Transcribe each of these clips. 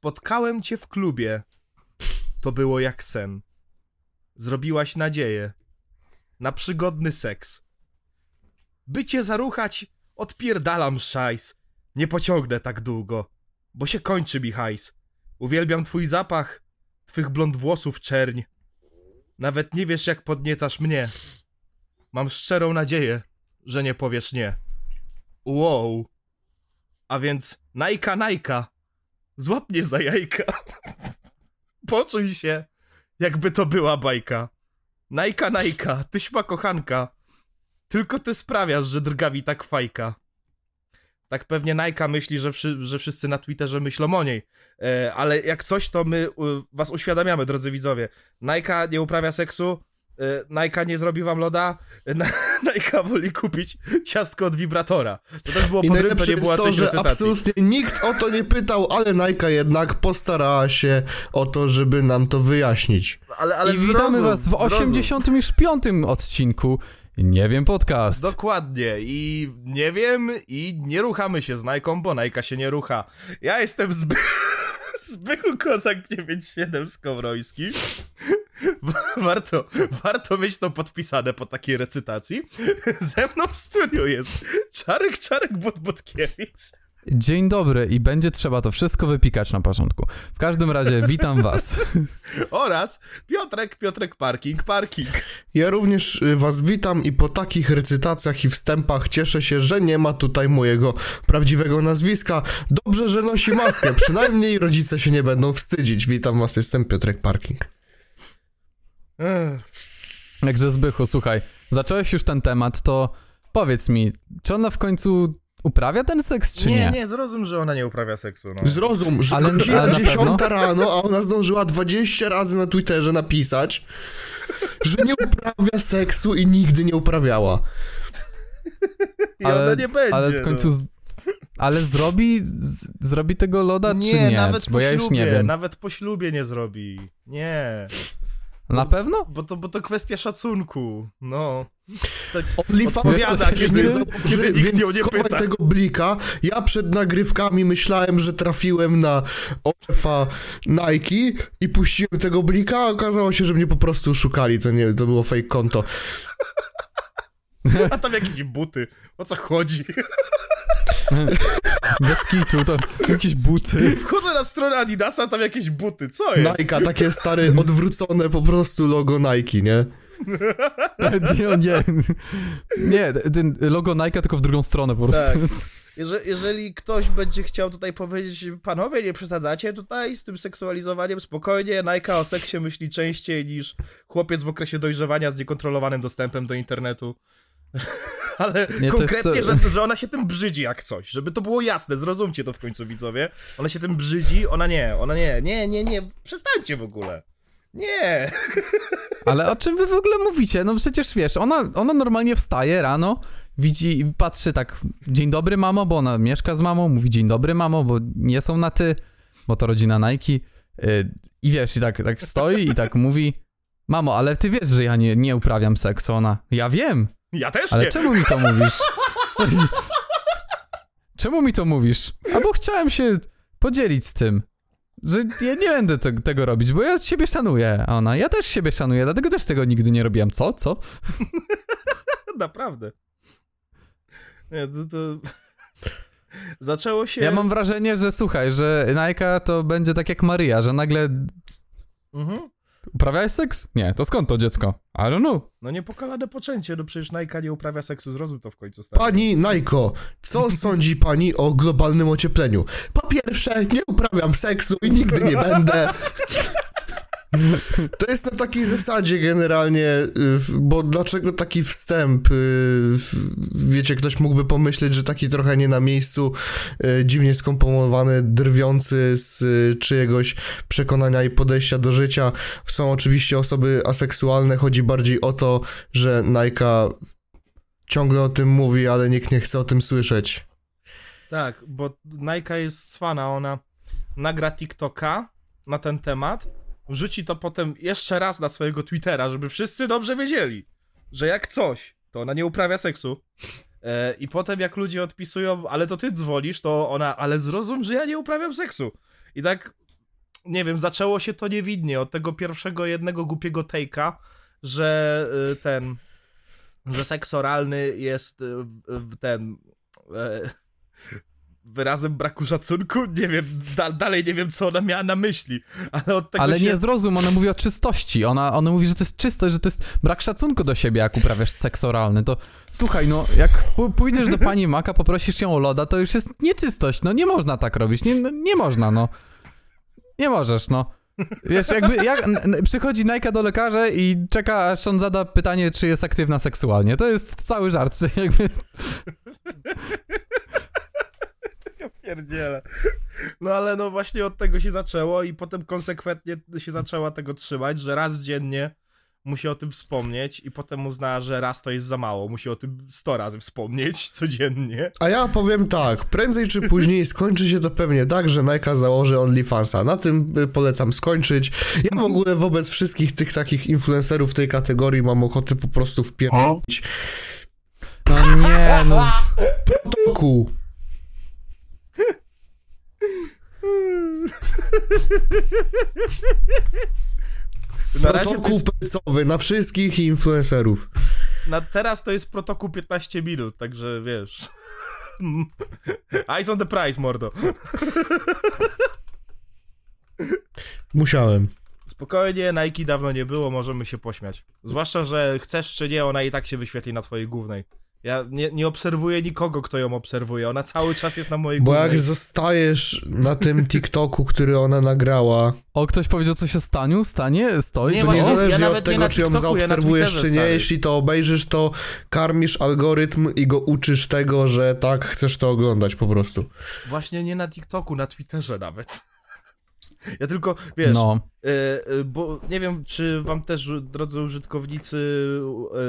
Spotkałem cię w klubie. To było jak sen. Zrobiłaś nadzieję na przygodny seks. By cię zaruchać, odpierdalam szajs. Nie pociągnę tak długo, bo się kończy mi hajs. Uwielbiam twój zapach, twych blond włosów czerń. Nawet nie wiesz, jak podniecasz mnie. Mam szczerą nadzieję, że nie powiesz nie. Wow. A więc najka, najka. Złap mnie za jajka. Poczuj się, jakby to była bajka. Najka, najka, tyś ma kochanka. Tylko ty sprawiasz, że drgawi tak fajka. Tak pewnie Najka myśli, że, wszy, że wszyscy na Twitterze myślą o niej. E, ale jak coś, to my was uświadamiamy, drodzy widzowie. Najka nie uprawia seksu, e, Najka nie zrobi wam loda, e, na, Najka woli kupić ciastko od wibratora. To też było I podrym, to nie była to, część że recytacji. absolutnie nikt o to nie pytał, ale Najka jednak postarała się o to, żeby nam to wyjaśnić. Ale, ale I witamy zrozum, was w zrozum. 85. odcinku Nie wiem podcast. Dokładnie i nie wiem i nie ruchamy się z Najką, bo Najka się nie rucha. Ja jestem zby... Zbychu Kozak 97 Skowroński. Warto, warto mieć to podpisane po takiej recytacji. Ze mną w studiu jest Czarek Czarek Budbudkiewicz. Dzień dobry i będzie trzeba to wszystko wypikać na początku. W każdym razie witam was. oraz Piotrek Piotrek Parking Parking. Ja również y, was witam i po takich recytacjach i wstępach cieszę się, że nie ma tutaj mojego prawdziwego nazwiska. Dobrze, że nosi maskę, przynajmniej rodzice się nie będą wstydzić. Witam was, jestem Piotrek Parking. Ech, Także Zbychu, słuchaj, zacząłeś już ten temat, to powiedz mi, czy ona w końcu uprawia ten seks, czy nie? nie, nie, zrozum, że ona nie uprawia seksu. No. Zrozum, że Ale- godzina ale na 10 pewno? rano, a ona zdążyła 20 razy na Twitterze napisać, że nie uprawia seksu i nigdy nie uprawiała. I ona nie będzie. ale w końcu... no. Ale zrobi, z... zrobi tego loda, nie, czy nie? nawet bo po ja ślubie, już nie wiem. nawet po ślubie nie zrobi. Nie, Na pewno? bo to, bo to kwestia szacunku. No. Tak OnlyFans Odpowiada, kiedy- nie- kiedy nikt więc nie pyta. tego blika. Ja przed nagrywkami myślałem, że trafiłem na OFA Nike i puściłem tego blika, a okazało się, że mnie po prostu szukali. To nie, to było fake konto. A tam jakieś buty. O co chodzi? Bez kitu, to jakieś buty. Wchodzę na stronę Adidasa, tam jakieś buty. Co jest? Nike, takie stare, odwrócone po prostu logo Nike, nie? Nie, nie. Nie, ten logo Nike tylko w drugą stronę po prostu. Tak. Jeżeli, jeżeli ktoś będzie chciał tutaj powiedzieć, panowie, nie przesadzacie tutaj z tym seksualizowaniem, spokojnie, Nike o seksie myśli częściej niż chłopiec w okresie dojrzewania z niekontrolowanym dostępem do internetu. Ale Nie, to konkretnie, jest to- że, że ona się tym brzydzi jak coś, żeby to było jasne, zrozumcie to w końcu widzowie. Ona się tym brzydzi, ona nie, ona nie, nie, nie, nie, przestańcie w ogóle. Nie. Ale o czym wy w ogóle mówicie? No przecież wiesz, ona, ona normalnie wstaje rano, widzi i patrzy tak, dzień dobry mamo, bo ona mieszka z mamą, mówi dzień dobry mamo, bo nie są na ty, bo to rodzina Nike. Yy, I wiesz, i tak, tak stoi i tak mówi, mamo, ale ty wiesz, że ja nie, nie uprawiam seksu. Ona, ja wiem, Ja też ale nie. czemu mi to mówisz? czemu mi to mówisz? Albo chciałem się podzielić z tym. Że ja nie będę te, tego robić, bo ja siebie szanuję. A ona, ja też siebie szanuję, dlatego też tego nigdy nie robiłam. Co? Co? Naprawdę. Nie, to, to... Zaczęło się... Ja mam wrażenie, że słuchaj, że Nike to będzie tak jak Maria, że nagle Mhm. Uprawiałeś seks? Nie, to skąd to dziecko? I don't know. No niepokalane poczęcie, no przecież Nike nie uprawia seksu, zrozum to w końcu stary. Pani Najko, co sądzi pani o globalnym ociepleniu? Po pierwsze, nie uprawiam seksu i nigdy nie będę. To jest na takiej zasadzie generalnie, y, bo dlaczego taki wstęp? y, Wiecie, ktoś mógłby pomyśleć, że taki trochę nie na miejscu, y, dziwnie skomponowany, drwiący z czyjegoś przekonania i podejścia do życia. Są oczywiście osoby aseksualne, chodzi bardziej o to, że Najka ciągle o tym mówi, ale nikt nie chce o tym słyszeć. Tak, bo Nike jest cwana, ona nagra TikToka na ten temat, wrzuci to potem jeszcze raz na swojego Twittera, żeby wszyscy dobrze wiedzieli, że jak coś, to ona nie uprawia seksu. E, I potem jak ludzie odpisują, ale to ty dzwonisz, to ona, ale zrozum, że ja nie uprawiam seksu. I tak, nie wiem, zaczęło się to niewidnie od tego pierwszego jednego głupiego take'a, że y, ten, że seks oralny jest y, w- ten e, wyrazem braku szacunku. Nie wiem, da, dalej nie wiem, co ona miała na myśli, ale od tego Ale się... nie zrozum, ona mówi o czystości. Ona, ona mówi, że to jest czystość, że to jest brak szacunku do siebie, jak uprawiasz seks oralny. To słuchaj, no, jak pójdziesz do pani Maka, poprosisz ją o loda, to już jest nieczystość. No nie można tak robić. Nie, no, nie można, no. Nie możesz, no. Wiesz, jakby jak, przychodzi Najka do lekarza i czeka, aż on zada pytanie, czy jest aktywna seksualnie. To jest cały żart. Jakby, Pierdziele. No ale no właśnie od tego się zaczęło i potem konsekwentnie się zaczęła tego trzymać, że raz dziennie musi o tym wspomnieć i potem uznała, że raz to jest za mało, musi o tym 100 razy wspomnieć codziennie. A ja powiem tak, prędzej czy później skończy się to pewnie tak, że Nike założy OnlyFansa. Na tym y, polecam skończyć. Ja w ogóle wobec wszystkich tych takich influencerów tej kategorii mam ochotę po prostu wpierdolić no nie, no. ku. Na razie to Protokół jest, na wszystkich influencerów. na teraz to jest protokół 15 minut, także wiesz. Eyes on the prize, mordo. Musiałem. Spokojnie, Nike dawno nie było, możemy się pośmiać. Zwłaszcza, że chcesz czy nie, ona i tak się wyświetli na twojej głównej. Ja nie, nie obserwuję nikogo, kto ją obserwuje. Ona cały czas jest na mojej Bo głównej. jak zostajesz na tym TikToku, który ona nagrała, O, ktoś powiedział coś o staniu? Stanie? Stoi? Nie, to właśnie, niezależnie ja od nie tego, czy ją TikToku, ja zaobserwujesz, Twitterze, czy nie, stary. jeśli to obejrzysz, to karmisz algorytm i go uczysz tego, że tak, chcesz to oglądać po prostu. Właśnie nie na TikToku, na Twitterze nawet. Ja tylko, wiesz, No. y, y, bo nie wiem, czy wam też, drodzy użytkownicy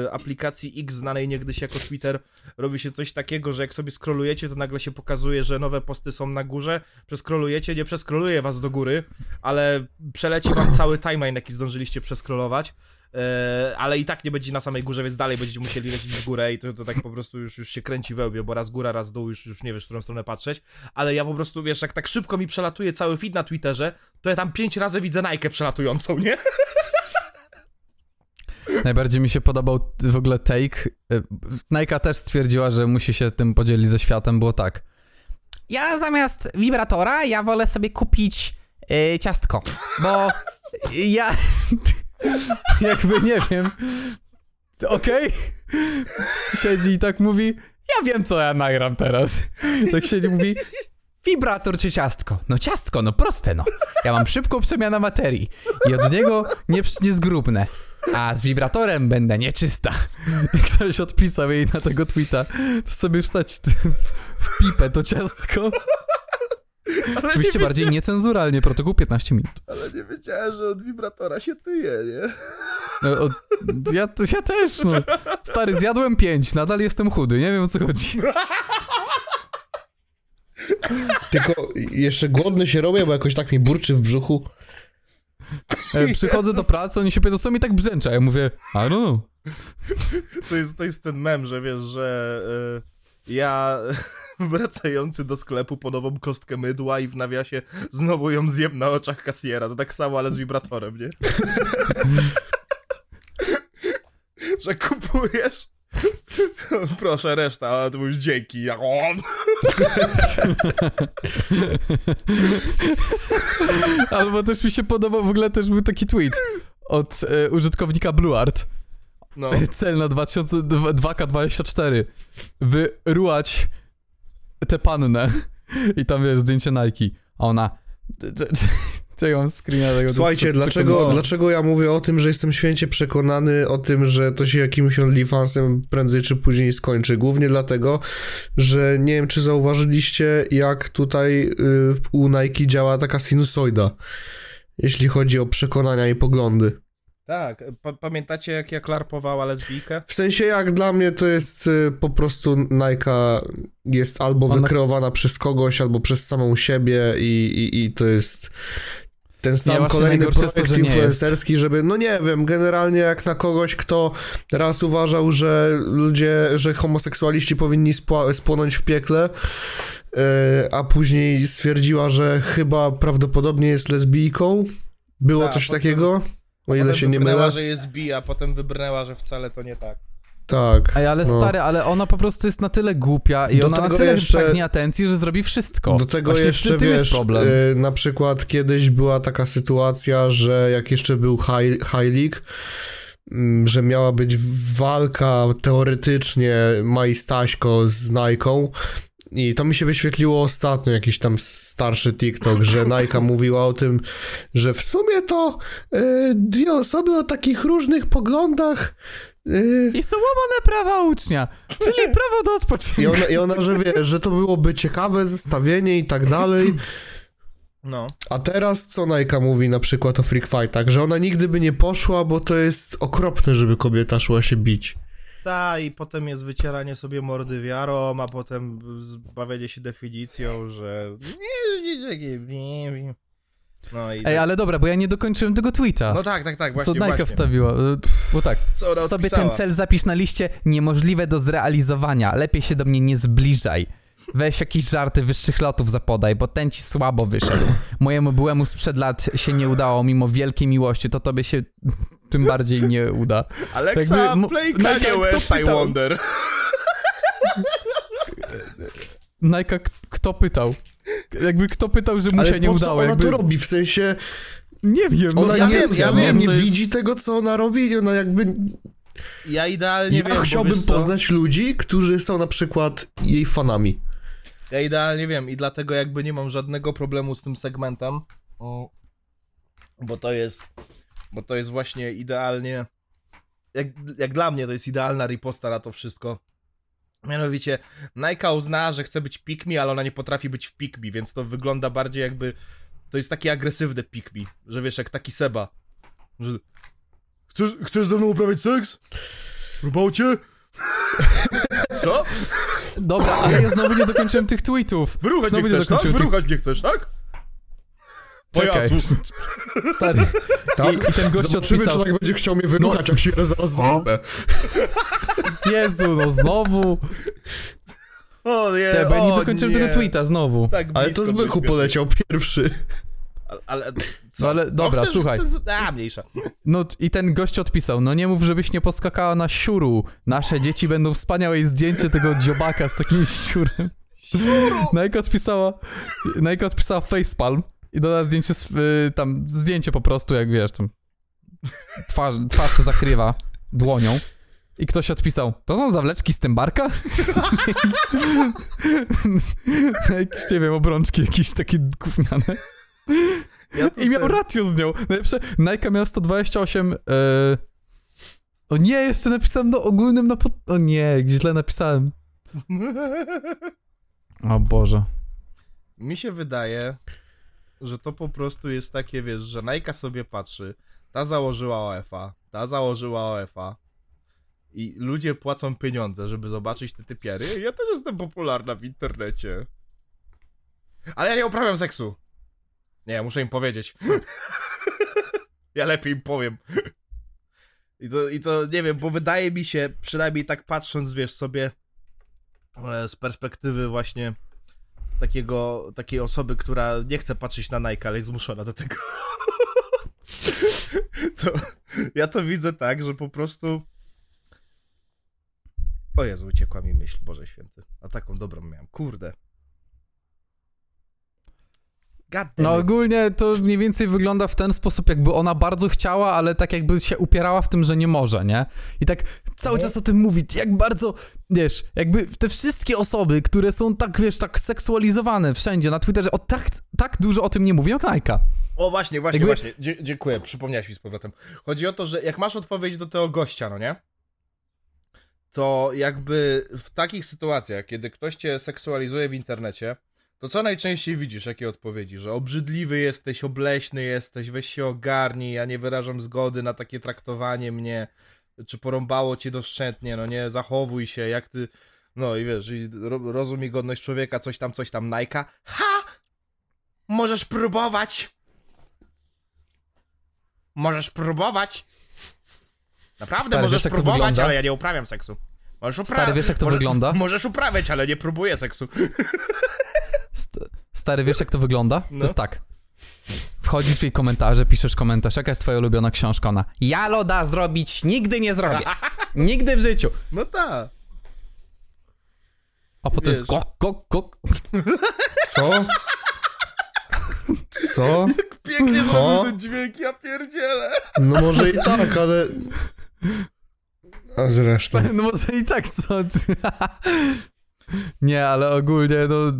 y, aplikacji X, znanej niegdyś jako Twitter, robi się coś takiego, że jak sobie scrollujecie, to nagle się pokazuje, że nowe posty są na górze, przeskrolujecie, nie przeskroluje was do góry, ale przeleci wam cały timeline, jaki zdążyliście przeskrolować, ale i tak nie będzie na samej górze, więc dalej będziecie musieli lecieć w górę i to, to tak po prostu już, już się kręci we łbie, bo raz góra, raz dół, już, już nie wiesz, w którą stronę patrzeć, ale ja po prostu, wiesz, jak tak szybko mi przelatuje cały feed na Twitterze, to ja tam pięć razy widzę Nike przelatującą, nie? Najbardziej mi się podobał w ogóle take. Y, Nike też stwierdziła, że musi się tym podzielić ze światem, było tak. Ja zamiast wibratora, ja wolę sobie kupić y, ciastko, bo ja jakby nie wiem. Okej? Siedzi i tak mówi, ja wiem co ja nagram teraz. Tak siedzi mówi, wibrator czy ciastko? No ciastko, no proste no. Ja mam szybką przemianę materii i od niego nie, nie zgrubnę. A z wibratorem będę nieczysta. Jak ktoś odpisał jej na tego tweeta, to sobie wstać w, w pipę to ciastko. Ale Oczywiście nie bardziej niecenzuralnie, protokół 15 minut. Ale nie wiedziałem, że od wibratora się tyje, nie? No, o, ja, ja też, no. Stary, zjadłem 5, nadal jestem chudy, nie wiem o co chodzi. Tylko jeszcze głodny się robię, bo jakoś tak mi burczy w brzuchu. E, Przychodzę do pracy, oni się pytają, co mi tak brzęcza. Ja mówię, I don't know. To jest, to jest ten mem, że wiesz, że y, ja wracający do sklepu po nową kostkę mydła i w nawiasie znowu ją zjem na oczach kasjera. To tak samo, ale z wibratorem, nie? że kupujesz Proszę, reszta, ale to już dzięki. Albo też mi się podobał, w ogóle też był taki tweet od e, użytkownika BlueArt. No. Cel na 2000 2K24. Wyrułać tę pannę. I tam wiesz, zdjęcie Nike. A ona... Czego mam screena tego? Słuchajcie, dlaczego, dlaczego ja mówię o tym, że jestem święcie przekonany o tym, że to się jakimś OnlyFansem prędzej czy później skończy? Głównie dlatego, że nie wiem, czy zauważyliście, jak tutaj y, u Nike działa taka sinusoida, jeśli chodzi o przekonania i poglądy. Tak, pa pamiętacie jak ja klarpowała lesbijkę? W sensie jak dla mnie to jest y, po prostu Nike jest albo Ona- wykreowana przez kogoś, albo przez samą siebie i, i, i to jest ten sam właśnie kolejny jest to, projekt że nie influencerski, żeby, no nie wiem, generalnie jak na kogoś, kto raz uważał, że ludzie, że homoseksualiści powinni spłonąć w piekle, e, a później stwierdziła, że chyba prawdopodobnie jest lesbijką. Było Tak, coś potem- takiego? O ile Potem się nie mylę. że jest bi, a potem wybrnęła, że wcale to nie tak. Tak. Ej, ale no. stary, ale ona po prostu jest na tyle głupia i Do ona na tyle jeszcze- pragnie atencji, że zrobi wszystko. Do tego Właśnie jeszcze tym jest wiesz, problem. y, na przykład kiedyś była taka sytuacja, że jak jeszcze był High, high League, mm, że miała być walka teoretycznie Mai Staśko z Najką i to mi się wyświetliło ostatnio, jakiś tam starszy TikTok, że Najka mówiła o tym, że w sumie to y, dwie osoby o takich różnych poglądach y, I są łamane prawa ucznia, czyli prawo do i odpoczynku. ona, I ona, że wie, że to byłoby ciekawe zestawienie i tak dalej. No. A teraz co Najka mówi na przykład o Freak Fightach, że ona nigdy by nie poszła, bo to jest okropne, żeby kobieta szła się bić. Ta, i potem jest wycieranie sobie mordy wiarą, a potem zbawianie się definicją, że... No i... Ej, ale dobra, bo ja nie dokończyłem tego tweeta. No tak, tak, tak, właśnie, co Najka właśnie. wstawiła. y, Bo tak, Co sobie odpisała? ten cel zapisz na liście niemożliwe do zrealizowania. Lepiej się do mnie nie zbliżaj. Weź jakieś żarty wyższych lotów zapodaj, bo ten ci słabo wyszedł. Mojemu byłemu sprzed lat się nie udało, mimo wielkiej miłości, to tobie się tym bardziej nie uda. Alexa, Jakby mo- play Kanye West, I pytał? wonder. Najka, kto pytał? Jakby kto pytał, że mu Ale się nie po co udało? ona Jakby... to robi? W sensie, Nie wiem, no ona ja nie, wiem, ja nie, wiem, nie jest- widzi tego, co ona robi, ona jakby... Ja idealnie ja wiem, bo chciałbym poznać ludzi, którzy są na przykład jej fanami. Ja idealnie wiem i dlatego jakby nie mam żadnego problemu z tym segmentem, bo to jest, bo to jest właśnie idealnie, jak, jak dla mnie to jest idealna riposta na to wszystko. Mianowicie, Nike uznała, że chce być pikmi, ale ona nie potrafi być w pikmi, więc to wygląda bardziej jakby, to jest taki agresywny pikmi, że wiesz, jak taki Seba, że chcesz, chcesz ze mną uprawiać seks? Robocie? Co? Dobra, ale ja znowu nie dokończyłem tych tweetów. Wyruchać znowu mnie chcesz, tak? dokończyłem tych... Wyruchać mnie chcesz, tak? Czekaj. Stary. Tak? I, I ten gość Zobaczymy, czy odpisał, tak będzie chciał mnie wyruchać, jak się zaraz zajmę. Jezu, no znowu. O nie, Te, bo ja nie dokończyłem nie. tego tweeta znowu. Tak Ale to z byku poleciał pierwszy. Ale, co? No ale dobra, chcesz, słuchaj. Chcesz, a, mniejsza. No i ten gość odpisał, no nie mów, żebyś nie poskakała na siuru. Nasze dzieci będą wspaniałe i zdjęcie tego dziobaka z takim siurem. Najka odpisała, Najka odpisała facepalm i dodała zdjęcie, y, tam zdjęcie po prostu, jak wiesz, tam twarz, twarz się zakrywa dłonią. I ktoś odpisał, to są zawleczki z tymbarka? jakieś, nie wiem, obrączki jakieś takie gówniane. Ja I miał ratio z nią. Najlepsze, Nike miała 128. E... O nie, jeszcze napisałem do ogólnym na pod... O nie, źle napisałem. O Boże. Mi się wydaje, że to po prostu jest takie, wiesz, że Nike sobie patrzy, ta założyła OFA, ta założyła OFA i ludzie płacą pieniądze, żeby zobaczyć te typiary. Ja też jestem popularna w internecie. Ale ja nie uprawiam seksu. Nie, muszę im powiedzieć. ja lepiej im powiem. I to, I to nie wiem, bo wydaje mi się, przynajmniej tak patrząc, wiesz, sobie e, z perspektywy właśnie takiego, takiej osoby, która nie chce patrzeć na Nike, ale jest zmuszona do tego. to ja to widzę tak, że po prostu. O Jezu, uciekła mi myśl, Boże Święty. A taką dobrą miałem. Kurde. No ogólnie to mniej więcej wygląda w ten sposób, jakby ona bardzo chciała, ale tak jakby się upierała w tym, że nie może, nie? I tak cały czas o tym mówi, jak bardzo, wiesz, jakby te wszystkie osoby, które są tak, wiesz, tak seksualizowane wszędzie na Twitterze, o tak, tak dużo o tym nie mówią jak Najka. O, właśnie, właśnie, Jakby- właśnie. Dzie dziękuję, przypomniałeś mi z powrotem. Chodzi o to, że jak masz odpowiedź do tego gościa, no nie? To jakby w takich sytuacjach, kiedy ktoś cię seksualizuje w internecie, to co najczęściej widzisz, jakie odpowiedzi? Że obrzydliwy jesteś, obleśny jesteś, weź się ogarnij, ja nie wyrażam zgody na takie traktowanie mnie, czy porąbało cię doszczętnie, no nie, zachowuj się, jak ty... No i wiesz, i ro rozum i godność człowieka, coś tam, coś tam, Najka. Ha! Możesz próbować! Możesz próbować. Naprawdę Stary, możesz wiesz, próbować, ale ja nie uprawiam seksu. Możesz upra- Stary, wiesz, jak to może- wygląda? Możesz uprawiać, ale nie próbuję seksu. St stary, wiesz jak to wygląda? No. To jest tak. Wchodzisz w jej komentarze, piszesz komentarz, jaka jest twoja ulubiona książka? Ona, ja loda zrobić nigdy nie zrobię. Nigdy w życiu. No tak. A potem jest Wiesz. kok, kok, kok. Co? Co? Pięknie Co? zrobił ten dźwięk, ja pierdzielę. No może i tak, ale... A zresztą... No może i tak co? Nie, ale ogólnie, no...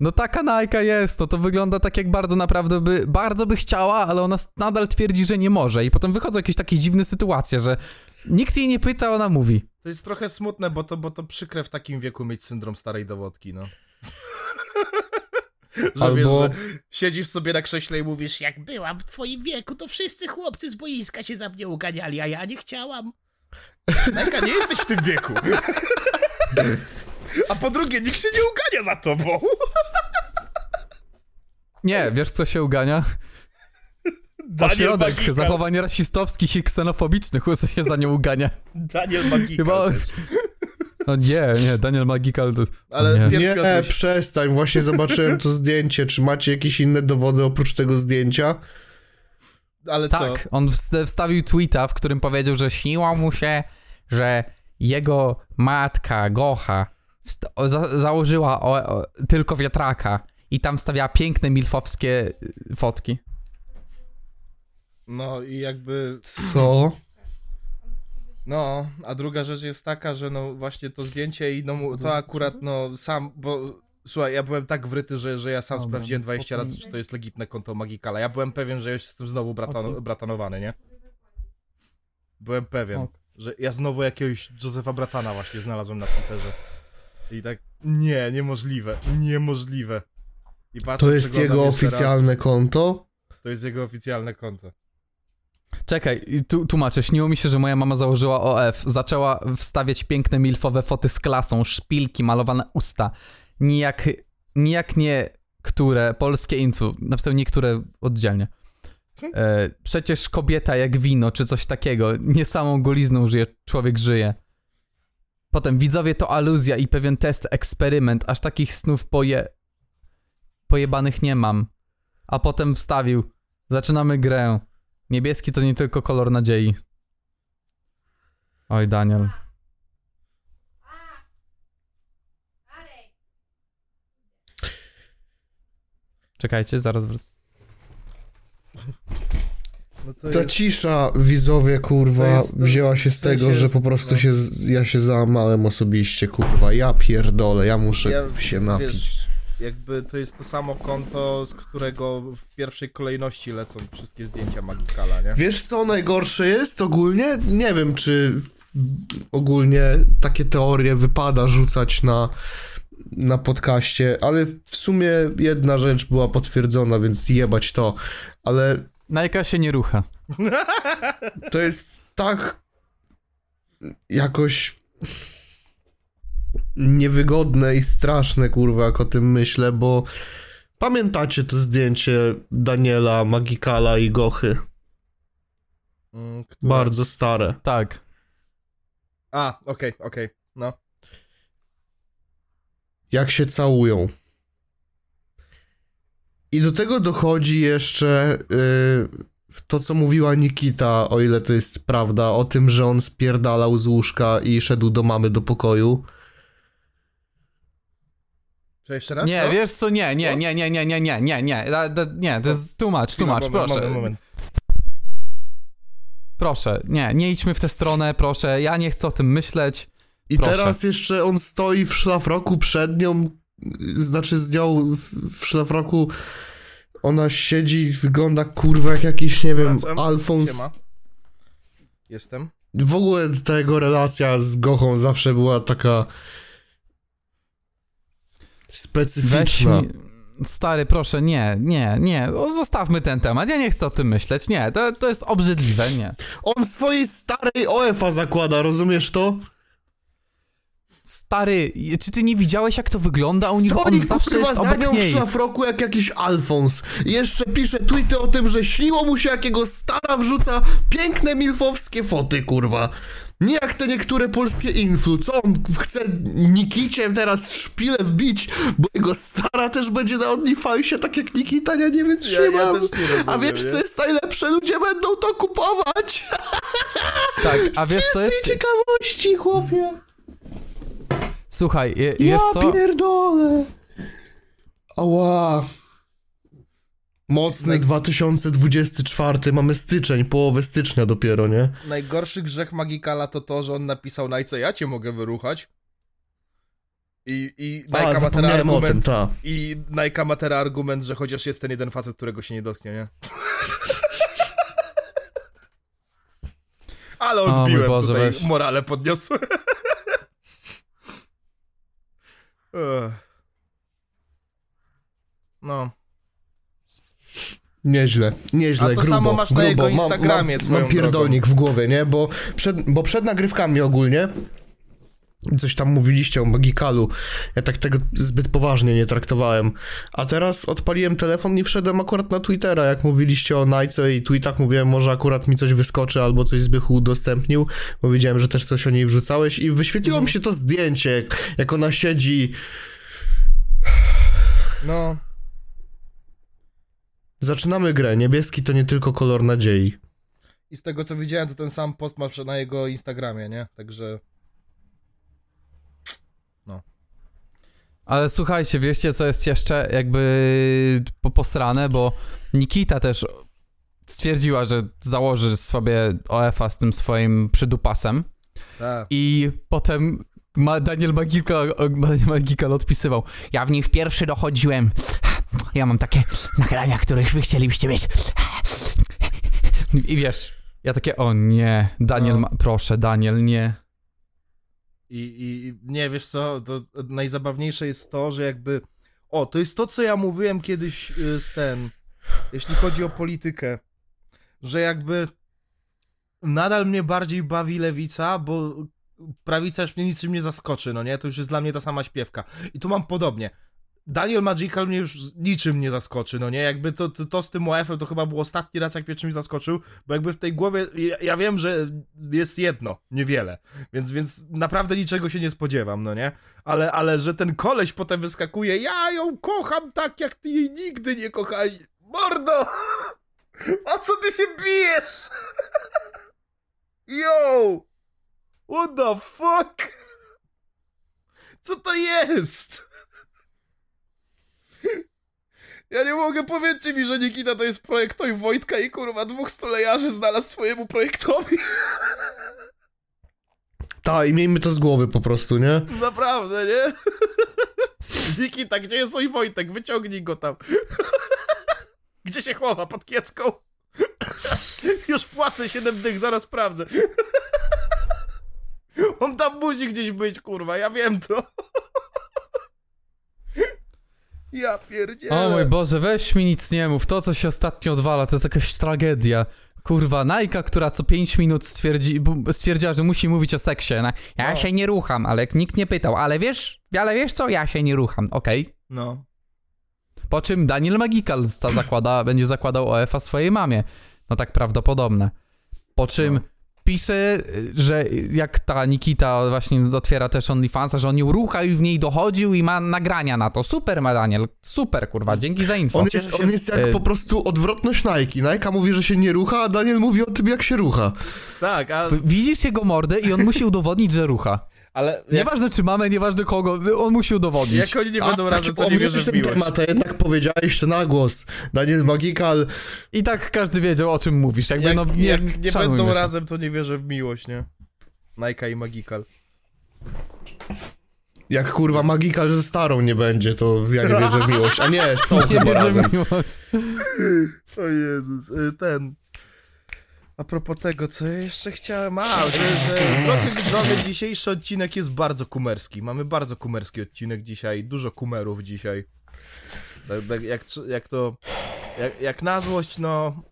No taka Nike jest, no to wygląda tak jak bardzo naprawdę by, bardzo by chciała, ale ona nadal twierdzi, że nie może i potem wychodzą jakieś takie dziwne sytuacje, że nikt jej nie pyta, ona mówi. To jest trochę smutne, bo to, bo to przykre w takim wieku mieć syndrom starej dowodki, no. że Albo- wiesz, że siedzisz sobie na krześle i mówisz, jak Jak byłam w twoim wieku, to wszyscy chłopcy z boiska się za mnie uganiali, a ja nie chciałam. Najka, nie jesteś w tym wieku. A po drugie, nikt się nie ugania za tobą. Nie, wiesz co się ugania? Daniel Ośrodek Magikal. zachowań rasistowskich i ksenofobicznych się za nią ugania. Daniel Magikal Chyba- też. No nie, nie, Daniel Magikal to... Ale nie. Nie, Piotruś, przestań, właśnie zobaczyłem to zdjęcie. Czy macie jakieś inne dowody oprócz tego zdjęcia? ale co? Tak, on wst- wstawił tweeta, w którym powiedział, że śniło mu się, że jego matka, Gocha, za założyła o, o, tylko wiatraka i tam wstawiała piękne milfowskie y, fotki. No i jakby, Co? no, a druga rzecz jest taka, że no właśnie to zdjęcie i no mu- to akurat no sam, bo słuchaj, ja byłem tak wryty, że, że ja sam Dobra, sprawdziłem 20 potem- razy, czy to jest legitne konto Magikala. Ja byłem pewien, że już jestem znowu bratan Okej. bratanowany, nie? Byłem pewien, Ok. że ja znowu jakiegoś Josefa Bratana właśnie znalazłem na Twitterze. I tak, nie, niemożliwe, niemożliwe. I patrzę, To jest jego jeszcze raz. oficjalne konto? To jest jego oficjalne konto. Czekaj, tu, tłumaczę. Śniło mi się, że moja mama założyła OF. Zaczęła wstawiać piękne milfowe foty z klasą, szpilki, malowane usta. Nijak, nijak nie które polskie info. Napisał niektóre oddzielnie. E, przecież kobieta jak wino, czy coś takiego. Nie samą golizną żyje, człowiek żyje. Potem widzowie to aluzja i pewien test, eksperyment. Aż takich snów poje... pojebanych nie mam. A potem wstawił. Zaczynamy grę. Niebieski to nie tylko kolor nadziei. Oj, Daniel. Czekajcie, zaraz wrócę. No to Ta jest... cisza, widzowie, kurwa, jest- wzięła się z tego, że po prostu no. się, ja się załamałem osobiście, kurwa. Ja pierdolę, ja muszę Ja- się napić. Wiesz, jakby to jest to samo konto, z którego w pierwszej kolejności lecą wszystkie zdjęcia Magikala, nie? Wiesz co najgorsze jest ogólnie? Nie wiem, czy ogólnie takie teorie wypada rzucać na, na podcaście, ale w sumie jedna rzecz była potwierdzona, więc jebać to. Ale Najka się nie rucha. to jest tak jakoś niewygodne i straszne, kurwa, jak o tym myślę, bo pamiętacie to zdjęcie Daniela, Magikala i Gochy? Mm, które- Bardzo stare. Tak. A, okej, okej, no. jak się całują. I do tego dochodzi jeszcze yy, to, co mówiła Nikita, o ile to jest prawda, o tym, że on spierdalał z łóżka i szedł do mamy do pokoju. Czy jeszcze raz? Nie, co? wiesz co? Nie, nie, nie, nie, nie, nie, nie, nie, nie. Da, da, nie, to jest tłumacz, Chwila, tłumacz, moment, proszę. Moment, moment. Proszę, nie, nie idźmy w tę stronę, proszę. Ja nie chcę o tym myśleć. I Proszę. teraz jeszcze on stoi w szlafroku przed nią, znaczy z nią w, w szlafroku. Ona siedzi, wygląda kurwa jak jakiś, nie wiem, Wracam. Alfons. Siema. Jestem. W ogóle ta jego relacja z Gochą zawsze była taka specyficzna. mi... Stary, proszę, nie, nie, nie. O, zostawmy ten temat. Ja nie chcę o tym myśleć. Nie, to, to jest obrzydliwe, nie. On swojej starej OF-a zakłada, rozumiesz to? Stary, czy ty nie widziałeś, jak to wygląda u nich? On Stoi, zawsze kurwa, jest obok nią w niej. szlafroku jak jakiś Alfons. I jeszcze pisze tweety o tym, że śniło mu się jakiego stara wrzuca piękne milfowskie foty, kurwa. Nie jak te niektóre polskie influ, co on chce Nikicie teraz szpilę wbić, bo jego stara też będzie na OnlyFansie, tak jak Nikita, ja nie wytrzymam. też nie rozumiem, A wiesz nie? co jest najlepsze? Ludzie będą to kupować! Tak, a wiesz co jest? ciekawości, chłopie! Słuchaj, je, Ja wiesz co? pierdolę! Ała. Mocny 2024, mamy styczeń, połowę stycznia dopiero, nie? Najgorszy grzech Magikala to to, że on napisał na co ja cię mogę wyruchać. I, i A, Nike ma ten o tym, argument, ta. i Nike ma teraz argument, że chociaż jest ten jeden facet, którego się nie dotknie, nie? Ale odbiłem Boże, tutaj, weź. morale podniosłem. Ech. no. Nieźle, nieźle, A to grubo, samo masz na grubo. jego Mam- Instagramie mam, swoją mam pierdolnik w głowie, nie? Bo przed, bo przed nagrywkami ogólnie coś tam mówiliście o Magikalu. Ja tak tego zbyt poważnie nie traktowałem. A teraz odpaliłem telefon i wszedłem akurat na Twittera. Jak mówiliście o Najce i tweetach, mówiłem, może akurat mi coś wyskoczy albo coś Zbychu udostępnił, bo widziałem, że też coś o niej wrzucałeś i wyświetliło mi się to zdjęcie, jak, jak ona siedzi. No, Zaczynamy grę. Niebieski to nie tylko kolor nadziei. i z tego co widziałem, to ten sam post masz na jego Instagramie, nie? Także... Ale słuchajcie, wiecie co jest jeszcze jakby po- posrane, bo Nikita też stwierdziła, że założy sobie OF-a z tym swoim przydupasem Tak. i potem ma Daniel Magikal, Daniel Magikal odpisywał ja w nich pierwszy dochodziłem ja mam takie nagrania, których wy chcielibyście mieć i wiesz ja takie, o nie, Daniel, No. ma, proszę, Daniel, nie. I, I nie, wiesz co, to najzabawniejsze jest to, że jakby... O, to jest to, co ja mówiłem kiedyś y, z ten... Jeśli chodzi o politykę, że jakby nadal mnie bardziej bawi lewica, bo prawica już mnie niczym nie zaskoczy, no nie? To już jest dla mnie ta sama śpiewka. I tu mam podobnie. Daniel Magical mnie już niczym nie zaskoczy, no nie? Jakby to, to, to z tym OF-em to chyba był ostatni raz, jak mnie czymś zaskoczył, bo jakby w tej głowie, ja, ja wiem, że jest jedno, niewiele, więc, więc naprawdę niczego się nie spodziewam, no nie? Ale, ale że ten koleś potem wyskakuje, ja ją kocham tak, jak ty jej nigdy nie kochałeś. Mordo! O co ty się bijesz? Yo! What the fuck? Co to jest? Ja nie mogę, powiedzcie mi, że Nikita to jest projektoj Wojtka i kurwa dwóch stolejarzy znalazł swojemu projektowi. Ta, i miejmy to z głowy po prostu, nie? Naprawdę, nie? Nikita, gdzie jest oj Wojtek? Wyciągnij go tam. Gdzie się chowa? Pod kiecką? Już płacę 7 dych, zaraz sprawdzę. On tam musi gdzieś być, kurwa, ja wiem to. Ja pierdzielę. O mój Boże, weź mi nic nie mów. To, co się ostatnio odwala, to jest jakaś tragedia. Kurwa, Najka, która co 5 minut stwierdzi, stwierdziła, że musi mówić o seksie. Na, ja No. się nie rucham, ale nikt nie pytał. Ale wiesz, ale wiesz co? Ja się nie rucham. Okej. No. Po czym Daniel Magikal zakłada, będzie zakładał OF-a swojej mamie. No tak prawdopodobne. Po czym No. Pisze, że jak ta Nikita właśnie otwiera też OnlyFansa, że on ją rucha i w niej dochodził i ma nagrania na to. Super ma Daniel, super kurwa, dzięki za info. On jest, on jest jak e, po prostu odwrotność Nike. Nike mówi, że się nie rucha, a Daniel mówi o tym, jak się rucha. Tak, a, Widzisz jego mordę i on musi udowodnić, że rucha. Ale jak, Nieważne czy mamy, nieważne kogo, on musi udowodnić. jak oni nie będą A, razem, to nie omijałeś wierzę w ten miłość. temat, a jednak powiedziałeś to na głos. Daniel Magikal, I tak każdy wiedział o czym mówisz. Jakby Jak, no nie, jak nie będą się. razem, to nie wierzę w miłość, nie? Nike i Magical. jak kurwa Magikal ze starą nie będzie, to ja nie wierzę w miłość. A nie, są Nie chyba wierzę razem. w miłość. O Jezus, y, ten. A propos tego, co ja jeszcze chciałem. A, że, że drodzy widzowie, dzisiejszy odcinek jest bardzo kumerski. Mamy bardzo kumerski odcinek dzisiaj, dużo kumerów dzisiaj. Tak, tak, jak, jak to. Jak, jak na złość, no.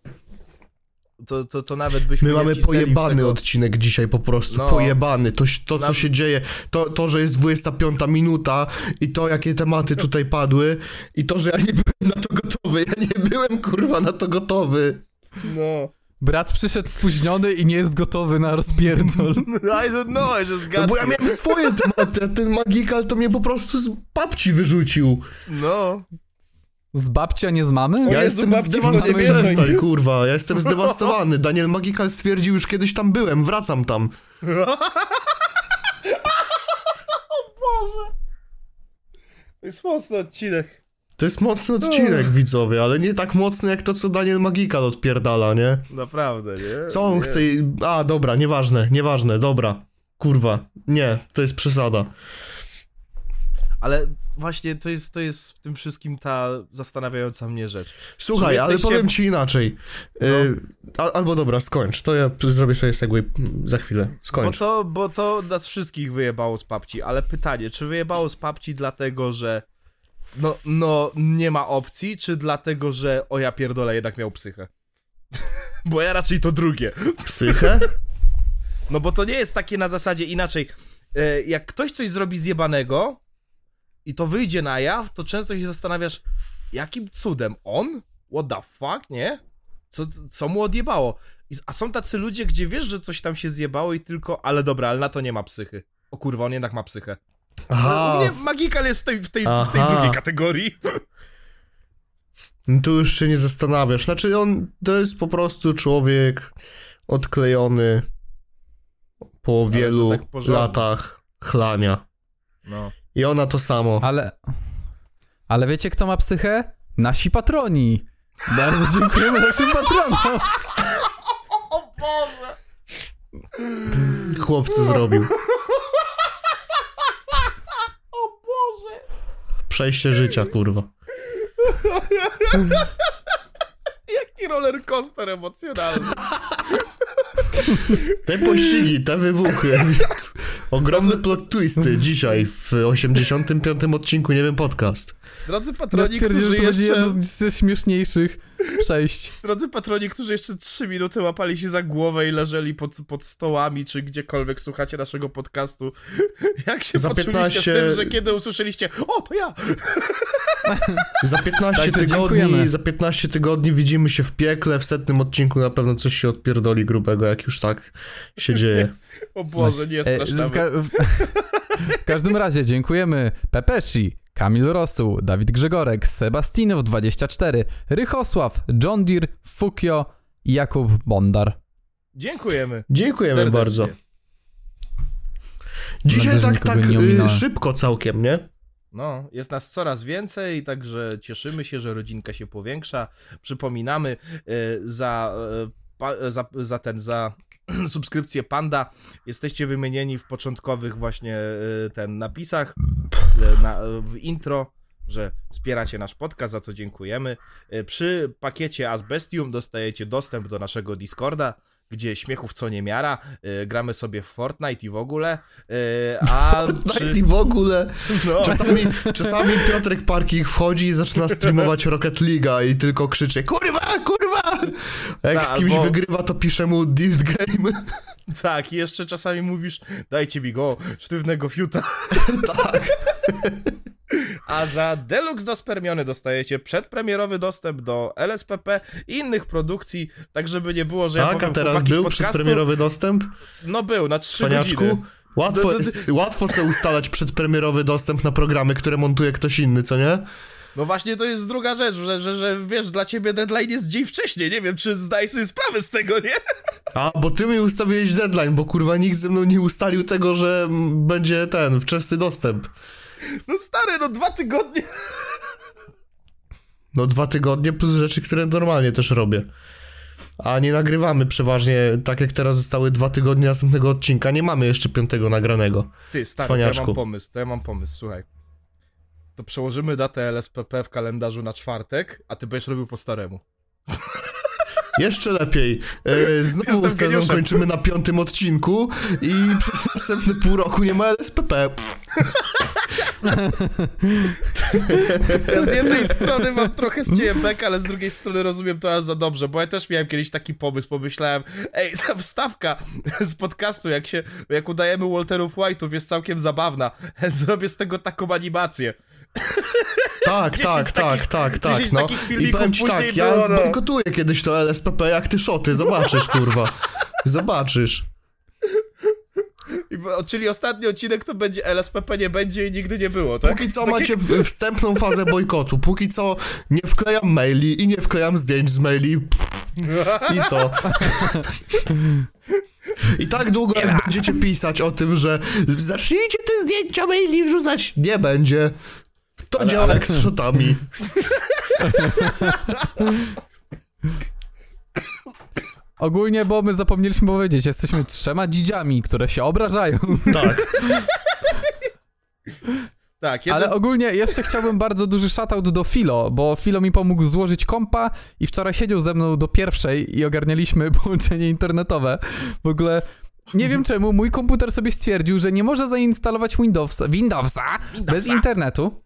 To, to, to nawet byśmy. My mamy pojebany tego... odcinek dzisiaj po prostu, No. pojebany. To, to co Nam- się dzieje, to, to, że jest 25 minuta i to, jakie tematy tutaj padły i to, że ja nie byłem na to gotowy. Ja nie byłem kurwa na to gotowy. No. Brat przyszedł spóźniony i nie jest gotowy na rozpierdol. I don't know, I just No got bo ja miałem swoje tematy, a ten magikal to mnie po prostu z babci wyrzucił. No. Z babcia, nie z mamy? O Ja Jezu, jestem zdewastowany, przestań, kurwa, ja jestem zdewastowany. Daniel Magikal stwierdził, już kiedyś tam byłem, wracam tam. To jest mocny odcinek. To jest mocny odcinek, widzowie, ale nie tak mocny jak to, co Daniel Magikal odpierdala, nie? Naprawdę, nie? Co on nie. chce... A, dobra, nieważne, nieważne, dobra. Kurwa, nie, to jest przesada. Ale właśnie to jest, to jest w tym wszystkim ta zastanawiająca mnie rzecz. Słuchaj, ale powiem ci inaczej. Y, al, albo dobra, skończ, to ja zrobię sobie segway za chwilę. Bo Skończ. to, bo to nas wszystkich wyjebało z papci, ale pytanie, czy wyjebało z papci dlatego, że no, no nie ma opcji, czy dlatego, że o ja pierdolę jednak miał psychę? bo ja raczej to drugie. Psychę? No bo to nie jest takie na zasadzie inaczej. E, Jak ktoś coś zrobi zjebanego i to wyjdzie na jaw, to często się zastanawiasz, jakim cudem on? What the fuck, nie? Co, co mu odjebało? A są tacy ludzie, gdzie wiesz, że coś tam się zjebało i tylko, ale dobra, ale na to nie ma psychy. O kurwa, on jednak ma psychę. Aha, U mnie Magikal jest w tej, w tej, w tej drugiej kategorii. No tu już się nie zastanawiasz. Znaczy on to jest po prostu człowiek odklejony po wielu tak latach chlania. No. I ona to samo. Ale... Ale wiecie, kto ma psychę? Nasi patroni. Bardzo dziękujemy naszym patronom. Chłopcy zrobił. Przejście życia, kurwa. Jaki roller coaster emocjonalny. Te pościgi, te wybuchy. Ogromne plot twisty dzisiaj w 85 odcinku, nie wiem, podcast. Drodzy Ja patroni, że którzy to będzie jeszcze... jedno z- ze śmieszniejszych przejść. Drodzy patroni, którzy jeszcze 3 minuty łapali się za głowę i leżeli pod, pod stołami, czy gdziekolwiek słuchacie naszego podcastu, jak się Za poczuliście 15 z tym, że kiedy usłyszeliście, o, to ja! Za 15 Także tygodni, dziękujemy. za 15 tygodni widzimy się w piekle, w setnym odcinku na pewno coś się odpierdoli grubego, jak już tak się dzieje. O Boże, nie E, strasz w, nawet. ka- w, w każdym razie dziękujemy Pepeshi, Kamil Rosu, Dawid Grzegorek, Sebastinow24, Rychosław, John Deere, Fukio i Jakub Bondar. Dziękujemy. Dziękujemy serdecznie. bardzo. Dzisiaj tak, tak nie y, szybko całkiem, nie? No, jest nas coraz więcej, także cieszymy się, że rodzinka się powiększa. Przypominamy e, za, pa, za, za ten, za subskrypcję Panda jesteście wymienieni w początkowych właśnie e, ten napisach e, na, w intro, że wspieracie nasz podcast, za co dziękujemy. E, Przy pakiecie Asbestium dostajecie dostęp do naszego Discorda, gdzie śmiechów co niemiara, e, gramy sobie w Fortnite i w ogóle, a Fortnite i w ogóle. no, Czasami, czasami Piotrek Parking wchodzi i zaczyna streamować Rocket League'a i tylko krzyczy kurwa, kurwa! A jak Tak, z kimś albo- wygrywa, to pisze mu Dild Game. Tak, i jeszcze czasami mówisz, dajcie mi go, sztywnego fiuta. tak. A za Deluxe do Spermiony dostajecie przedpremierowy dostęp do LSPP i innych produkcji, tak żeby nie było, że ja Tak, a powiem teraz był podcastu, przedpremierowy dostęp? No był, na trzy Cwaniaczku? godziny. Łatwo, No, to- jest, łatwo sobie ustalać przedpremierowy dostęp na programy, które montuje ktoś inny, co nie? No właśnie to jest druga rzecz, że, że, że wiesz, dla ciebie deadline jest dzień wcześniej, nie wiem, czy zdaj sobie sprawę z tego, nie? A, bo ty mi ustawiłeś deadline, bo kurwa nikt ze mną nie ustalił tego, że będzie ten, wczesny dostęp. No stary, no dwa tygodnie. No dwa tygodnie plus rzeczy, które normalnie też robię. A nie nagrywamy przeważnie, tak jak teraz zostały dwa tygodnie następnego odcinka, nie mamy jeszcze piątego nagranego. Ty, stary, to ja Cwaniaczku. mam pomysł, to ja mam pomysł, słuchaj. To przełożymy datę LSPP w kalendarzu na czwartek, a ty będziesz robił po staremu. Jeszcze lepiej. E, znowu Jestem sezon geniuszem. kończymy na piątym odcinku i przez następne pół roku nie ma LSPP. Z jednej strony mam trochę z ciebie bek, ale z drugiej strony rozumiem to aż za dobrze, bo ja też miałem kiedyś taki pomysł, pomyślałem, ej, ta wstawka z podcastu, jak się, jak udajemy Walterów White'ów jest całkiem zabawna, zrobię z tego taką animację. Tak, 10 tak, tak, tak, tak, 10 no. takich I powiem ci tak, ja było, no. zbojkotuję kiedyś to LSPP jak ty szoty, zobaczysz, kurwa. Zobaczysz. Czyli ostatni odcinek to będzie LSPP nie będzie i nigdy nie było, tak? Póki co macie wstępną fazę bojkotu. Póki co nie wklejam maili i nie wklejam zdjęć z maili. I co? I tak długo jak będziecie pisać o tym, że zacznijcie te zdjęcia maili wrzucać, nie będzie. To działa jak z szotami. Ogólnie, bo my zapomnieliśmy powiedzieć, jesteśmy trzema dzidziami, które się obrażają. Tak. Tak, jeden... Ale ogólnie jeszcze chciałbym bardzo duży shoutout do Filo, bo Filo mi pomógł złożyć kompa i wczoraj siedział ze mną do pierwszej i ogarnialiśmy połączenie internetowe. W ogóle nie wiem czemu mój komputer sobie stwierdził, że nie może zainstalować Windowsa, Windowsa, bez internetu.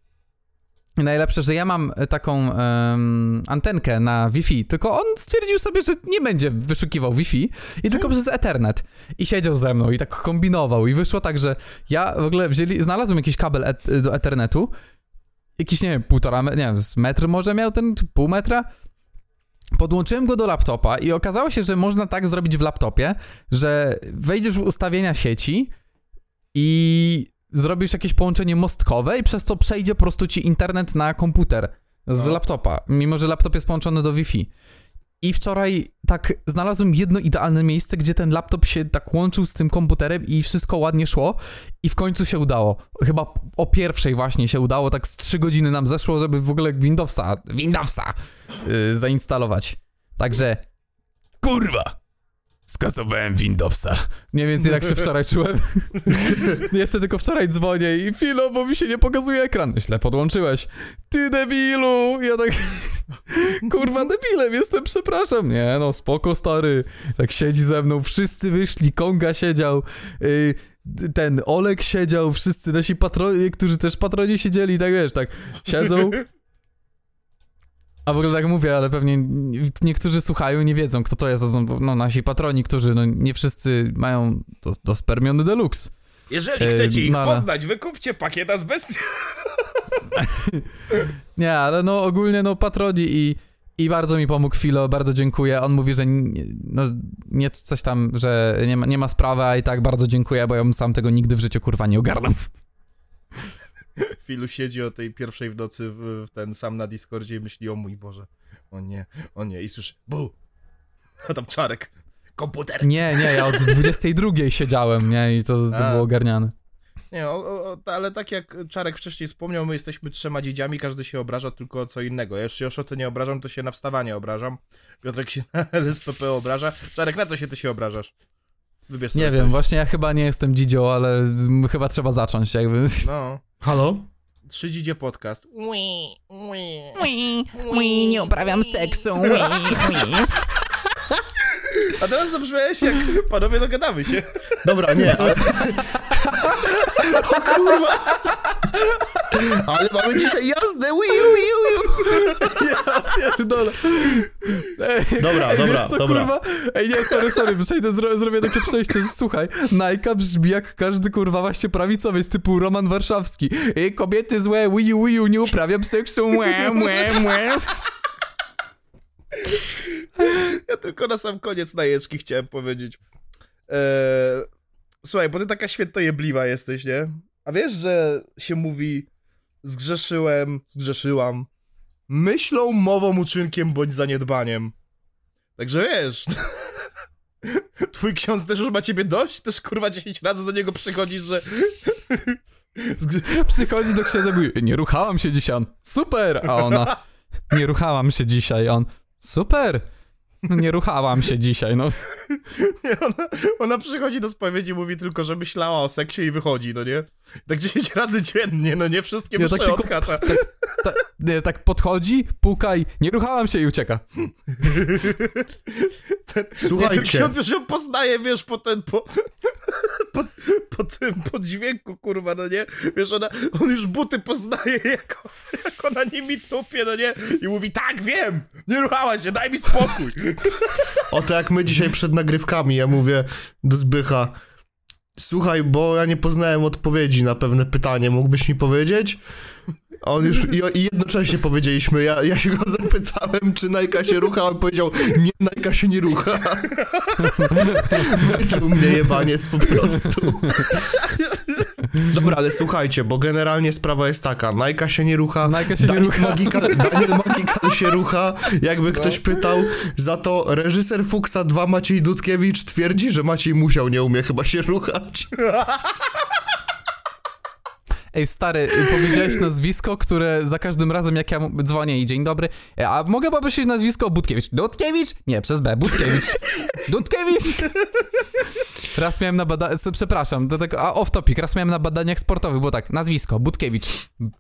Najlepsze, że ja mam e, taką em, antenkę na Wi-Fi, tylko on stwierdził sobie, że nie będzie wyszukiwał Wi-Fi i tylko przez Ethernet. I siedział ze mną i tak kombinował i wyszło tak, że ja w ogóle wzięli, znalazłem jakiś kabel et, do Ethernetu, jakiś, nie wiem, półtora, nie wiem, metr może miał ten, pół metra. Podłączyłem go do laptopa i okazało się, że można tak zrobić w laptopie, że wejdziesz w ustawienia sieci i zrobisz jakieś połączenie mostkowe i przez to przejdzie po prostu ci internet na komputer z No. laptopa, mimo że laptop jest połączony do Wi-Fi. I wczoraj tak znalazłem jedno idealne miejsce, gdzie ten laptop się tak łączył z tym komputerem i wszystko ładnie szło i w końcu się udało. Chyba o pierwszej właśnie się udało, tak z trzy godziny nam zeszło, żeby w ogóle Windowsa, Windowsa yy, zainstalować. Także kurwa! Skasowałem Windowsa. Mniej więcej tak się wczoraj czułem. Jeszcze tylko wczoraj dzwonię i chwilą, bo mi się nie pokazuje ekran. Źle podłączyłeś. Ty debilu! Ja tak... Kurwa, debilem jestem, przepraszam. Nie no, spoko stary. Tak siedzi ze mną, wszyscy wyszli, Konga siedział, yy, ten Olek siedział, wszyscy nasi patroni, którzy też patroni siedzieli, tak wiesz, tak siedzą. A w ogóle tak mówię, ale pewnie niektórzy słuchają i nie wiedzą, kto to jest. To są no, nasi patroni, którzy no, nie wszyscy mają do, do spermiony deluxe. Jeżeli Yy, chcecie ich no poznać, wykupcie pakieta z bestii. Nie, ale no ogólnie no patroni i, i bardzo mi pomógł Filo, bardzo dziękuję. On mówi, że nie, no, nie coś tam, że nie ma, nie ma sprawy, a i tak bardzo dziękuję, bo ja bym sam tego nigdy w życiu kurwa nie ogarnął. Filu siedzi o tej pierwszej w nocy w, w ten sam na Discordzie i myśli, o mój Boże, o nie, o nie, i słyszy, bu, a tam czarek, komputer. Nie, nie, ja od 22 siedziałem, nie, i to, to było ogarniane. Nie, o, o, ale tak jak Czarek wcześniej wspomniał, my jesteśmy trzema dziedziami, każdy się obraża tylko o co innego. Ja już się o to nie obrażam, to się na wstawanie obrażam. Piotrek się na LSPP obraża. Czarek, na co się ty się obrażasz? Wybierz sobie Nie coś. wiem, właśnie ja chyba nie jestem dzidzią, ale m, chyba trzeba zacząć, jakby. No, Halo? trzy dzidzie podcast. Ui, ui, Ui, ui, nie uprawiam seksu. Ui, ui. A teraz zabrzmiałeś jak, panowie, dogadamy się. Dobra, nie, ale... O kurwa! Ale mamy dzisiaj jazdę, ui, ui, ui. Pierdolę. Ej, Dobra, ej, dobra, wiesz co, dobra. kurwa? Ej, nie, sorry, sorry, przejdę, zro, zrobię takie przejście, słuchaj, Najka brzmi jak każdy, kurwa, właśnie prawicowiec, typu Roman Warszawski. Ej, kobiety złe, wiu, wiu, nie uprawiam seksu, mue, mue, mue. Ja tylko na sam koniec najeczki chciałem powiedzieć. Eee, słuchaj, bo ty taka świętojebliwa jesteś, nie? A wiesz, że się mówi zgrzeszyłem, zgrzeszyłam myślą, mową, uczynkiem bądź zaniedbaniem. Także wiesz... Twój ksiądz też już ma ciebie dość? Też kurwa 10 razy do niego przychodzisz, że... Przychodzi do księdza mówi, nie ruchałam się dzisiaj, on, super, a ona, nie ruchałam się dzisiaj, on, super, no nie ruchałam się dzisiaj, no. Nie, ona, ona przychodzi do spowiedzi, mówi tylko, że myślała o seksie i wychodzi, no nie? Tak 10 razy dziennie, no nie? Wszystkie msze tak tylko- odhacza. Ta, nie, tak podchodzi, puka i nie ruchałam się i ucieka. Nie, ten Słuchajcie, ksiądz już ją poznaje, wiesz, po ten, po, po, po tym, po dźwięku, kurwa, no nie? Wiesz, ona, on już buty poznaje, jak, jak ona nimi tupie, no nie? I mówi, tak, wiem, nie ruchała się, daj mi spokój. oto jak my dzisiaj przed nagrywkami, ja mówię do Zbycha, słuchaj, bo ja nie poznałem odpowiedzi na pewne pytanie, mógłbyś mi powiedzieć? A On już i, i jednocześnie powiedzieliśmy, ja, ja się go zapytałem, czy Najka się rucha, a on powiedział, nie, Najka się nie rucha. Wyczuł mnie jebaniec po prostu. Dobra, ale słuchajcie, bo generalnie sprawa jest taka, Najka się nie rucha, Najka się nie Daniel rucha. Magikal, Daniel Magikal się rucha, jakby ktoś pytał, za to reżyser Fuxa 2 Maciej Dudkiewicz twierdzi, że Maciej musiał, nie umie chyba się ruchać. Ej, stary, powiedziałeś nazwisko, które za każdym razem jak ja dzwonię i dzień dobry, e, a mogę poprosić nazwisko Budkiewicz. Dudkiewicz? Nie, przez B, Budkiewicz. Dudkiewicz! Raz miałem na badaniach, przepraszam, do tego, a off topic, raz miałem na badaniach sportowych, było tak, nazwisko, Budkiewicz,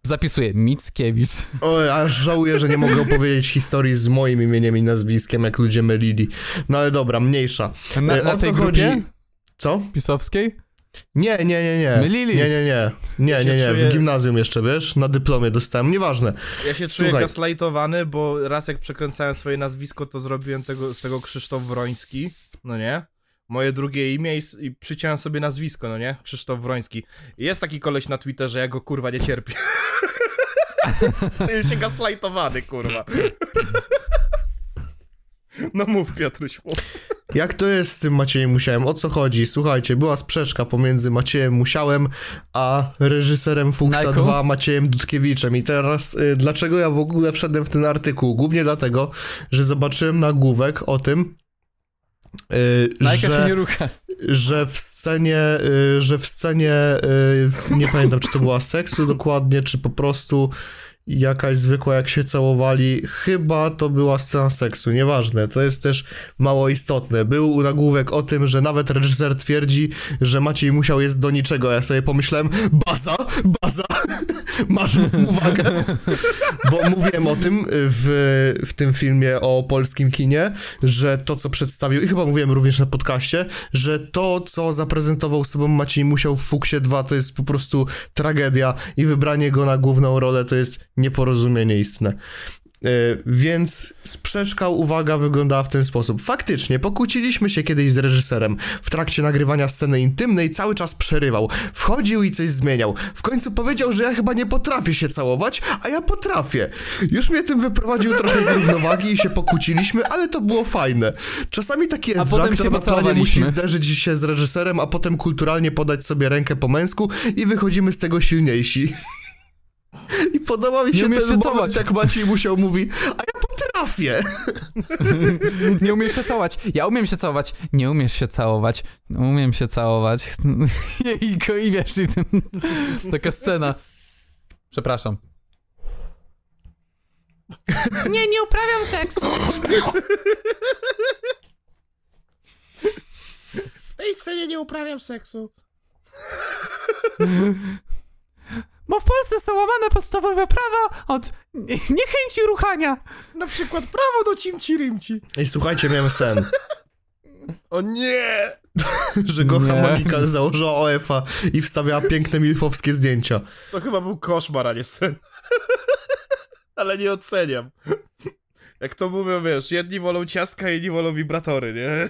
zapisuję, Mickiewicz. Oj, aż żałuję, że nie mogę opowiedzieć historii z moim imieniem i nazwiskiem, jak ludzie mylili. No ale dobra, mniejsza. Na, E, na tej co grupie chodzi? Co? pisowskiej? Nie, nie, nie, nie. Mylili. Nie, nie, nie. Nie, Ja nie, nie. czuję- W gimnazjum jeszcze, wiesz? Na dyplomie dostałem. Nieważne. Ja się czuję Słuchaj. gaslightowany, bo raz jak przekręcałem swoje nazwisko, to zrobiłem tego, z tego Krzysztof Wroński, no nie? Moje drugie imię i, i przyciąłem sobie nazwisko, no nie? Krzysztof Wroński. Jest taki koleś na Twitterze, ja go kurwa nie cierpię. Czuję się gaslightowany, kurwa. No mów, Piotruś, mów. Jak to jest z tym Maciejem Musiałem? O co chodzi? Słuchajcie, była sprzeczka pomiędzy Maciejem Musiałem a reżyserem Fuxa Najką? 2 Maciejem Dudkiewiczem. I teraz y, dlaczego ja w ogóle wszedłem w ten artykuł? Głównie dlatego, że zobaczyłem nagłówek o tym, y, Najka że... się nie rucha. że w scenie, y, że w scenie, y, nie pamiętam czy to była seksu dokładnie, czy po prostu jakaś zwykła jak się całowali, chyba to była scena seksu, nieważne, to jest też mało istotne. Był nagłówek o tym, że nawet reżyser twierdzi, że Maciej Musiał jest do niczego, ja sobie pomyślałem, baza, baza, masz uwagę, bo mówiłem o tym w, w tym filmie o polskim kinie, że to, co przedstawił, i chyba mówiłem również na podcaście, że to, co zaprezentował sobą Maciej Musiał w Fuksie 2, to jest po prostu tragedia i wybranie go na główną rolę to jest nieporozumienie istne. E, Więc sprzeczka, uwaga, wyglądała w ten sposób. Faktycznie, pokłóciliśmy się kiedyś z reżyserem. W trakcie nagrywania sceny intymnej cały czas przerywał. Wchodził i coś zmieniał. W końcu powiedział, że ja chyba nie potrafię się całować, a ja potrafię. Już mnie tym wyprowadził trochę z równowagi i się pokłóciliśmy, ale to było fajne. Czasami tak jest, A że potem się naturalnie musi zderzyć się z reżyserem, a potem kulturalnie podać sobie rękę po męsku i wychodzimy z tego silniejsi. I podoba mi się ten się moment, jak Maciej musiał mówi, a ja potrafię. Nie umiesz się całować. Ja umiem się całować. Nie umiesz się całować. Umiem się całować. I, go- i wiesz, i ten, taka scena. Przepraszam. Nie, nie uprawiam seksu. W tej scenie nie uprawiam seksu. Bo w Polsce są łamane podstawowe prawa od niechęci ruchania. Na przykład prawo do cimci rymci. I słuchajcie, miałem sen, O nie! że Gocha Nie. Magikal założyła OF-a i wstawiała piękne milfowskie zdjęcia. To chyba był koszmar, a nie sen. Ale nie oceniam. Jak to mówią, wiesz, jedni wolą ciastka, inni wolą wibratory, nie?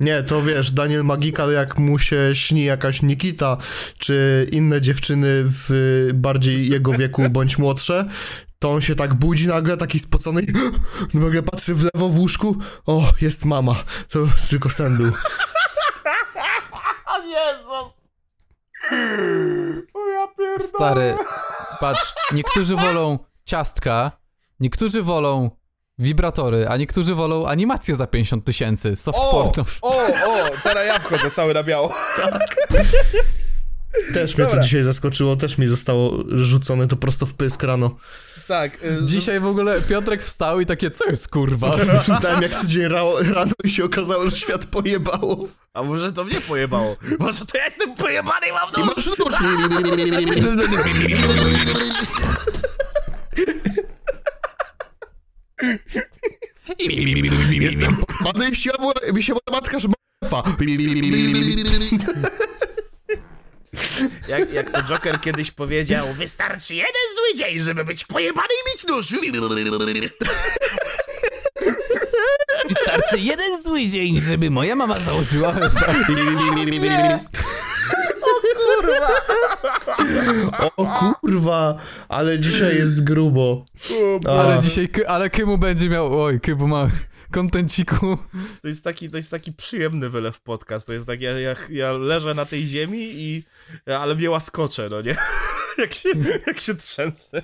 Nie, to wiesz, Daniel Magikal, jak mu się śni jakaś Nikita, czy inne dziewczyny w bardziej jego wieku bądź młodsze, to on się tak budzi nagle, taki spocony i nagle patrzy w lewo w łóżku, o, jest mama, to tylko sen był. Jezus! O ja pierdolę. Stary, patrz, niektórzy wolą ciastka, niektórzy wolą wibratory, a niektórzy wolą animację za 50 tysięcy, soft O! porno. O, o, teraz ja wchodzę cały na biało. Też mnie to Dobra. dzisiaj zaskoczyło, też mi zostało rzucone to prosto w pysk rano. Tak. y, Dzisiaj w ogóle Piotrek wstał i takie, co jest kurwa? Wstałem jak tydzień ra- rano i się okazało, że świat pojebało. A może to mnie pojebało? Może to ja jestem pojebany i mam I nóż? masz nóż. Jestem pojebany i siła była- mi się moja matka, że f***a. Jak, jak to Joker kiedyś powiedział, Wystarczy jeden zły dzień, żeby być pojebany i mieć nóż. Wystarczy jeden zły dzień, żeby moja mama założyła. kurwa, O kurwa, ale dzisiaj jest grubo. Ale dzisiaj, ale Kymu będzie miał, oj, Kymu ma kontenciku. To jest taki, to jest taki przyjemny wylew podcast. To jest tak, ja, ja, ja leżę na tej ziemi i... Ale mnie łaskocze, no nie? jak, się, jak się trzęsę.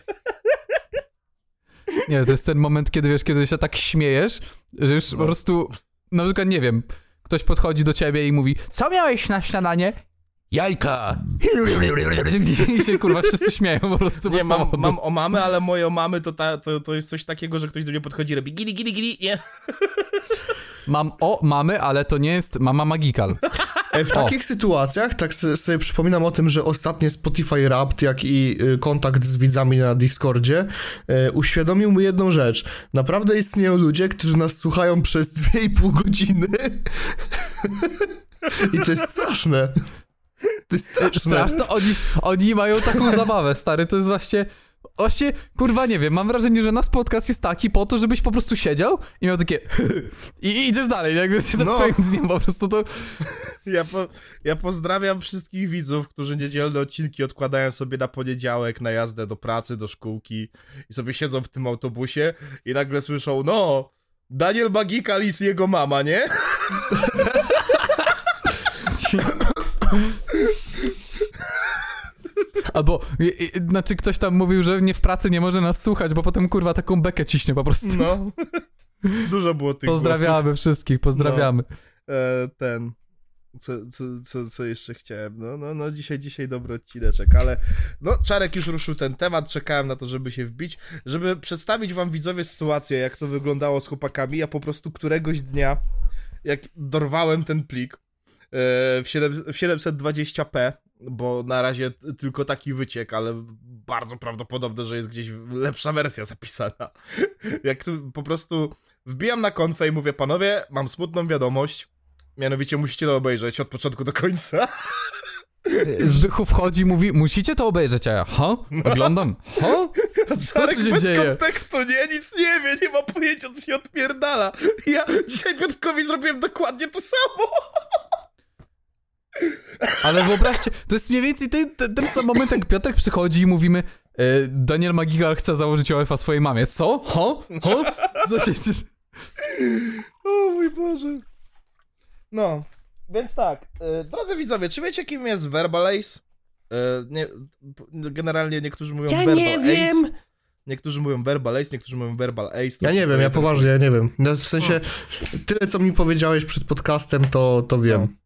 Nie, to jest ten moment, kiedy wiesz, kiedy się tak śmiejesz, że już po prostu, na przykład, nie wiem, ktoś podchodzi do ciebie i mówi, co miałeś na śniadanie? Jajka! I się kurwa wszyscy śmieją po prostu Nie, mam, mam o mamy, ale moje o mamy to, ta, to, to jest coś takiego, że ktoś do mnie podchodzi i robi gili, gili, gili, nie? Mam o mamy, ale to nie jest mama magikal. E, W takich sytuacjach, tak sobie przypominam o tym, że ostatnie Spotify Wrapped, jak i y, kontakt z widzami na Discordzie, e, uświadomił mi jedną rzecz. Naprawdę istnieją ludzie, którzy nas słuchają przez 2,5 godziny. I to jest straszne. To jest straszne. Straszno, oni, oni mają taką zabawę, stary, to jest właśnie... Właśnie, kurwa, nie wiem, mam wrażenie, że nasz podcast jest taki po to, żebyś po prostu siedział i miał takie i, i idziesz dalej, jakby się to No. swoim dniem po prostu to... Ja, po, ja pozdrawiam wszystkich widzów, którzy niedzielne odcinki odkładają sobie na poniedziałek na jazdę do pracy, do szkółki i sobie siedzą w tym autobusie i nagle słyszą, no, Daniel Magikalis i jego mama, nie? Albo, i, i, znaczy ktoś tam mówił, że nie w pracy nie może nas słuchać, bo potem kurwa taką bekę ciśnie po prostu. No. Dużo było tych Pozdrawiamy wszystkich, pozdrawiamy. głosów. E, ten... Co, co, co, co jeszcze chciałem? No, no, no, dzisiaj, dzisiaj dobry odcineczek, ale no, Czarek już ruszył ten temat, czekałem na to, żeby się wbić, żeby przedstawić wam widzowie sytuację, jak to wyglądało z chłopakami, ja po prostu któregoś dnia, jak dorwałem ten plik e, w, 7, w 720p, bo na razie tylko taki wyciek, ale bardzo prawdopodobne, że jest gdzieś lepsza wersja zapisana. Jak tu po prostu wbijam na konfę i mówię, panowie, mam smutną wiadomość, mianowicie musicie to obejrzeć od początku do końca. Zbychu wchodzi i mówi, musicie to obejrzeć, a ja, ha? Oglądam, ha? Co, tu się bez dzieje? kontekstu, nie? Nic nie wie, nie ma pojęcia, co się odpierdala. Ja dzisiaj Piotrkowi zrobiłem dokładnie to samo. Ale wyobraźcie, to jest mniej więcej ten, ten, ten sam moment, jak Piotrek przychodzi i mówimy, e, Daniel Magigal chce założyć OF-a swojej mamie. Co? Ha? Ha? Co się... O mój Boże. No, więc tak. E, drodzy widzowie, czy wiecie, kim jest Verbalace? E, nie, generalnie niektórzy mówią Ja Verbal nie Ace. wiem. Niektórzy mówią Verbal Ace, niektórzy mówią Verbal Ace. Ja nie wiem, ja poważnie, ja nie wiem. No, w sensie, tyle co mi powiedziałeś przed podcastem, to, to wiem. E,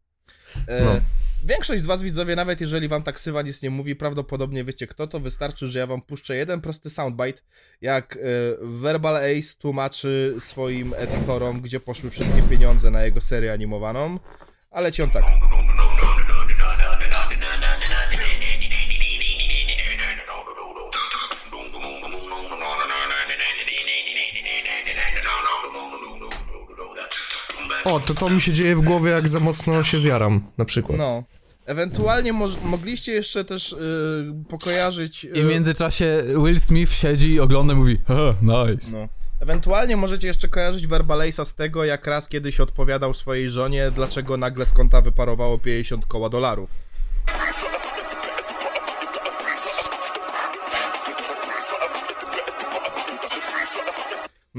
No. Większość z was widzowie, nawet jeżeli wam taksywa nic nie mówi, prawdopodobnie wiecie kto to. Wystarczy, że ja wam puszczę jeden prosty soundbite, jak e, Verbal Ace tłumaczy swoim edytorom, gdzie poszły wszystkie pieniądze na jego serię animowaną. Ale ci on tak. O, to to mi się dzieje w głowie, jak za mocno się zjaram, na przykład. No. Ewentualnie moż- mogliście jeszcze też y, pokojarzyć. y, I w międzyczasie Will Smith siedzi i ogląda i mówi, ha, nice. No. Ewentualnie możecie jeszcze kojarzyć Verbalejsa z tego, jak raz kiedyś odpowiadał swojej żonie, dlaczego nagle z konta wyparowało 50 koła dolarów.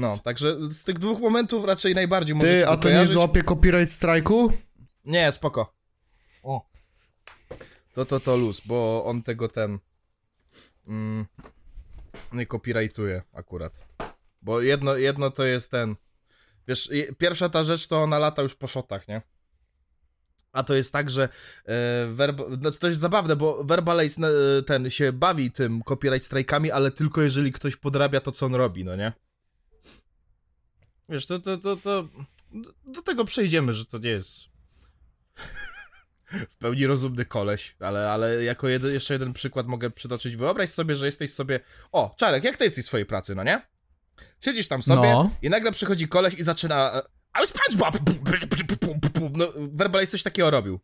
No, także z tych dwóch momentów raczej najbardziej Ty, a to nie złapie copyright strajku? Nie, spoko. O. To, to, to luz, bo on tego ten... Mm, nie copyrightuje akurat. Bo jedno, jedno to jest ten... Wiesz, pierwsza ta rzecz to ona lata już po shotach, nie? A to jest tak, że e, werba, znaczy to jest zabawne, bo Verbalace e, ten się bawi tym copyright strajkami, ale tylko jeżeli ktoś podrabia to, co on robi, no nie? Wiesz, to, to, to, to do, tego przejdziemy, że to nie jest w pełni rozumny koleś, ale, ale jako jedy, jeszcze jeden przykład mogę przytoczyć. Wyobraź sobie, że jesteś sobie... O, Czarek, jak to jesteś w swojej pracy, no nie? Siedzisz tam sobie No. i nagle przychodzi koleś i zaczyna... e, I'm SpongeBob! No, Verbalace coś takiego robił.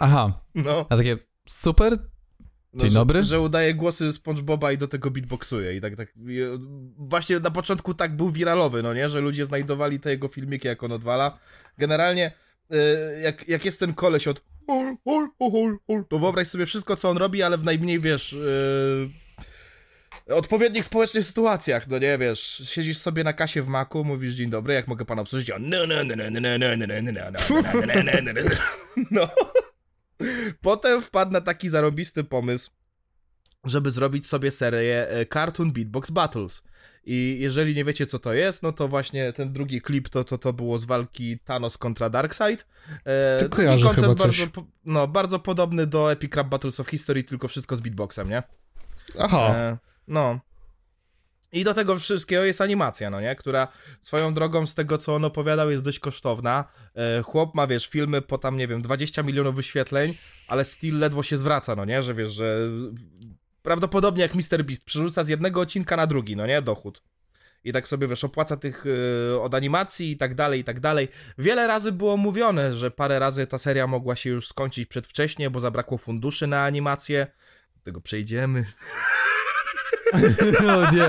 Aha, No. a takie, super, No, Dzień że, dobry. Że udaje głosy SpongeBoba i do tego beatboxuje i tak, tak. i, e, Właśnie na początku tak był wiralowy, no nie? Że ludzie znajdowali te jego filmiki, jak on odwala. Generalnie, e, jak, jak jest ten koleś od. To wyobraź sobie wszystko, co on robi, ale w najmniej, wiesz... Yy... Odpowiednich społecznych sytuacjach, no nie wiesz, siedzisz sobie na kasie w maku, mówisz dzień dobry, jak mogę pana obsłużyć? On, no, no, no, no, no, no, no, no, no, no, no, no, Potem wpadł na taki zarobisty pomysł, żeby zrobić sobie serię e, Cartoon Beatbox Battles. I jeżeli nie wiecie, co to jest, no to właśnie ten drugi klip to, to, to było z walki Thanos kontra Darkseid. E, taki kojarzę chyba coś. bardzo, po- no, bardzo podobny do Epic Rap Battles of History, tylko wszystko z beatboxem, nie? Aha. E, no. I do tego wszystkiego jest animacja, no nie? Która swoją drogą z tego, co on opowiadał, jest dość kosztowna. E, chłop ma, wiesz, filmy po tam, nie wiem, 20 milionów wyświetleń, ale still ledwo się zwraca, no nie? Że wiesz, że prawdopodobnie jak Mr. Beast przerzuca z jednego odcinka na drugi, no nie? Dochód. I tak sobie, wiesz, opłaca tych e, od animacji i tak dalej, i tak dalej. Wiele razy było mówione, że parę razy ta seria mogła się już skończyć przedwcześnie, bo zabrakło funduszy na animację. Do tego przejdziemy. No nie.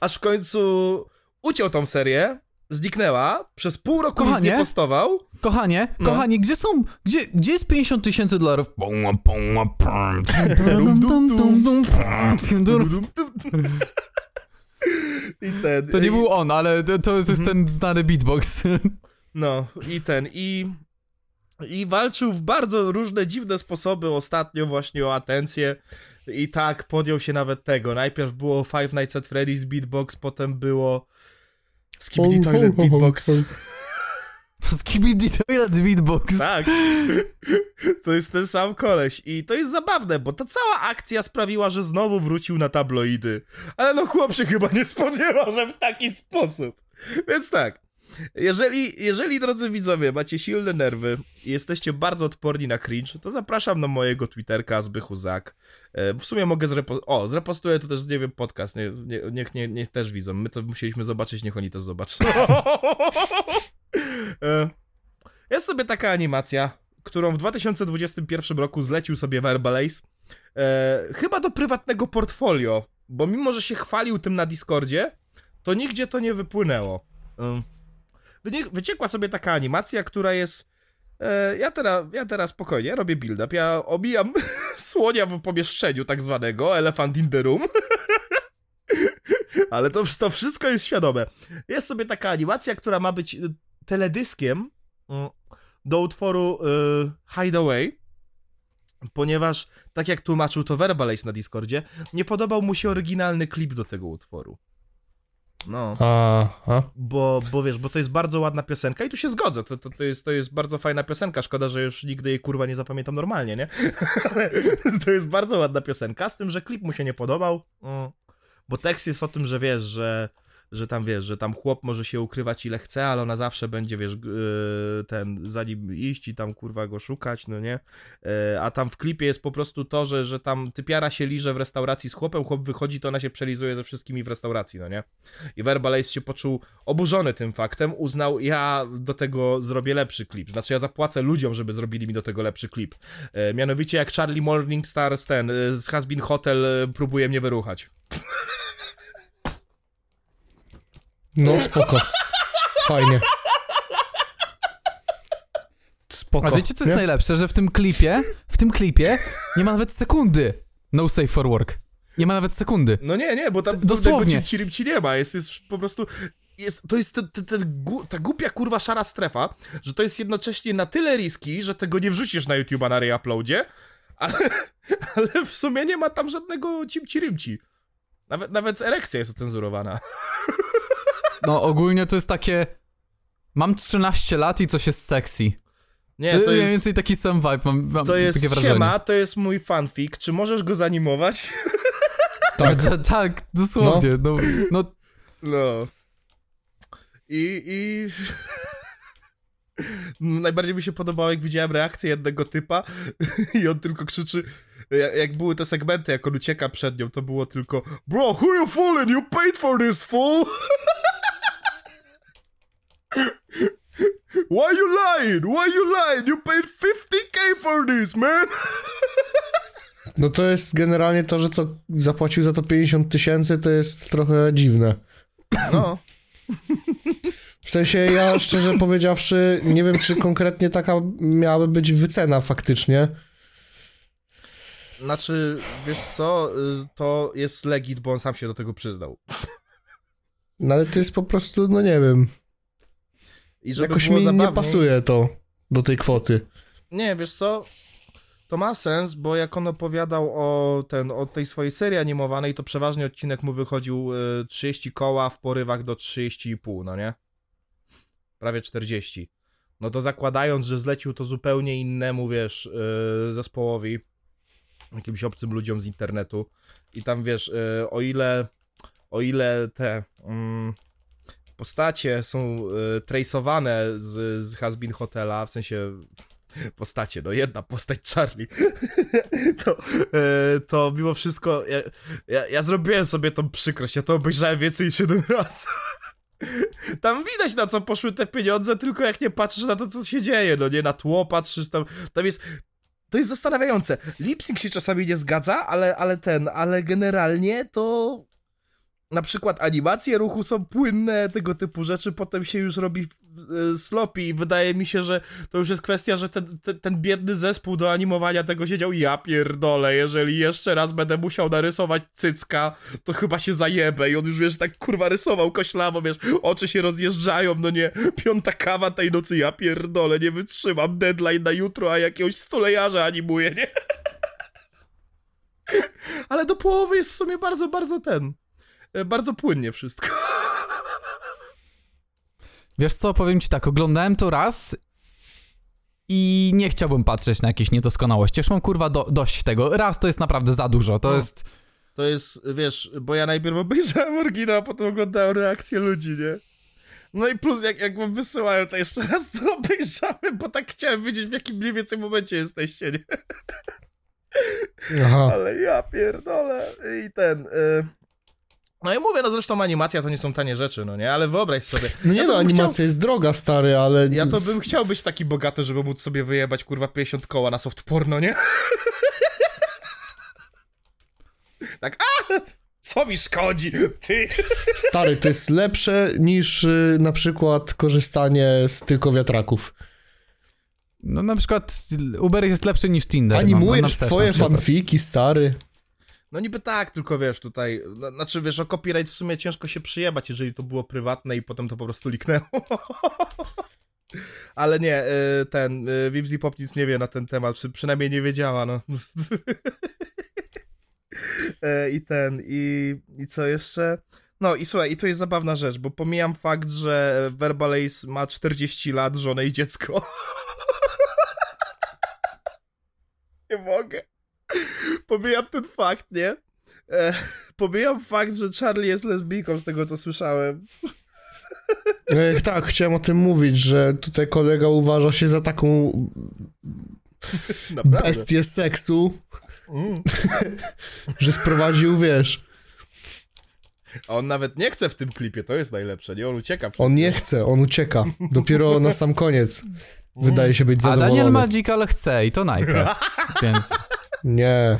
aż w końcu uciął tą serię, zniknęła, przez pół roku nic Kochanie? nie postował. Kochanie, No. kochanie, gdzie są, gdzie, gdzie jest 50 tysięcy dolarów? I ten, To nie i, był on, ale to, to jest Mhm. ten znany beatbox. No, i ten, i... I walczył w bardzo różne dziwne sposoby ostatnio właśnie o atencję. I tak, podjął się nawet tego. Najpierw było Five Nights at Freddy's beatbox, potem było Skibidi Toilet beatbox. Skibidi Toilet Beatbox. Tak. To jest ten sam koleś. I to jest zabawne, bo ta cała akcja sprawiła, że znowu wrócił na tabloidy. Ale no chłop się chyba nie spodziewał, że w taki sposób. Więc tak. Jeżeli, jeżeli, drodzy widzowie, macie silne nerwy i jesteście bardzo odporni na cringe, to zapraszam na mojego Twitterka Zbychu Zak. E, W sumie mogę zrepo... O, zrepostuję to też, nie wiem, podcast. Nie, nie, niech, nie, niech też widzą. My to musieliśmy zobaczyć, niech oni to zobaczą. E, Jest sobie taka animacja, którą w 2021 roku zlecił sobie Verbalace. E, chyba do prywatnego portfolio, bo mimo, że się chwalił tym na Discordzie, to nigdzie to nie wypłynęło. E, wyciekła sobie taka animacja, która jest. E, ja, teraz, ja teraz spokojnie robię build-up. Ja obijam słonia w pomieszczeniu, tak zwanego, elephant in the room. Ale to, to wszystko jest świadome. Jest sobie taka animacja, która ma być y, teledyskiem mm, do utworu y, Hideaway, ponieważ, tak jak tłumaczył to Verbalace na Discordzie, nie podobał mu się oryginalny klip do tego utworu. No, Aha. bo, bo wiesz, bo to jest bardzo ładna piosenka i tu się zgodzę, to, to, to, jest, to jest bardzo fajna piosenka, szkoda, że już nigdy jej kurwa nie zapamiętam normalnie, nie? Ale to jest bardzo ładna piosenka, z tym, że klip mu się nie podobał, mm, bo tekst jest o tym, że wiesz, że że tam wiesz, że tam chłop może się ukrywać ile chce, ale ona zawsze będzie, wiesz, yy, ten, za nim iść i tam kurwa go szukać, no nie? Yy, A tam w klipie jest po prostu to, że, że tam typiara się liże w restauracji z chłopem, chłop wychodzi, to ona się przelizuje ze wszystkimi w restauracji, no nie? I Verbalace się poczuł oburzony tym faktem, uznał, ja do tego zrobię lepszy klip, znaczy ja zapłacę ludziom, żeby zrobili mi do tego lepszy klip. E, mianowicie jak Charlie Morningstar z ten, e, z Has Been Hotel e, próbuje mnie wyruchać. No, spoko. Fajnie. A Spoko. wiecie co jest nie? najlepsze? Że w tym klipie, w tym klipie nie ma nawet sekundy no safe for work. Nie ma nawet sekundy. No nie, nie, bo tam dosłownie. ci ci nie ma, jest, jest po prostu... Jest, to jest ten, ten, ten gu, ta głupia kurwa szara strefa, że to jest jednocześnie na tyle riski, że tego nie wrzucisz na YouTube'a na reuploadzie, ale, ale w sumie nie ma tam żadnego cimci-rymci. Nawet, nawet erekcja jest ocenzurowana. No ogólnie to jest takie... Mam 13 lat i coś jest sexy. Nie, to Mniej jest... więcej taki sam vibe, mam, mam To jest takie wrażenie. siema, to jest mój fanfic. Czy możesz go zanimować? Tak. Ta- tak, dosłownie. No. No, No. I, i... Najbardziej mi się podobało, jak widziałem reakcję jednego typa i on tylko krzyczy, jak, jak były te segmenty, jak on ucieka przed nią, to było tylko Bro, who you fooling? You paid for this, fool! Why you lying? Why you lying? You paid 50k for this, man! No to jest generalnie to, że to zapłacił za to 50 tysięcy, to jest trochę dziwne. No. W sensie ja szczerze powiedziawszy nie wiem, czy konkretnie taka miałaby być wycena faktycznie. Znaczy, wiesz co, to jest legit, bo on sam się do tego przyznał. No ale to jest po prostu, no nie wiem, I żeby jakoś mi nie zabawniej- pasuje to do tej kwoty. Nie, wiesz co? To ma sens, bo jak on opowiadał o, ten, o tej swojej serii animowanej, to przeważnie odcinek mu wychodził y, 30 koła w porywach do 30,5, no nie? Prawie 40. No to zakładając, że zlecił to zupełnie innemu, wiesz, y, zespołowi, jakimś obcym ludziom z internetu i tam, wiesz, y, o ile, o ile te mm, postacie są y, traceowane z, z Hasbin Hotela, w sensie postacie, no jedna postać Charlie, to, e, to mimo wszystko ja, ja, ja zrobiłem sobie tą przykrość, ja to obejrzałem więcej niż jeden raz. Tam widać na co poszły te pieniądze, tylko jak nie patrzysz na to, co się dzieje, no nie, na tło patrzysz, tam, tam jest... To jest zastanawiające. Lipsync się czasami nie zgadza, ale, ale ten, ale generalnie to na przykład animacje ruchu są płynne, tego typu rzeczy, potem się już robi e, sloppy i wydaje mi się, że to już jest kwestia, że ten, ten, ten biedny zespół do animowania tego siedział ja pierdolę, jeżeli jeszcze raz będę musiał narysować cycka, to chyba się zajebę i on już wiesz, tak kurwa rysował koślawo, wiesz, oczy się rozjeżdżają, no nie, piąta kawa tej nocy, ja pierdolę, nie wytrzymam, deadline na jutro, a jakiegoś stulejarza animuję, nie? Ale do połowy jest w sumie bardzo, bardzo ten, bardzo płynnie wszystko. Wiesz co, powiem ci tak, oglądałem to raz i nie chciałbym patrzeć na jakieś niedoskonałości. Już mam kurwa do, dość tego. Raz to jest naprawdę za dużo. To No. jest. To jest, wiesz, bo ja najpierw obejrzałem oryginał, a potem oglądałem reakcje ludzi, nie? No i plus, jak, jak wam wysyłają, to jeszcze raz to obejrzałem, bo tak chciałem wiedzieć, w jakim mniej więcej momencie jesteście, nie? Aha. Ale ja pierdolę. I ten... Y... No i mówię, no zresztą animacja to nie są tanie rzeczy, no nie? Ale wyobraź sobie... No nie ja no, animacja Chciał... jest droga, stary, ale... Ja to bym chciał być taki bogaty, żeby móc sobie wyjebać, kurwa, 50 koła na soft porno, nie? tak, a! Co mi szkodzi? Ty! Stary, to jest lepsze niż y, na przykład korzystanie z tylko wiatraków. No na przykład Uber jest lepszy niż Tinder. no, no, Animujesz na wstecz, swoje fanfiki, stary. No niby tak, tylko wiesz, tutaj, no, znaczy wiesz, o copyright w sumie ciężko się przyjebać, jeżeli to było prywatne i potem to po prostu liknęło. Ale nie, y, ten, y, Vivzi Pop nic nie wie na ten temat, przy, przynajmniej nie wiedziała, no. E, I ten, i, i co jeszcze? No i słuchaj, i to jest zabawna rzecz, bo pomijam fakt, że Verbalace ma 40 lat, żonę i dziecko. nie mogę. Pomijam ten fakt, nie? E, pomijam fakt, że Charlie jest lesbijką, z tego co słyszałem. E, tak, chciałem o tym mówić, że tutaj kolega uważa się za taką Naprawdę. bestię seksu, Mm. że sprowadził, wiesz, A on nawet nie chce w tym klipie, to jest najlepsze, nie? On ucieka. on nie chce, on ucieka. Dopiero na sam koniec wydaje się być A zadowolony. Daniel Magical chce i to najpierw. Więc Nie.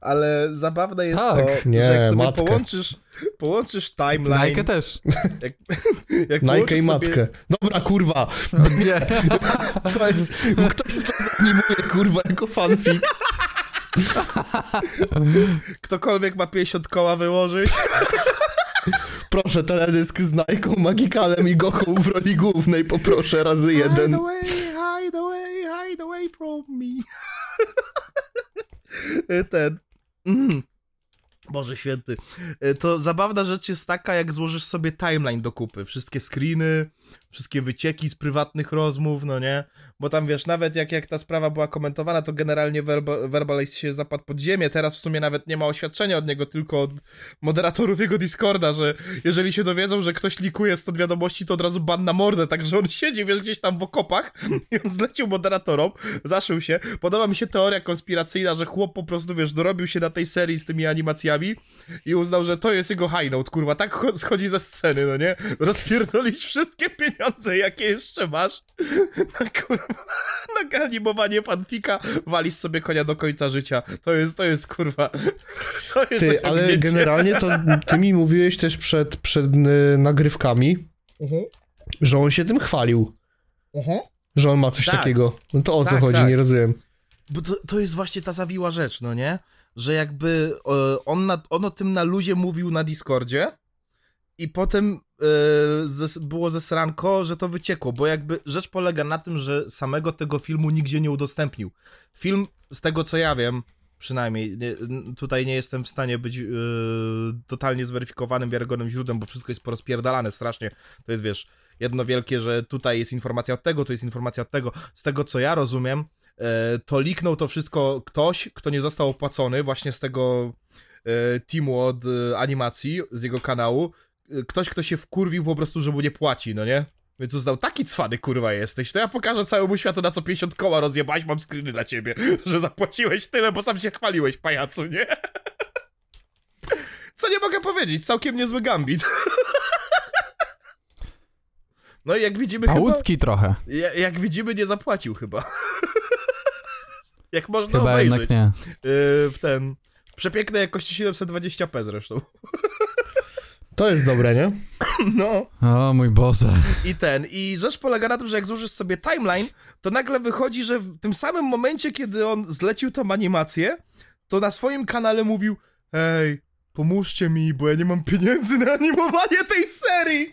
Ale zabawne jest Tak, to, nie, że jak sobie matkę. połączysz, połączysz timeline... Nike też. Jak, jak Nike i sobie- matkę. Dobra, kurwa. Nie. To jest, ktoś to zanimuje, kurwa, jako fanfic. Ktokolwiek ma 50 koła wyłożyć, Proszę, teledysk z Nike, Magikalem i Gochą w roli głównej, poproszę razy jeden. Hide away, hide away, hide away from me. Ten. Mm. Boże święty. E, To zabawna rzecz jest taka, jak złożysz sobie timeline do kupy. Wszystkie screeny, wszystkie wycieki z prywatnych rozmów, no nie? Bo tam wiesz, nawet jak, jak ta sprawa była komentowana, to generalnie Verba, Verbalize się zapadł pod ziemię. Teraz w sumie nawet nie ma oświadczenia od niego, tylko od moderatorów jego Discorda, że jeżeli się dowiedzą, że ktoś likuje stąd wiadomości, to od razu ban na mordę. Także on siedzi, wiesz, gdzieś tam w okopach i on zlecił moderatorom, zaszył się. Podoba mi się teoria konspiracyjna, że chłop po prostu, wiesz, dorobił się na tej serii z tymi animacjami i uznał, że to jest jego high note, kurwa. Tak cho- schodzi ze sceny, no nie? Rozpierdolić wszystkie pieniądze, jakie jeszcze masz kurwa, na animowanie fanfika, walisz sobie konia do końca życia. To jest, to jest kurwa, to jest Ty, ale generalnie to ty mi mówiłeś też przed, przed y, nagrywkami, Mhm. Że on się tym chwalił. Że on ma coś Tak. takiego. No to o co Tak, chodzi, tak. nie rozumiem. Bo to, to jest właśnie ta zawiła rzecz, no nie? Że jakby e, on, na, on o tym na luzie mówił na Discordzie i potem zes, było zesranko, że to wyciekło, bo jakby rzecz polega na tym, że samego tego filmu nigdzie nie udostępnił. Film, z tego co ja wiem, przynajmniej, nie, tutaj nie jestem w stanie być e, totalnie zweryfikowanym, wiarygodnym źródłem, bo wszystko jest porozpierdalane strasznie. To jest, wiesz, jedno wielkie, że tutaj jest informacja od tego, tu jest informacja od tego. Z tego co ja rozumiem, e, to liknął to wszystko ktoś, kto nie został opłacony właśnie z tego e, teamu od e, animacji, z jego kanału. E, Ktoś, kto się wkurwił po prostu, że mu nie płaci, no nie? Więc uznał, taki cwany kurwa jesteś, to ja pokażę całemu światu na co 50 koła rozjebałeś, mam screeny dla ciebie, że zapłaciłeś tyle, bo sam się chwaliłeś, pajacu, nie? Co nie mogę powiedzieć, całkiem niezły gambit. No i jak widzimy chyba... Pałucki trochę. Ja, jak widzimy, nie zapłacił chyba. jak można Chyba obejrzeć. jednak nie. Yy, w ten. Przepięknej jakości 720p zresztą. To jest dobre, nie? No. O mój Boże. I ten. I rzecz polega na tym, że jak złożysz sobie timeline, to nagle wychodzi, że w tym samym momencie, kiedy on zlecił tą animację, to na swoim kanale mówił: Hej, pomóżcie mi, bo ja nie mam pieniędzy na animowanie tej serii.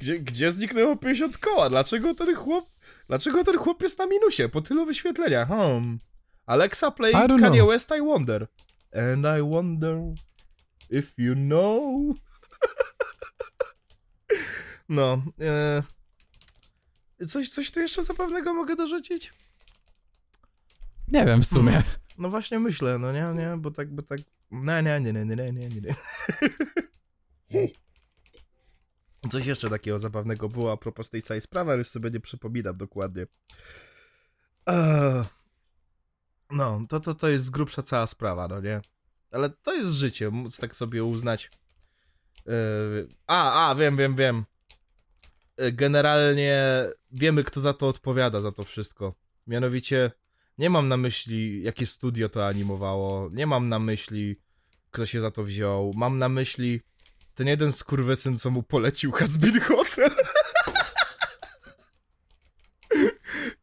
Gdzie, gdzie zniknęło 50 koła? Dlaczego ten chłop. Dlaczego ten chłop jest na minusie po tylu wyświetleniach? Hmm. Alexa play Kanye know. West I Wonder. And I wonder if you know. No. E... Coś, coś tu jeszcze zapewnego mogę dorzucić? Nie wiem w sumie. No właśnie myślę, no nie, nie, bo tak, bo tak. Nie, nie, nie, nie, nie, nie, nie, nie. Coś jeszcze takiego zabawnego było a propos tej całej sprawy, ale już sobie nie przypominam dokładnie. Eee, No, to, to, to jest z grubsza cała sprawa, no nie? Ale to jest życie, móc tak sobie uznać. Eee, A, a, wiem, wiem, wiem. E, Generalnie wiemy, kto za to odpowiada, za to wszystko. Mianowicie, nie mam na myśli, jakie studio to animowało. Nie mam na myśli, kto się za to wziął. Mam na myśli ten jeden skurwysyn, co mu polecił Hasbin Hotel.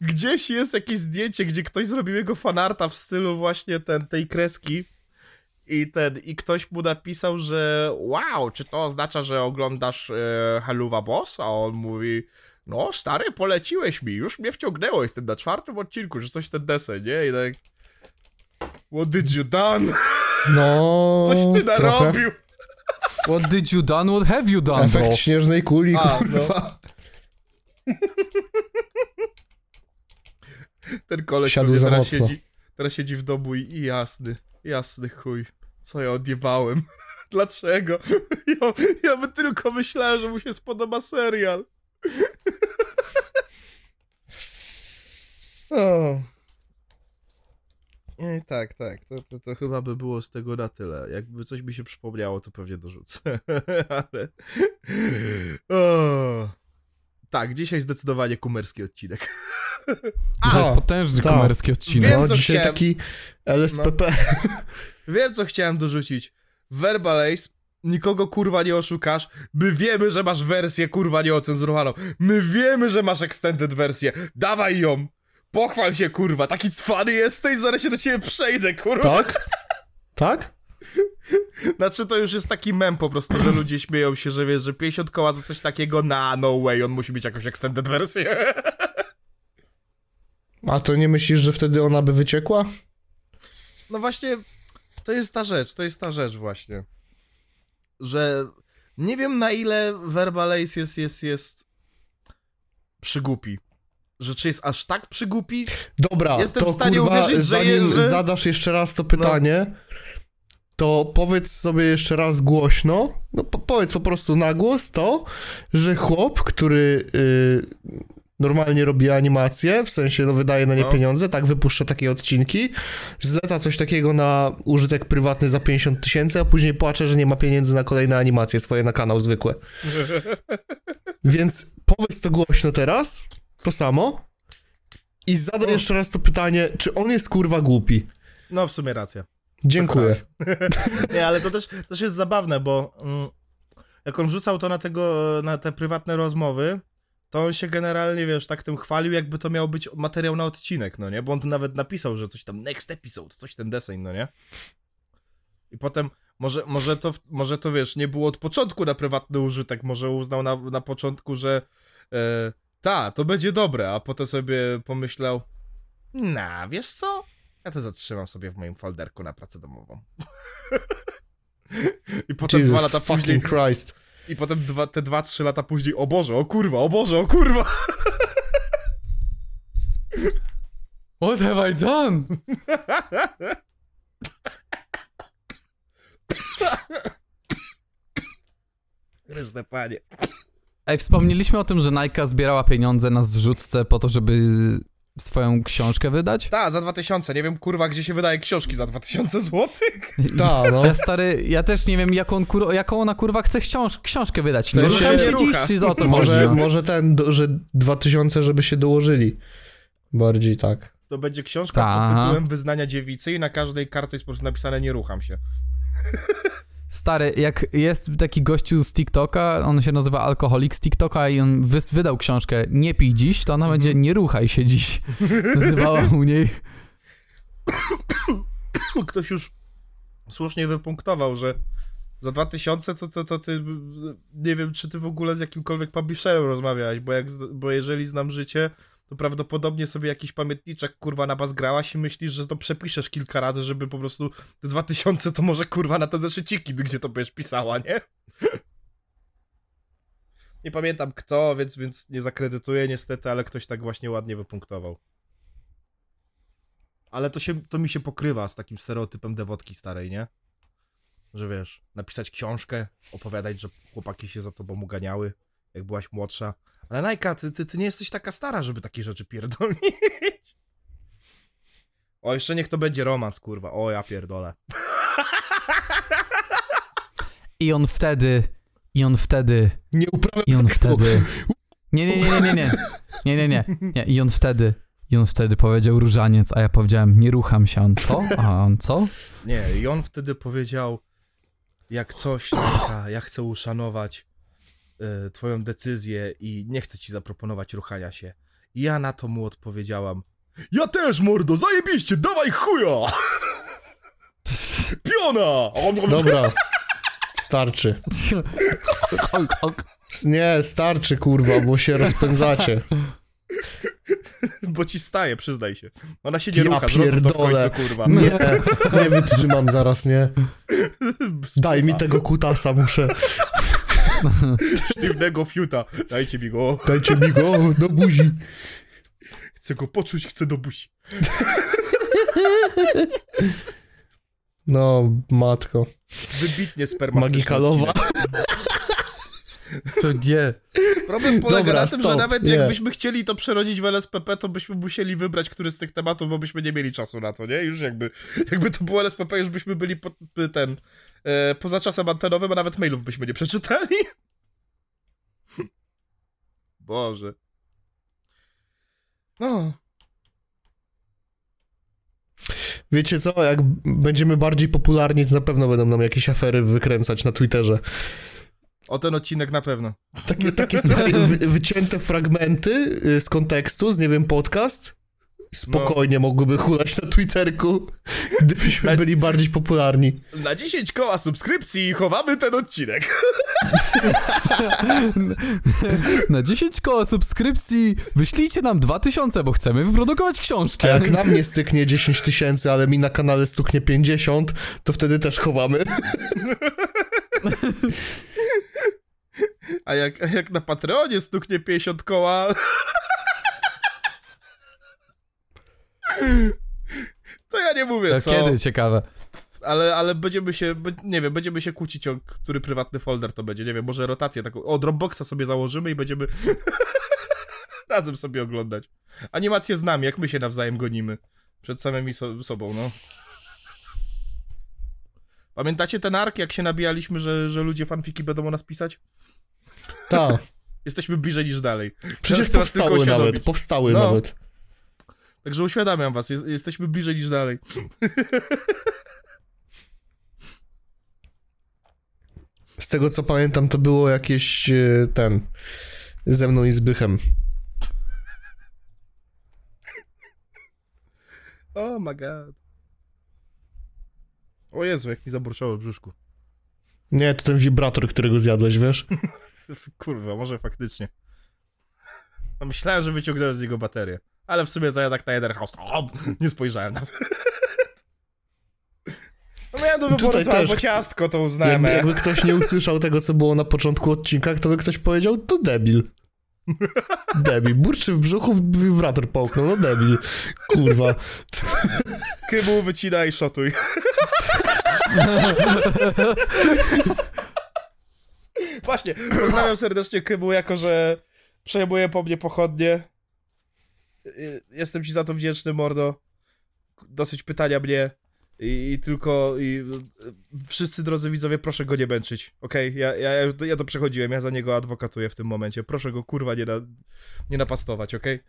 Gdzieś jest jakieś zdjęcie, gdzie ktoś zrobił jego fanarta w stylu właśnie ten, tej kreski. I ten, i ktoś mu napisał, że wow, czy to oznacza, że oglądasz e, Helluva Boss? A on mówi, no stary, poleciłeś mi, już mnie wciągnęło, jestem na czwartym odcinku, że coś ten desen, nie? I tak, what did you done? No. Coś ty trochę. narobił? What did you done? What have you done, bro? Efekt śnieżnej kuli, A, kurwa. Ten koleś Siadł za teraz mocno. siedzi, teraz siedzi w domu i, i jasny, jasny chuj, co ja odjebałem. Dlaczego? Ja, ja by tylko myślałem, że mu się spodoba serial. O. Nie, tak, tak. To, to, to chyba by było z tego na tyle. Jakby coś mi się przypomniało, to pewnie dorzucę. Ale. O. Tak, dzisiaj zdecydowanie kumerski odcinek. Że jest A, potężny tak. kumerski odcinek. Wiem, No, co dzisiaj chciałem. taki LSPP. Wiem, co chciałem dorzucić. Verbalace, nikogo kurwa nie oszukasz. My wiemy, że masz wersję kurwa nieocenzurowaną. My wiemy, że masz extended wersję. Dawaj ją. Pochwal się kurwa. Taki cwany jesteś, zaraz się do ciebie przejdę kurwa. Tak? Tak? Znaczy to już jest taki mem po prostu, że ludzie śmieją się, że wiesz, że 50 koła za coś takiego, na no way, on musi mieć jakąś extended wersję. A to nie myślisz, że wtedy ona by wyciekła? No właśnie, to jest ta rzecz, to jest ta rzecz właśnie. Że nie wiem na ile Verbalace jest, jest, jest przygłupi. Że czy jest aż tak przygłupi? Dobra, Jestem to w stanie kurwa, uwierzyć, że zanim je- że- No. zadasz jeszcze raz to pytanie, to powiedz sobie jeszcze raz głośno, no po, powiedz po prostu na głos to, że chłop, który y, normalnie robi animację, w sensie no, wydaje na nie No. pieniądze, tak, wypuszcza takie odcinki, zleca coś takiego na użytek prywatny za 50 tysięcy, a później płacze, że nie ma pieniędzy na kolejne animacje swoje na kanał zwykłe. Więc powiedz to głośno teraz, to samo, i zadaj No. jeszcze raz to pytanie, czy on jest kurwa głupi? No w sumie racja. Dziękuję. Nie, ale to też, też jest zabawne, bo mm, jak on wrzucał to na tego, na te prywatne rozmowy, to on się generalnie, wiesz, tak tym chwalił, jakby to miał być materiał na odcinek, no nie? Bo on nawet napisał, że coś tam next episode, coś ten deseń, no nie? I potem, może, może, to, może to, wiesz, nie było od początku na prywatny użytek, może uznał na, na początku, że e, ta, to będzie dobre, a potem sobie pomyślał, na, wiesz co? Ja to zatrzymam sobie w moim folderku na pracę domową. I potem Jesus dwa lata później, Christ. I potem dwa, te dwa, trzy lata później, o Boże, o kurwa, o Boże, o kurwa. What have I done? Chryste panie. Ej, wspomnieliśmy o tym, że Nike zbierała pieniądze na zrzutce po to, żeby swoją książkę wydać? Ta, za 2000, nie wiem kurwa, gdzie się wydaje książki za 2000 złotych. Ta, no. Ja stary, ja też nie wiem, jaką, kur, jaką ona kurwa chce książ, książkę wydać. No się Rucha. dziś, czy o co Może, chodzi? no? może ten, że 2000, żeby się dołożyli. Bardziej tak. To będzie książka Ta, pod aha. tytułem Wyznania dziewicy i na każdej kartce jest po prostu napisane nie rucham się. Stary, jak jest taki gościu z TikToka, on się nazywa Alkoholik z TikToka i on wys- wydał książkę Nie pij dziś, to ona Mhm. będzie Nie ruchaj się dziś. Nazywała u niej. Ktoś już słusznie wypunktował, że za 2000 to, to, to ty, nie wiem, czy ty w ogóle z jakimkolwiek publisherem rozmawiałeś, bo, jak, bo jeżeli znam życie, to prawdopodobnie sobie jakiś pamiętniczek kurwa na bas grałaś i myślisz, że to przepiszesz kilka razy, żeby po prostu te 2000 to może kurwa na te zeszyciki, gdzie to będziesz pisała, nie? Nie pamiętam kto, więc, więc nie zakredytuję niestety, ale ktoś tak właśnie ładnie wypunktował. Ale to, się, to mi się pokrywa z takim stereotypem dewotki starej, nie? Że wiesz, napisać książkę, opowiadać, że chłopaki się za tobą uganiały, jak byłaś młodsza. Ale Najka, ty, ty, ty nie jesteś taka stara, żeby takie rzeczy pierdolić. O, jeszcze niech to będzie romans, kurwa. O, ja pierdolę. I on wtedy, i on wtedy, Nie uprawiam i on seksu. wtedy... Nie, nie, nie, nie, nie, nie, nie, nie, nie, nie. I on wtedy, i on wtedy powiedział różaniec, a ja powiedziałem nie rucham się. On co? A on co? Nie, i on wtedy powiedział, jak coś, ja chcę uszanować twoją decyzję i nie chcę ci zaproponować ruchania się. I ja na to mu odpowiedziałam, ja też, mordo, zajebiście, dawaj chuja! Piona! Dobra. Starczy. Nie, starczy, kurwa, bo się rozpędzacie. Bo ci staje, przyznaj się. Ona się nie Ja rucha, zrozum to w końcu, kurwa. Nie, nie wytrzymam zaraz, nie. Daj mi tego kutasa, muszę. Sztywnego fiuta, dajcie mi go. Dajcie mi go do buzi. Chcę go poczuć, chcę do buzi. No, matko. Wybitnie spermastyczny Magikalowa. To nie. Problem polega Dobra, na tym, że stop, nawet nie. jakbyśmy chcieli to przerodzić w LSPP, to byśmy musieli wybrać który z tych tematów, bo byśmy nie mieli czasu na to, nie? Już jakby, jakby to było LSPP, już byśmy byli po, ten, e, poza czasem antenowym, a nawet mailów byśmy nie przeczytali. Boże. No, Wiecie co, jak będziemy bardziej popularni, to na pewno będą nam jakieś afery wykręcać na Twitterze. O ten odcinek na pewno. Takie, takie stare, wy, wycięte fragmenty y, z kontekstu, z nie wiem, podcast, spokojnie mogłyby hulać na Twitterku, gdybyśmy Na- byli bardziej popularni. Na 10 koła subskrypcji chowamy ten odcinek. Na 10 koła subskrypcji wyślijcie nam 2000, bo chcemy wyprodukować A książkę. jak na mnie styknie 10 tysięcy, ale mi na kanale stuknie 50, to wtedy też chowamy. A jak, a jak na Patreonie stuknie 50 koła... To ja nie mówię, To co. Kiedy? Ciekawe. Ale, ale będziemy się, nie wiem, będziemy się kłócić o który prywatny folder to będzie, nie wiem, może rotację taką, o Dropboxa sobie założymy i będziemy razem sobie oglądać. Animacje z nami, jak my się nawzajem gonimy. Przed samymi so sobą, no. Pamiętacie ten ark, jak się nabijaliśmy, że, że ludzie fanfiki będą o nas pisać? Tak, Jesteśmy bliżej niż dalej. przecież tylko powstały nawet, powstały No. nawet. Także uświadamiam was, jest, jesteśmy bliżej niż dalej. tego co pamiętam, to było jakieś e, ten ze mną i Zbychem. Oh my god. O Jezu, jak mi zaburczało w brzuszku. Nie, to ten wibrator, którego zjadłeś, wiesz? Kurwa, może faktycznie. No myślałem, że wyciągnąłem z niego baterię. Ale w sumie to ja tak na jeden house. O, nie spojrzałem nawet. No miałem do wyboru Tutaj to albo ciastko, to uznałem. Jakby, jakby ktoś nie usłyszał tego, co było na początku odcinka, to by ktoś powiedział, to debil. Debil. Burczy w brzuchu, wibrator połknął, no debil. Kurwa. Kybu wycina i szotuj. Właśnie, pozdrawiam serdecznie Kybu, jako że przejmuje po mnie pochodnie. Y, Jestem ci za to wdzięczny, mordo. Dosyć pytania mnie. I, i tylko i, y, wszyscy drodzy widzowie, proszę go nie męczyć. Okej, ja, ja, ja, ja to przechodziłem, ja za niego adwokatuję w tym momencie. Proszę go kurwa nie, na, nie napastować, okej?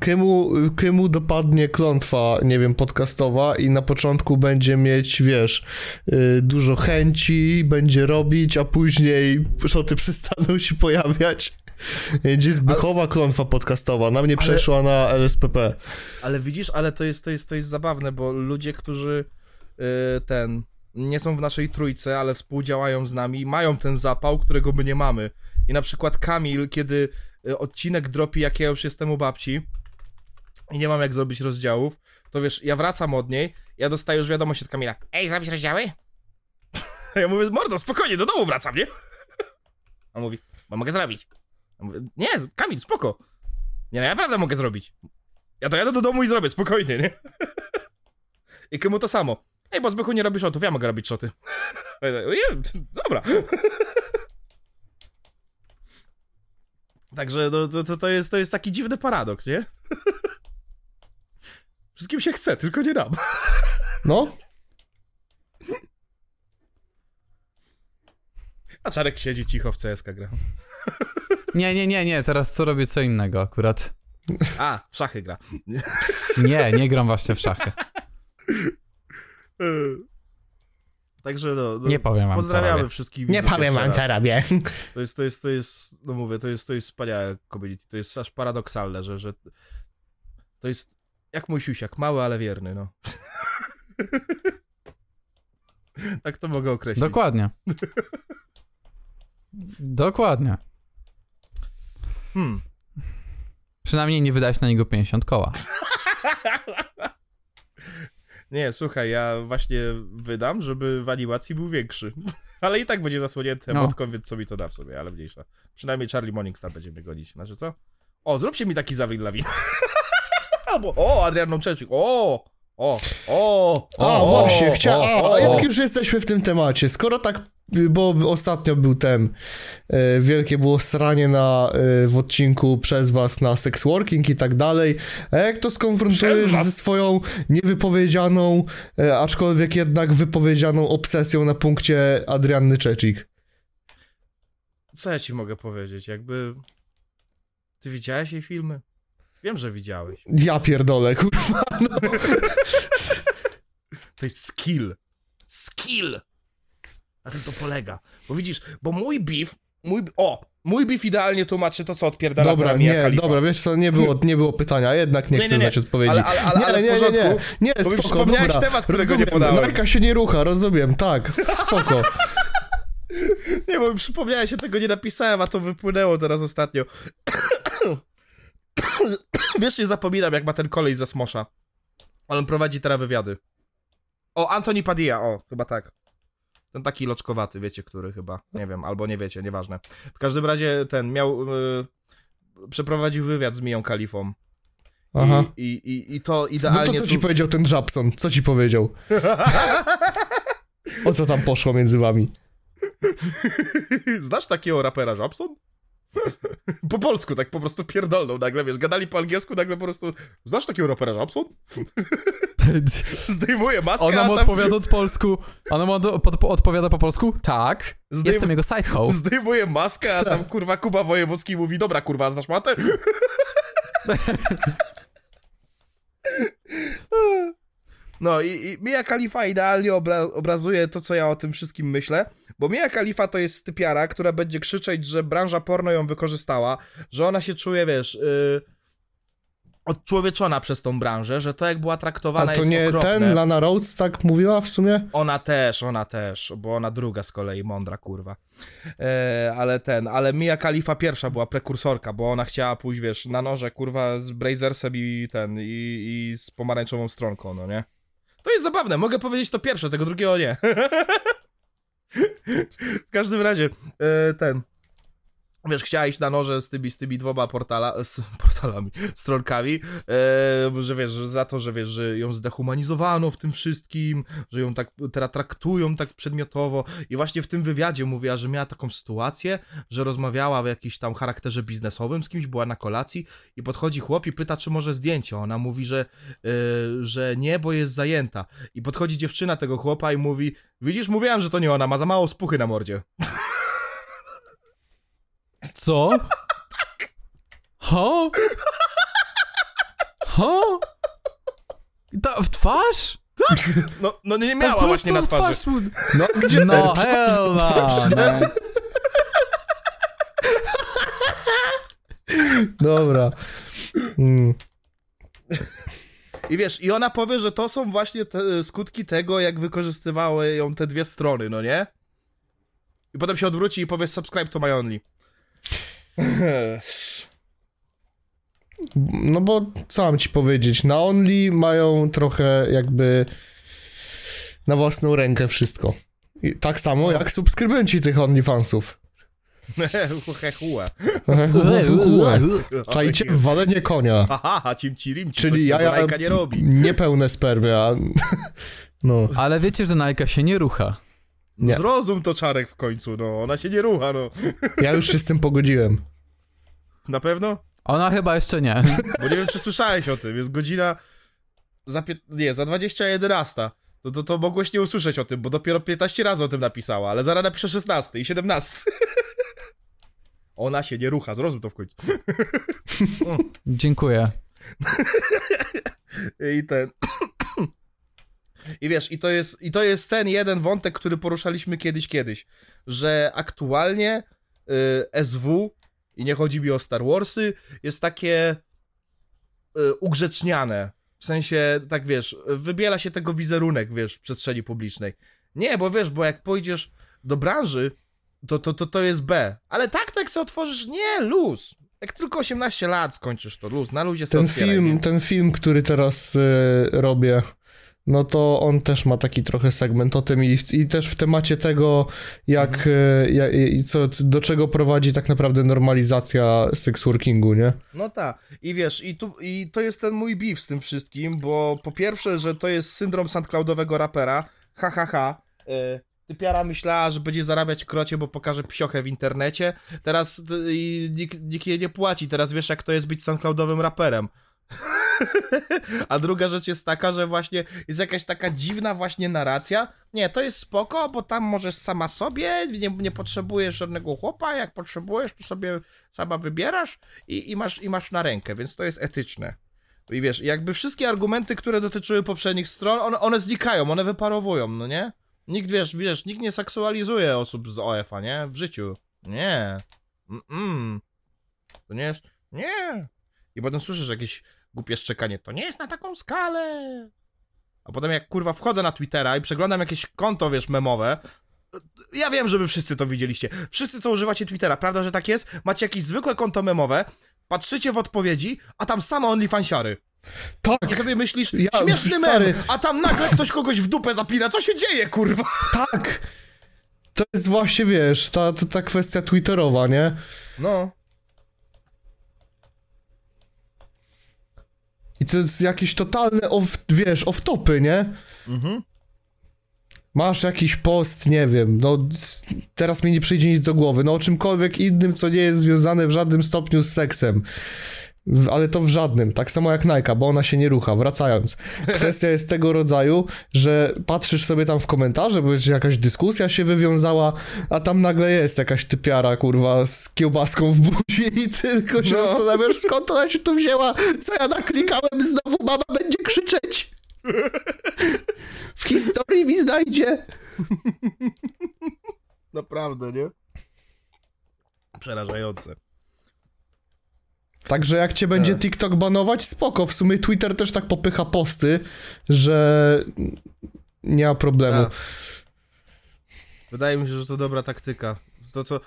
Kymu, Kymu dopadnie klątwa, nie wiem, podcastowa i na początku będzie mieć, wiesz, y, dużo chęci, będzie robić, a później szoty przestaną się pojawiać. Będzie zbychowa klątwa podcastowa, na mnie Ale- przeszła na LSPP. Ale widzisz, ale to jest, to jest, to jest zabawne, bo ludzie, którzy y, ten nie są w naszej trójce, ale współdziałają z nami, mają ten zapał, którego my nie mamy. I na przykład Kamil, kiedy y, odcinek dropi, jak ja już jestem u babci i nie mam jak zrobić rozdziałów, to wiesz, ja wracam od niej, ja dostaję już wiadomość od Kamila. Ej, zrobić rozdziały? Ja mówię, mordo, spokojnie, do domu wracam, nie? A on mówi, bo mogę zrobić. Ja mówię, nie, Kamil, spoko. Nie, no, ja naprawdę mogę zrobić. Ja dojadę do domu i zrobię, spokojnie, nie? I komu to samo. Ej, bo Zbychu nie robi shotów, ja mogę robić shoty. "Ojej, Dobra. Także no, to, to, to, jest, to jest taki dziwny paradoks, nie? Wszystkim się chce, tylko nie nam. No, A Czarek siedzi cicho w CSK gra. Nie, nie, nie, nie, teraz co robię co innego akurat. A, w szachy gra. Nie, nie gram właśnie w szachy. Także no, no Nie powiem wam, pozdrawiamy robię. wszystkich nie powiem wam, co robię. To jest, to jest, to jest, no mówię, to jest, to jest wspaniałe community, to jest aż paradoksalne, że, że to jest jak mój siusiak, mały, ale wierny, no. tak to mogę określić. Dokładnie. Dokładnie. Hmm. Przynajmniej nie wydałeś na niego 50 koła. Nie, słuchaj, ja właśnie wydam, żeby w animacji był większy. Ale i tak będzie zasłonięty No. emotką, więc co mi to da w sobie, ale mniejsza. Przynajmniej Charlie Morningstar będzie mnie gonić. Znaczy co? O, zróbcie mi taki Zawil Lawin. Albo, o, Adrian Nączewczyk, o, o, o, A, o, właśnie, o, chciałem. o, A, o. jak już jesteśmy w tym temacie, skoro tak, y, bo ostatnio był ten, e, wielkie było sranie na, e, w odcinku przez was na sex working i tak dalej, a jak to skonfrontujesz ze swoją niewypowiedzianą, e, aczkolwiek jednak wypowiedzianą obsesją na punkcie Adrianny Czecik? Co ja ci mogę powiedzieć? Jakby. Ty widziałeś jej filmy? Wiem, że widziałeś. Ja pierdolę, kurwa. To jest skill. Skill! Na tym to polega. Bo widzisz, bo mój beef. Mój, o! Mój beef idealnie tłumaczy to, co odpierdala Dobra, nie, Khalifa. dobra, wiesz co, nie było, nie było pytania, jednak nie, Nie, chcę nie, nie. znać odpowiedzi. Ale- ale- ale- nie, ale w nie, nie, porządku, nie, nie, mi spoko, przypomniałeś dobra, temat, którego nie rozumiem, podałem. Narka się nie rucha, rozumiem, tak, spoko. Nie, bo mi przypomniałeś, ja tego nie napisałem, a to wypłynęło teraz ostatnio. Wiesz, nie zapominam, jak ma ten kolej ze Smosza. On prowadzi teraz wywiady. O, Antoni Padilla, o, chyba tak. Ten taki loczkowaty, wiecie, który chyba, nie wiem, albo nie wiecie, nieważne. W każdym razie ten miał, y, przeprowadził wywiad z Miją Kalifą. Aha. I, i, i, I to No idealnie... to co ci tu- powiedział ten Japson? Co ci powiedział? O co tam poszło między wami? Znasz takiego rapera Japson? po polsku, tak po prostu pierdolną nagle, wiesz, gadali po angielsku, nagle po prostu, znasz takiego rapera Japson? Zdejmuje maskę, Ona mu tam odpowiada od polsku. Ona mu od, odpowiada po polsku? Tak. Zdejm- Jestem jego sidehoe. zdejmuje maskę, a tam kurwa Kuba Wojewódzki mówi, dobra kurwa, znasz matę? No i, i Mia Khalifa idealnie obra- obrazuje to, co ja o tym wszystkim myślę, bo Mia Khalifa to jest typiara, która będzie krzyczeć, że branża porno ją wykorzystała, że ona się czuje, wiesz, yy, odczłowieczona przez tą branżę, że to jak była traktowana A to jest nie okropne. ten Lana Rhodes tak mówiła w sumie? Ona też, ona też, bo ona druga z kolei, mądra kurwa. E, ale ten, ale Mia Khalifa pierwsza była prekursorka, bo ona chciała pójść, wiesz, na noże, kurwa, z Brazersem i ten, i, i z pomarańczową stronką, no nie? To jest zabawne, mogę powiedzieć to pierwsze, tego drugiego nie. w każdym razie, e, ten... Wiesz, chciała iść na noże z tymi, z tymi dwoma portala, z portalami, stronkami, e, że wiesz, za to, że wiesz, że ją zdehumanizowano w tym wszystkim, że ją tak teraz traktują tak przedmiotowo i właśnie w tym wywiadzie mówiła, że miała taką sytuację, że rozmawiała w jakimś tam charakterze biznesowym z kimś, była na kolacji i podchodzi chłop i pyta, czy może zdjęcie. Ona mówi, że, e, że nie, bo jest zajęta. I podchodzi dziewczyna tego chłopa i mówi, widzisz, mówiłam, że to nie ona, ma za mało spuchy na mordzie. Co? Ho? Ho? Ta, w twarz? No, no nie Po miała prostu właśnie na twarzy. twarz mu- No, gdzie? No hell no, no. Dobra. Mm. I wiesz, i ona powie, że to są właśnie te skutki tego, jak wykorzystywały ją te dwie strony, no nie? I potem się odwróci i powie subscribe to my only. No bo co mam ci powiedzieć? Na Only mają trochę jakby na własną rękę wszystko. I tak samo jak subskrybenci tych OnlyFansów. Czajcie walenie konia. Haha, cimci rimci, Czyli ja- ja, Nike nie robi. Niepełne spermy, a... No. Ale wiecie, że Nike się nie rucha. No Nie. Zrozum to czarek w końcu, no. Ona się nie rucha, no. Ja już się z tym pogodziłem. Na pewno? Ona chyba jeszcze nie. Bo nie wiem, czy słyszałeś o tym. Jest godzina za pię... nie, za 21. To, to, to mogłeś nie usłyszeć o tym, bo dopiero 15 razy o tym napisała, ale zaraz napiszę 16 i 17. Ona się nie rucha, zrozum to w końcu. Dziękuję. I ten... I wiesz, i to, jest, i to jest ten jeden wątek, który poruszaliśmy kiedyś, kiedyś, że aktualnie y, SW, i nie chodzi mi o Star Warsy, jest takie y, ugrzeczniane. W sensie, tak wiesz, wybiela się tego wizerunek, wiesz, w przestrzeni publicznej. Nie, bo wiesz, bo jak pójdziesz do branży, to to, to, to jest B. Ale tak, tak se otworzysz, nie, luz. Jak tylko 18 lat skończysz to, luz, na luzie sobie Ten film, ten film, który teraz y, robię, no to on też ma taki trochę segment o tym i, i też w temacie tego, jak, y, ja- i co, do czego prowadzi tak naprawdę normalizacja sex workingu, nie? No tak. I wiesz, i, tu, i to jest ten mój beef z tym wszystkim, bo po pierwsze, że to jest syndrom SoundCloudowego rapera, ha ha ha. Y, Typiara myślała, że będzie zarabiać krocie, bo pokaże psiochę w internecie. Teraz i nikt, nikt jej nie płaci. Teraz wiesz, jak to jest być SoundCloudowym raperem. A druga rzecz jest taka, że właśnie jest jakaś taka dziwna właśnie narracja. Nie, to jest spoko, bo tam możesz sama sobie, nie, nie potrzebujesz żadnego chłopa, jak potrzebujesz, to sobie sama wybierasz i, i, masz, i masz na rękę, więc to jest etyczne. I wiesz, jakby wszystkie argumenty, które dotyczyły poprzednich stron, one, one znikają, one wyparowują, no nie? Nikt, wiesz, wiesz, nikt nie seksualizuje osób z OF-a, nie? W życiu. Nie. Mm-mm. To nie jest... Nie. I potem słyszysz jakieś głupie szczekanie. To nie jest na taką skalę. A potem jak kurwa wchodzę na Twittera i przeglądam jakieś konto, wiesz, memowe, ja wiem, że wy wszyscy to widzieliście. Wszyscy, co używacie Twittera, prawda, że tak jest? Macie jakieś zwykłe konto memowe, patrzycie w odpowiedzi, a tam same OnlyFansiary. Tak, I sobie myślisz, Ja- śmieszny mem, a tam nagle ktoś kogoś w dupę zapina. Co się dzieje, kurwa? tak! To jest właśnie, wiesz, ta, ta, ta kwestia twitterowa, nie? No. I to jest jakieś totalne, off, wiesz, off-topy, nie? Mhm. Masz jakiś post, nie wiem, no teraz mi nie przyjdzie nic do głowy, no o czymkolwiek innym, co nie jest związane w żadnym stopniu z seksem. W, ale to w żadnym, tak samo jak Nike, bo ona się nie rucha. Wracając. Kwestia jest tego rodzaju, że patrzysz sobie tam w komentarze, bo jakaś dyskusja się wywiązała, a tam nagle jest jakaś typiara, kurwa, z kiełbaską w buzi i tylko się No. zastanawiasz, skąd ona się tu wzięła, co ja naklikałem, znowu mama będzie krzyczeć. W historii mi znajdzie. Naprawdę, nie? Przerażające. Także jak cię będzie Tak. TikTok banować, spoko. W sumie Twitter też tak popycha posty, że nie ma problemu. Tak. Wydaje mi się, że to dobra taktyka. To, co,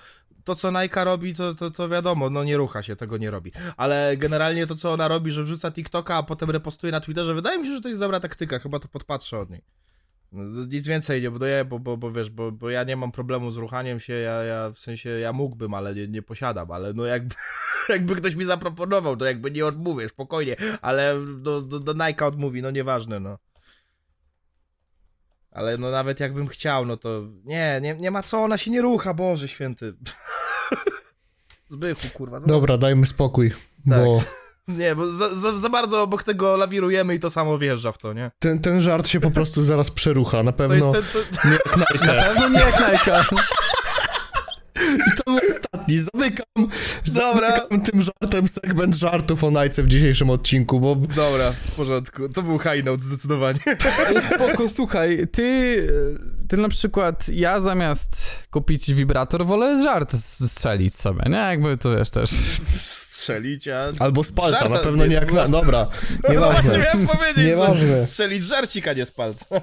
to, co Nike robi, to, to, to wiadomo, no nie rucha się, tego nie robi. Ale generalnie to, co ona robi, że wrzuca TikToka, a potem repostuje na Twitterze, wydaje mi się, że to jest dobra taktyka. Chyba to podpatrzę od niej. No, Nic więcej nie buduję, bo, bo, bo wiesz, bo, bo ja nie mam problemu z ruchaniem się, ja, ja w sensie ja mógłbym, ale nie, nie posiadam, ale no jakby, jakby ktoś mi zaproponował, to jakby nie odmówię, spokojnie, ale do, do, do Nike odmówi, no nieważne, no. Ale no nawet jakbym chciał, no to nie, nie, nie ma co, ona się nie rucha, Boże święty. Zbychu, kurwa. Za... Dobra, dajmy spokój, bo Nie, bo za, za, za bardzo obok tego lawirujemy i to samo wjeżdża w to, nie? ten, ten żart się po prostu zaraz przerucha. Na To pewno jest ten, to, nie jak Nike. Na pewno nie jak Nike. To był ostatni. Zamykam, Dobra. zamykam tym żartem segment żartów o Nike w dzisiejszym odcinku, bo Dobra, w porządku. To był high note zdecydowanie. Spoko, słuchaj, ty, ty na przykład, ja zamiast kupić wibrator, wolę żart strzelić sobie, nie? Jakby to wiesz też. Strzelić, a... albo z palca, Żarta- na pewno nie jak nie- na... Dobra, nieważne. Miałem powiedzieć, Nieważne. że strzelić żarcika, nie z palca.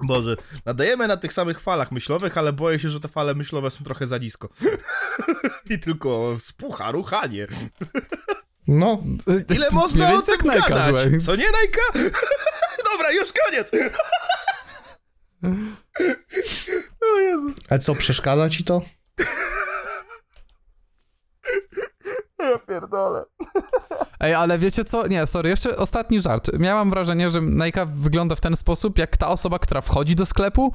Boże, nadajemy na tych samych falach myślowych, ale boję się, że te fale myślowe są trochę za nisko. I tylko spucha, ruchanie. No, Ile można o tym jak Nike'a gadać? złe. Co nie, Najka? Dobra, już koniec! o Jezus. a co, przeszkadza ci to? Ja pierdolę. Ej, ale wiecie co? Nie, sorry, jeszcze ostatni żart. Miałam wrażenie, że Nike wygląda w ten sposób, jak ta osoba, która wchodzi do sklepu,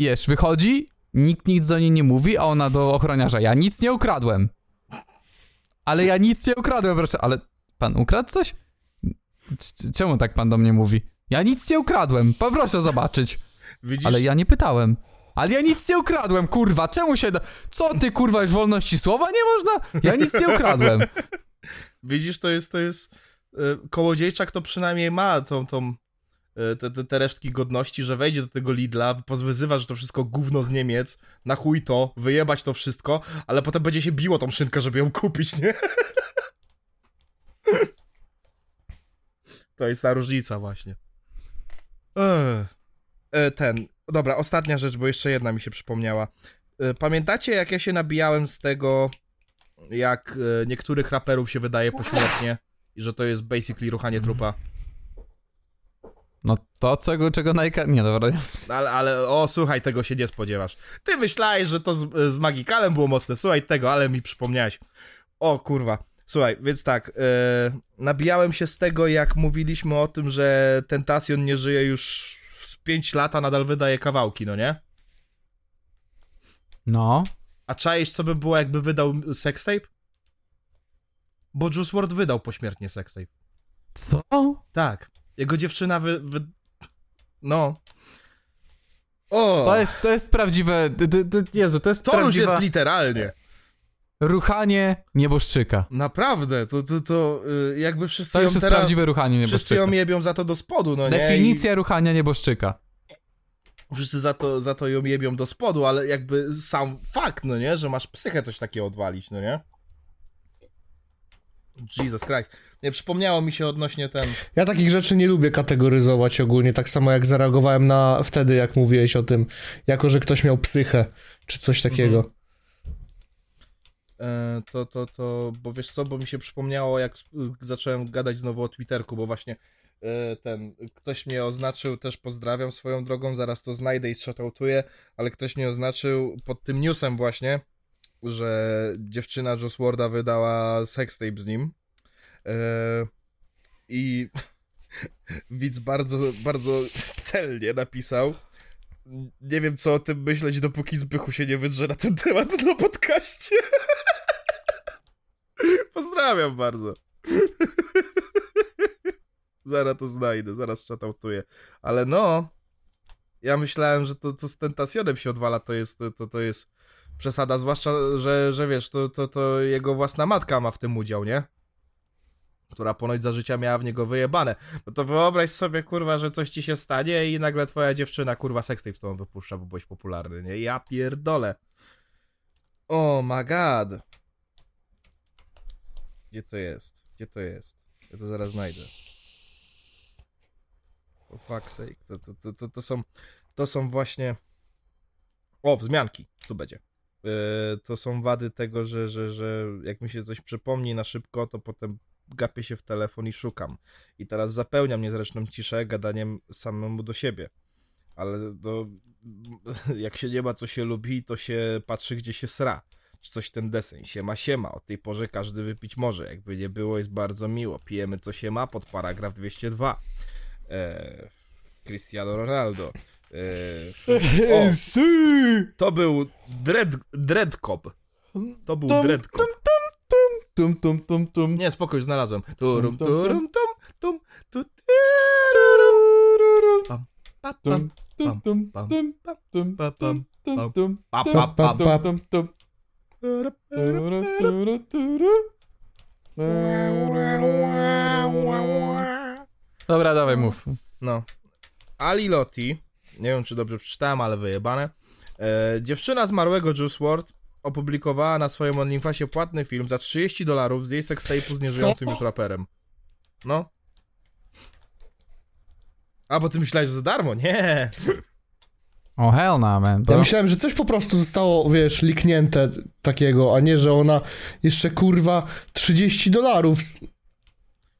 wiesz, wychodzi, nikt nic do niej nie mówi, a ona do ochroniarza, ja nic nie ukradłem. Ale ja nic nie ukradłem, proszę, ale pan ukradł coś? C- Czemu tak pan do mnie mówi? Ja nic nie ukradłem, poproszę zobaczyć. Widzisz? Ale ja nie pytałem. Ale ja nic nie ukradłem, kurwa, czemu się... Do... Co ty, kurwa, już wolności słowa nie można? Ja nic nie ukradłem. Widzisz, to jest, to jest... y, Kołodziejczak to przynajmniej ma tą, tą y, te, te, te resztki godności, że wejdzie do tego Lidla, pozwyzywa, że to wszystko gówno z Niemiec, na chuj to, wyjebać to wszystko, ale potem będzie się biło tą szynkę, żeby ją kupić, nie? To jest ta różnica właśnie. E, Ten, dobra, ostatnia rzecz, bo jeszcze jedna mi się przypomniała. E, Pamiętacie, jak ja się nabijałem z tego, jak e, niektórych raperów się wydaje pośmiertnie i że to jest basically ruchanie trupa? No to, czego, czego Nike... Nie, dobra. Ale, ale, o, słuchaj, tego się nie spodziewasz. Ty myślałeś, że to z, z Magikalem było mocne, słuchaj tego, ale mi przypomniałeś. O, kurwa. Słuchaj, więc tak, e, nabijałem się z tego, jak mówiliśmy o tym, że Tentacion nie żyje już 5 lat, a nadal wydaje kawałki, no nie? No. A czaisz, co by było, jakby wydał sextape? Bo Juice WRLD wydał pośmiertnie sextape. Co? Tak. Jego dziewczyna wy... wy... No. O! To jest, to jest prawdziwe... d- d- d- Jezu, to jest To już prawdziwe jest literalnie. Ruchanie nieboszczyka. Naprawdę, to, to, to y, jakby wszyscy To ją już jest teraz... prawdziwe ruchanie Wszyscy nieboszczyka. ją jebią za to do spodu, no nie? Definicja ruchania nieboszczyka. Wszyscy za to, za to ją jebią do spodu, ale jakby sam fakt, no nie? Że masz psychę coś takiego odwalić, no nie? Jesus Christ. Nie, przypomniało mi się odnośnie ten... Ja takich rzeczy nie lubię kategoryzować ogólnie, tak samo jak zareagowałem na wtedy, jak mówiłeś o tym, jako że ktoś miał psychę, czy coś takiego. E, to, to, to, bo wiesz co, bo mi się przypomniało, jak zacząłem gadać znowu o Twitterku, bo właśnie e, ten, ktoś mnie oznaczył, też pozdrawiam swoją drogą, zaraz to znajdę i shoutoutuję, ale ktoś mnie oznaczył pod tym newsem właśnie, że dziewczyna Joss Warda wydała sextape z nim. E, i widz bardzo, bardzo celnie napisał, nie wiem co o tym myśleć, dopóki Zbychu się nie wydrze na ten temat na podcaście. Pozdrawiam bardzo. zaraz to znajdę, zaraz chatautuję. Ale no, ja myślałem, że to, co z Tentacionem się odwala, to jest, to, to jest przesada, zwłaszcza, że, że wiesz, to, to, to jego własna matka ma w tym udział, nie? Która ponoć za życia miała w niego wyjebane. No to wyobraź sobie, kurwa, że coś ci się stanie i nagle twoja dziewczyna, kurwa, sextape którą wypuszcza, bo byłeś popularny, nie? Ja pierdolę. Oh my god. Gdzie to jest? Gdzie to jest? Ja to zaraz znajdę. For fuck's sake. To, to, to, to, to są, to są właśnie... O, wzmianki. Tu będzie. Yy, to są wady tego, że, że, że jak mi się coś przypomni na szybko, to potem gapię się w telefon i szukam. I teraz zapełniam niezręczną ciszę gadaniem samemu do siebie. Ale to, jak się nie ma co się lubi, to się patrzy gdzie się sra. Czy coś ten deseń. Siema, siema. O tej porze każdy wypić może. Jakby nie było, jest bardzo miło. Pijemy co się ma pod paragraf 202. Eee, Cristiano Ronaldo. Eee, o, to był Dread, Dreadcop. To był Dreadcop. Tum, tum, tum, tum. Nie, spokój, znalazłem. Turum, Tum, tum, turum, tum, tum, tu. Pam, pa, pam, pam, pam, pam, tum, tum, pa, tum, pa, pam. tum, tum, tum. Turu, turu, turu. Dobra, dawaj, mów. No. Ali Lotti, nie wiem czy dobrze przeczytałem, ale wyjebane. E, dziewczyna zmarłego Juice WRLD opublikowała na swoim OnlyFansie płatny film za 30 dolarów z jej sextape'u z nieżyjącym już raperem. No. A, bo ty myślałeś, że za darmo? Nie. O hell no, man. Ja Bro. myślałem, że coś po prostu zostało, wiesz, liknięte takiego, a nie, że ona jeszcze kurwa 30 dolarów.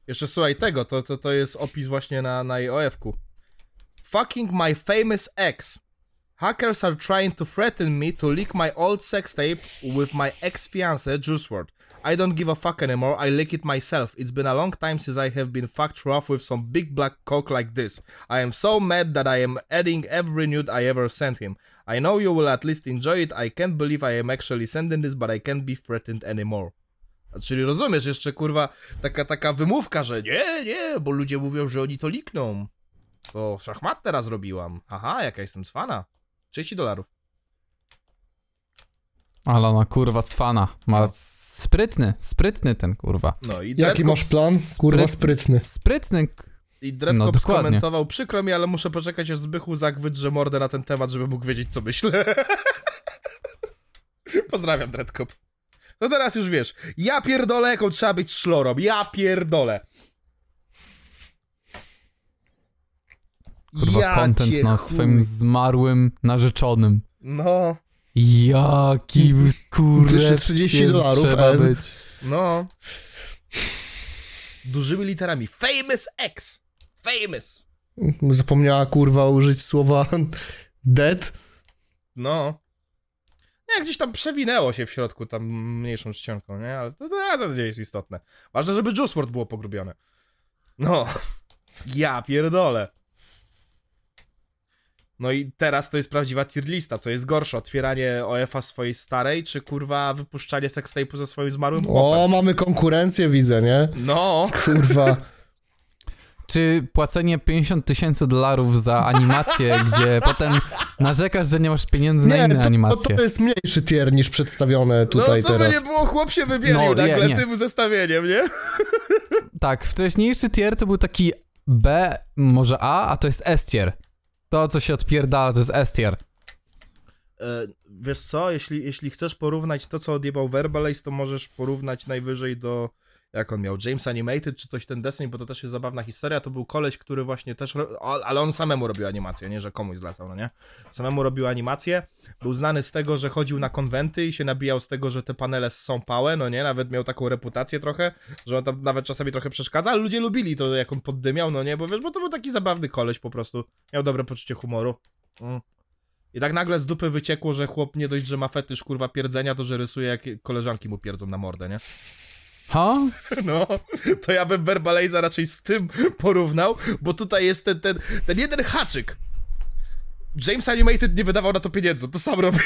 Jeszcze słuchaj tego, to, to, to jest opis właśnie na, na jej OF-ku. Fucking my famous ex. Hackers are trying to threaten me to leak my old sex tape with my ex-fiancé Juice WRLD. I don't give a fuck anymore, I leak it myself. It's been a long time since I have been fucked rough with some big black cock like this. I am so mad that I am adding every nude I ever sent him. I know you will at least enjoy it, I can't believe I am actually sending this, but I can't be threatened anymore. A Czyli rozumiesz, jeszcze kurwa taka, taka wymówka, że nie, nie, bo ludzie mówią, że oni to likną. To szachmat teraz robiłam. Aha, jaka jestem cwana. 30 dolarów. Ale ona kurwa cwana. Ma sprytny, sprytny ten kurwa. No i Jaki masz plan? Kurwa Spryt- sprytny. Sprytny. I Dreadcop No, skomentował, przykro mi, ale muszę poczekać, aż Zbychu Zak wydrze mordę na ten temat, żeby mógł wiedzieć, co myślę. Pozdrawiam, Dreadcop. No teraz już wiesz, ja pierdolę, jaką trzeba być szlorą, ja pierdolę. Kurwa Ja content na chuj. swoim zmarłym narzeczonym. No, Jaki kurde. Jeszcze 30 dolarów, trzeba być. no. Dużymi literami. Famous X. Famous. Zapomniała kurwa użyć słowa dead. No. Nie, gdzieś tam przewinęło się w środku tam mniejszą czcionką, nie? Ale to, to, to nie jest istotne. Ważne, żeby Juice WRLD było pogrubione. No. Ja pierdolę. No i teraz to jest prawdziwa tier lista, co jest gorsze, otwieranie OF-a swojej starej, czy kurwa wypuszczanie sextape'u ze swoim zmarłym O, chłopem? mamy konkurencję, widzę, nie? No, Kurwa. Czy płacenie 50 tysięcy dolarów za animację, gdzie potem narzekasz, że nie masz pieniędzy na inne to, animacje? to jest mniejszy tier niż przedstawione no tutaj co by nie było, chłop się wybielił No, nie, nagle nie. tym zestawieniem, nie? Tak, wcześniejszy tier to był taki B, może A, a to jest S tier. To, co się odpierdala, to jest S tier. E, wiesz co, jeśli, jeśli chcesz porównać to, co odjebał Verbalace, to możesz porównać najwyżej do, jak on miał, James Animated, czy coś ten deseń, bo to też jest zabawna historia, to był koleś, który właśnie też, ale on samemu robił animację, nie, że komuś zlecał, no nie? Samemu robił animację, był znany z tego, że chodził na konwenty i się nabijał z tego, że te panele są pałe, no nie, nawet miał taką reputację trochę, że on tam nawet czasami trochę przeszkadza, ale ludzie lubili to, jak on poddymiał, no nie, bo wiesz, bo to był taki zabawny koleś po prostu, miał dobre poczucie humoru. Mm. I tak nagle z dupy wyciekło, że chłop nie dość, że ma fetysz kurwa pierdzenia, to że rysuje jak koleżanki mu pierdzą na mordę, nie? Ha? No, to ja bym Verbalaze'a raczej z tym porównał, bo tutaj jest ten, ten, ten jeden haczyk. James Animated nie wydawał na to pieniędzy, to sam robi.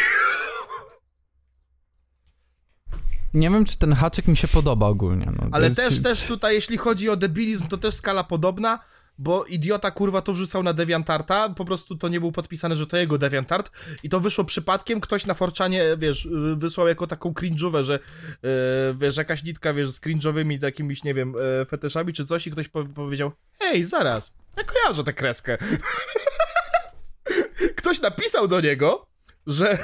Nie wiem, czy ten haczyk mi się podoba ogólnie. No, Ale też, jest- też tutaj, jeśli chodzi o debilizm, to też skala podobna, bo idiota kurwa to wrzucał na DeviantArta, po prostu to nie był podpisane, że to jego DeviantArt i to wyszło przypadkiem, ktoś na Forczanie, wiesz, y, wysłał jako taką cringe'ówę, że y, wiesz, jakaś nitka, wiesz, z cringe'owymi takimiś, nie wiem, y, fetyszami czy coś i ktoś po powiedział, hej, zaraz, ja kojarzę tę kreskę. ktoś napisał do niego, że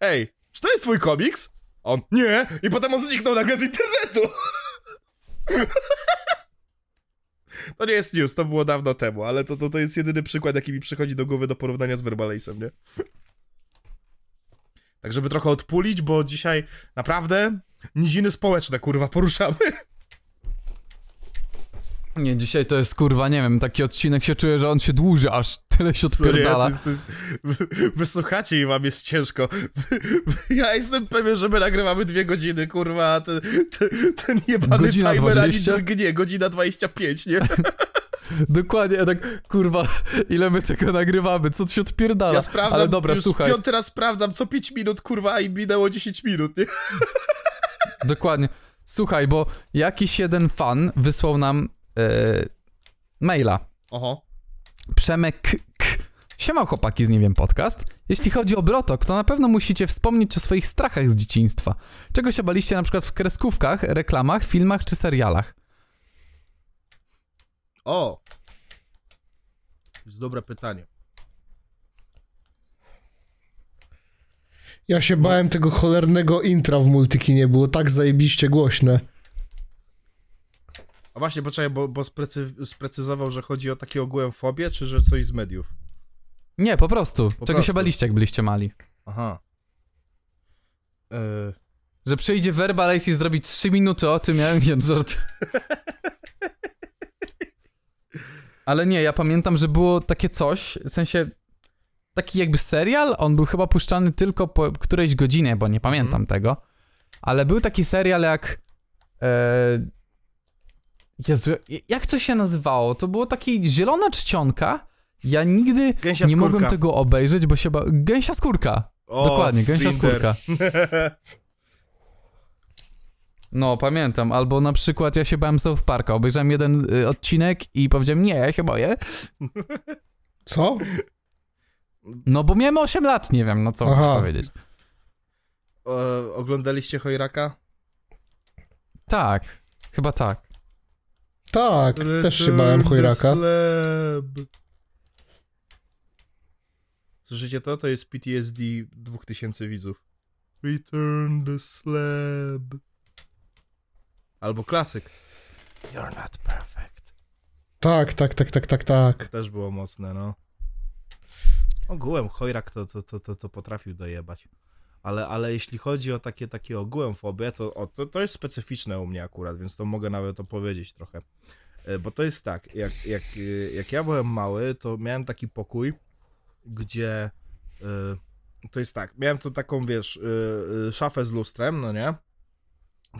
ej, czy to jest twój komiks? On, nie, i potem on zniknął nagle z internetu. To nie jest news, to było dawno temu, ale to, to, to jest jedyny przykład, jaki mi przychodzi do głowy do porównania z Verbalejsem, nie? Tak, żeby trochę odpulić, bo dzisiaj naprawdę niziny społeczne, kurwa, poruszamy. Nie, dzisiaj to jest kurwa, nie wiem, taki odcinek się czuję, że on się dłuży, aż tyle się Sorry, odpierdala. to jest, to jest, wy- wysłuchacie i wam jest ciężko. Ja jestem pewien, że my nagrywamy dwie godziny, kurwa, a ten, ten, ten jebany Godzina timer ani 20? drgnie, godzina 25, nie? Dokładnie, tak, kurwa, ile my tego nagrywamy, co się odpierdala? Ja sprawdzam, Ale dobra, już słuchaj, piąty raz sprawdzam co 5 minut, kurwa, i minęło 10 minut, nie? dokładnie. Słuchaj, bo jakiś jeden fan wysłał nam e, maila. Oho. Przemek K. Siema chłopaki z Nie Wiem Podcast. Jeśli chodzi o Brotok, to na pewno musicie wspomnieć o swoich strachach z dzieciństwa. Czego się baliście na przykład w kreskówkach, reklamach, filmach czy serialach? O! To jest dobre pytanie. Ja się bałem tego cholernego intra w Multikinie, było tak zajebiście głośne. A właśnie, poczekaj, bo, bo sprecy, sprecyzował, że chodzi o takie ogółem fobię, czy że coś z mediów? Nie, po prostu. Czego prostu. się baliście, jak byliście mali? Aha. E, Że przyjdzie Verbalace i zrobi 3 minuty o tym, ja nie, żart. Ale nie, ja pamiętam, że było takie coś, w sensie taki jakby serial, on był chyba puszczany tylko po którejś godzinie, bo nie pamiętam tego, ale był taki serial jak e, Jezu, jak to się nazywało? To było taki zielona czcionka, ja nigdy Gęsia nie skórka. mogłem tego obejrzeć, bo się ba... Gęsia skórka. o, Dokładnie, gęsia skórka. No, pamiętam. Albo na przykład ja się bałem South Parka. Obejrzałem jeden y, odcinek i powiedziałem, nie, ja się boję. Co? No, bo miałem 8 lat, nie wiem, no co Aha. powiedzieć. E, oglądaliście Chojraka? Tak, chyba tak. Tak, też się bałem chojraka. Słyszycie to? To jest PTSD 2000 widzów. Return the slab. Albo klasyk. You're not perfect. Tak, tak, tak, tak, tak, To tak. też było mocne, no. Ogółem Chojrak to, to, to, to, to potrafił dojebać. Ale, ale jeśli chodzi o takie, takie ogółem fobię, to, o, to to jest specyficzne u mnie akurat, więc to mogę nawet to powiedzieć trochę. E, Bo to jest tak, jak, jak, e, jak ja byłem mały, to miałem taki pokój, gdzie e, to jest tak, miałem tu taką, wiesz, szafę z lustrem, no nie?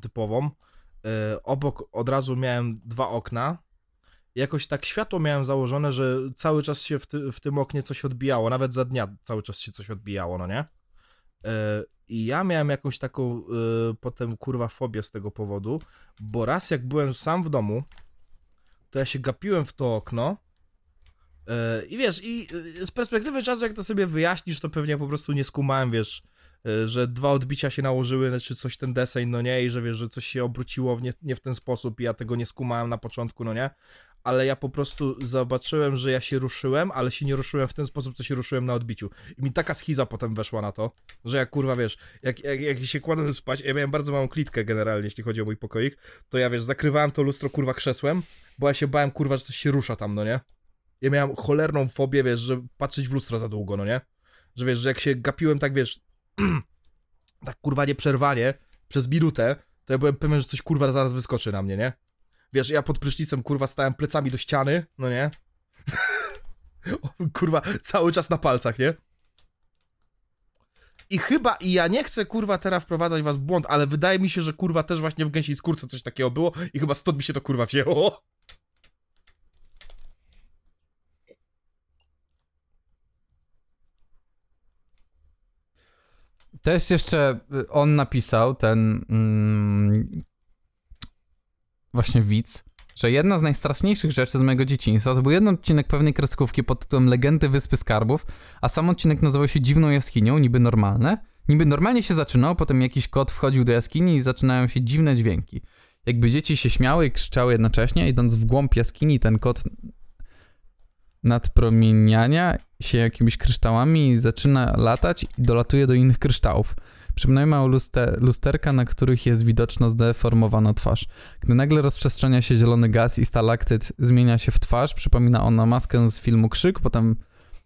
Typową. Obok od razu miałem dwa okna, jakoś tak światło miałem założone, że cały czas się w, ty, w tym oknie coś odbijało, nawet za dnia cały czas się coś odbijało, no nie? E, I ja miałem jakąś taką e, potem kurwa fobię z tego powodu, bo raz jak byłem sam w domu, to ja się gapiłem w to okno e, i wiesz, i z perspektywy czasu jak to sobie wyjaśnisz, to pewnie po prostu nie skumałem, wiesz, że dwa odbicia się nałożyły, czy coś ten deseń, no nie, i że wiesz, że coś się obróciło w nie, nie w ten sposób i ja tego nie skumałem na początku, no nie, ale ja po prostu zobaczyłem, że ja się ruszyłem, ale się nie ruszyłem w ten sposób, co się ruszyłem na odbiciu. I mi taka schiza potem weszła na to, że jak kurwa wiesz, jak, jak, jak się kładłem spać, ja miałem bardzo małą klitkę generalnie, jeśli chodzi o mój pokoik, to ja wiesz, zakrywałem to lustro kurwa krzesłem, bo ja się bałem kurwa, że coś się rusza tam, no nie? Ja miałem cholerną fobię, wiesz, że patrzeć w lustro za długo, no nie? Że wiesz, że jak się gapiłem tak, wiesz, tak kurwa nieprzerwanie przez minutę, to ja byłem pewien, że coś kurwa zaraz wyskoczy na mnie, nie? Wiesz, ja pod prysznicem, kurwa, stałem plecami do ściany, no nie? Kurwa, cały czas na palcach, nie? I chyba, i ja nie chcę, kurwa, teraz wprowadzać was w błąd, ale wydaje mi się, że, kurwa, też właśnie w gęsiej skórce coś takiego było i chyba stąd mi się to, kurwa, wzięło. Też jeszcze y, on napisał, ten mm, właśnie widz, że jedna z najstraszniejszych rzeczy z mojego dzieciństwa to był jeden odcinek pewnej kreskówki pod tytułem Legendy Wyspy Skarbów, a sam odcinek nazywał się Dziwną Jaskinią, niby normalne. Niby normalnie się zaczynał, potem jakiś kot wchodził do jaskini i zaczynają się dziwne dźwięki. Jakby dzieci się śmiały i krzyczały jednocześnie, idąc w głąb jaskini, ten kot nadpromieniania się jakimiś kryształami zaczyna latać i dolatuje do innych kryształów. Przed mną mają luster, lusterka, na których jest widoczna zdeformowana twarz. Gdy nagle rozprzestrzenia się zielony gaz i stalaktyt zmienia się w twarz, przypomina ona maskę z filmu Krzyk, potem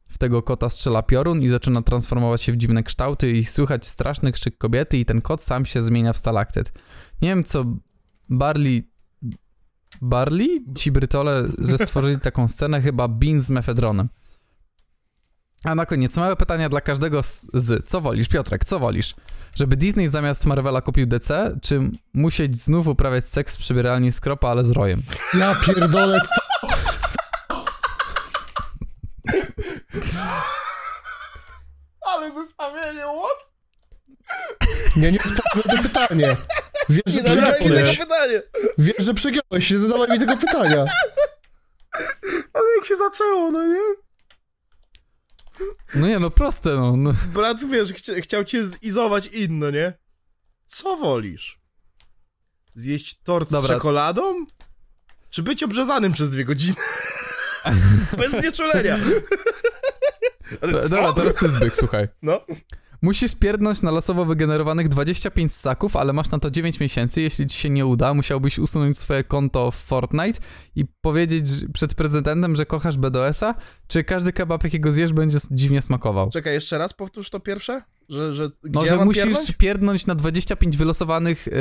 w tego kota strzela piorun i zaczyna transformować się w dziwne kształty i słychać straszny krzyk kobiety i ten kot sam się zmienia w stalaktyt. Nie wiem co Barley... Barley? Ci Brytole, że stworzyli taką scenę, chyba Bean z mefedronem. A na koniec, małe pytania dla każdego z, z. Co wolisz, Piotrek, co wolisz? Żeby Disney zamiast Marvela kupił DC, czy musieć znów uprawiać seks w przybieralni skropa, ale z rojem? Ja pierdolę, co? Ale zestawienie, what? Nie, nie odpowiedziałem na to pytanie. Wiesz, że Nie zadałeś mi tego pytania. Wiesz, że przegiąłeś, nie zadawaj mi tego pytania. Ale jak się zaczęło, no nie? No nie, no proste, no. no. Brat, wiesz, chcia, chciał cię zizować inno, nie? Co wolisz? Zjeść tort z Dobra. czekoladą? Czy być obrzezanym przez dwie godziny? Bez znieczulenia. Ale? Dobra, teraz ty Zbyk, słuchaj. No. Musisz pierdnąć na losowo wygenerowanych 25 ssaków, ale masz na to 9 miesięcy. Jeśli ci się nie uda, musiałbyś usunąć swoje konto w Fortnite i powiedzieć przed prezydentem, że kochasz BDS-a, czy każdy kebab, jakiego zjesz, będzie dziwnie smakował. Czekaj, jeszcze raz powtórz to pierwsze? Że, że gdzie No, ja że mam musisz pierdnąć? pierdnąć na 25 wylosowanych yy,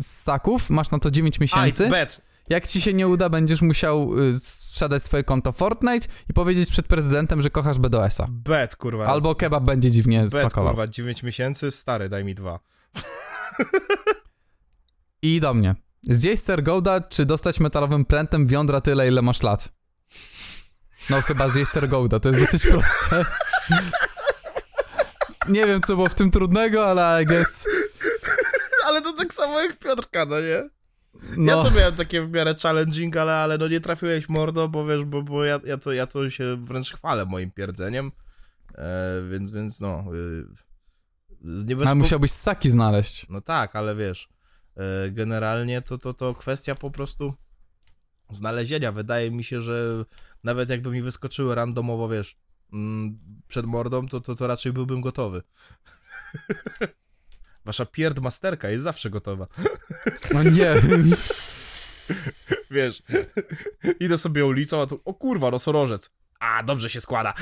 ssaków, masz na to 9 miesięcy. Aj, bet. Jak ci się nie uda, będziesz musiał y, sprzedać swoje konto Fortnite i powiedzieć przed prezydentem, że kochasz BDS-a. Bet, kurwa. Albo kebab będzie dziwnie bet, smakował. kurwa, 9 miesięcy, stary, daj mi dwa. I do mnie. Zjeść ser Gouda, czy dostać metalowym prętem w jądra tyle, ile masz lat? No chyba zjeść ser Gouda, to jest dosyć proste. Nie wiem, co było w tym trudnego, ale I guess... Ale to tak samo jak Piotrka, no nie? No, Ja to miałem takie w miarę challenging, ale, ale no nie trafiłeś mordo, bo wiesz, bo, bo ja, ja, to, ja to się wręcz chwalę moim pierdzeniem. E, więc, więc no. Ale niebezpo... musiałbyś ssaki znaleźć. No tak, ale wiesz, e, generalnie to, to, to kwestia po prostu znalezienia. Wydaje mi się, że nawet jakby mi wyskoczyły randomowo, wiesz, mm, przed mordą, to, to, to raczej byłbym gotowy. Wasza pierdmasterka jest zawsze gotowa. No nie. Wiesz, idę sobie ulicą, a tu, o kurwa, nosorożec. A, dobrze się składa.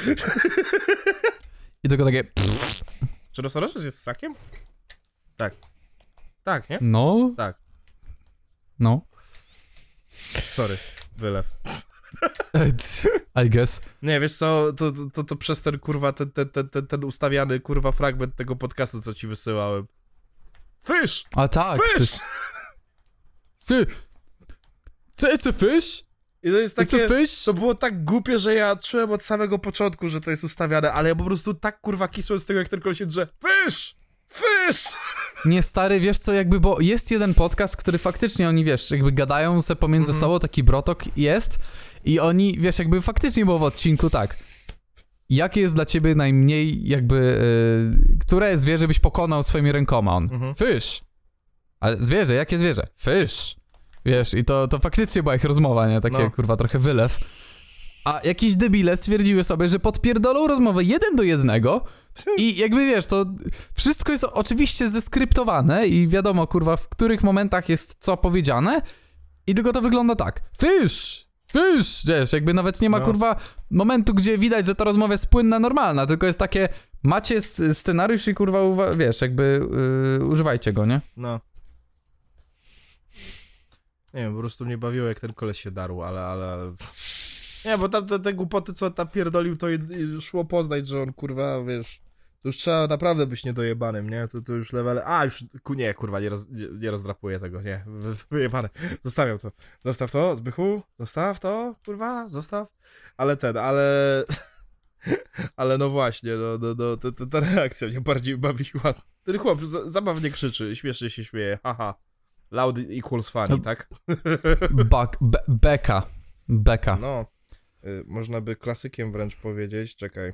I tylko takie... Czy nosorożec jest ssakiem? Tak. Tak, nie? No, Tak. no. Sorry, wylew. I guess. Nie, wiesz co, to, to, to, to przez ten kurwa, ten, ten, ten, ten, ten ustawiany kurwa fragment tego podcastu, co ci wysyłałem. Fish! A tak. Fish! Fy... Co, it's a fish? I to jest takie... To było tak głupie, że ja czułem od samego początku, że to jest ustawiane, ale ja po prostu tak kurwa kisłem z tego, jak ten koleś się drze. Fish! Fish! Nie, stary, wiesz co, jakby, bo jest jeden podcast, który faktycznie oni, wiesz, jakby gadają se pomiędzy Mhm. sobą, taki brotok jest i oni, wiesz, jakby faktycznie było w odcinku tak. Jakie jest dla ciebie najmniej, jakby, y, które zwierzę byś pokonał swoimi rękoma? On, Mhm. fish. Ale zwierzę, jakie zwierzę? Fish. Wiesz, i to, to faktycznie była ich rozmowa, nie? Takie, No. kurwa, trochę wylew. A jakieś debile stwierdziły sobie, że podpierdolą rozmowę jeden do jednego i jakby wiesz, to wszystko jest oczywiście zeskryptowane i wiadomo, kurwa, w których momentach jest co powiedziane i tylko to wygląda tak. Fish! Fish! Wiesz, jakby nawet nie ma, No. kurwa, momentu, gdzie widać, że ta rozmowa jest płynna, normalna, tylko jest takie, macie scenariusz i, kurwa, wiesz, jakby yy, używajcie go, nie? No. Nie wiem, po prostu mnie bawiło, jak ten koleś się darł, ale, ale... Nie, bo tam te, te głupoty, co tam pierdolił, to szło poznać, że on, kurwa, wiesz... To już trzeba naprawdę być niedojebanym, nie? To, to już level... A, już... Ku, nie, kurwa, nie, roz, nie, nie rozdrapuję tego, nie. Wy- Wyjebane. Zostawiam to. Zostaw to, Zbychu. Zostaw to, kurwa, zostaw. Ale ten, ale... Ale no właśnie, no, no, no to, to, ta reakcja mnie bardziej bawiła. Ten chłop za, zabawnie krzyczy, śmiesznie się śmieje, haha. Loud equals funny, No. tak? Bak, be, beka. Beka. No, y, można by klasykiem wręcz powiedzieć, czekaj.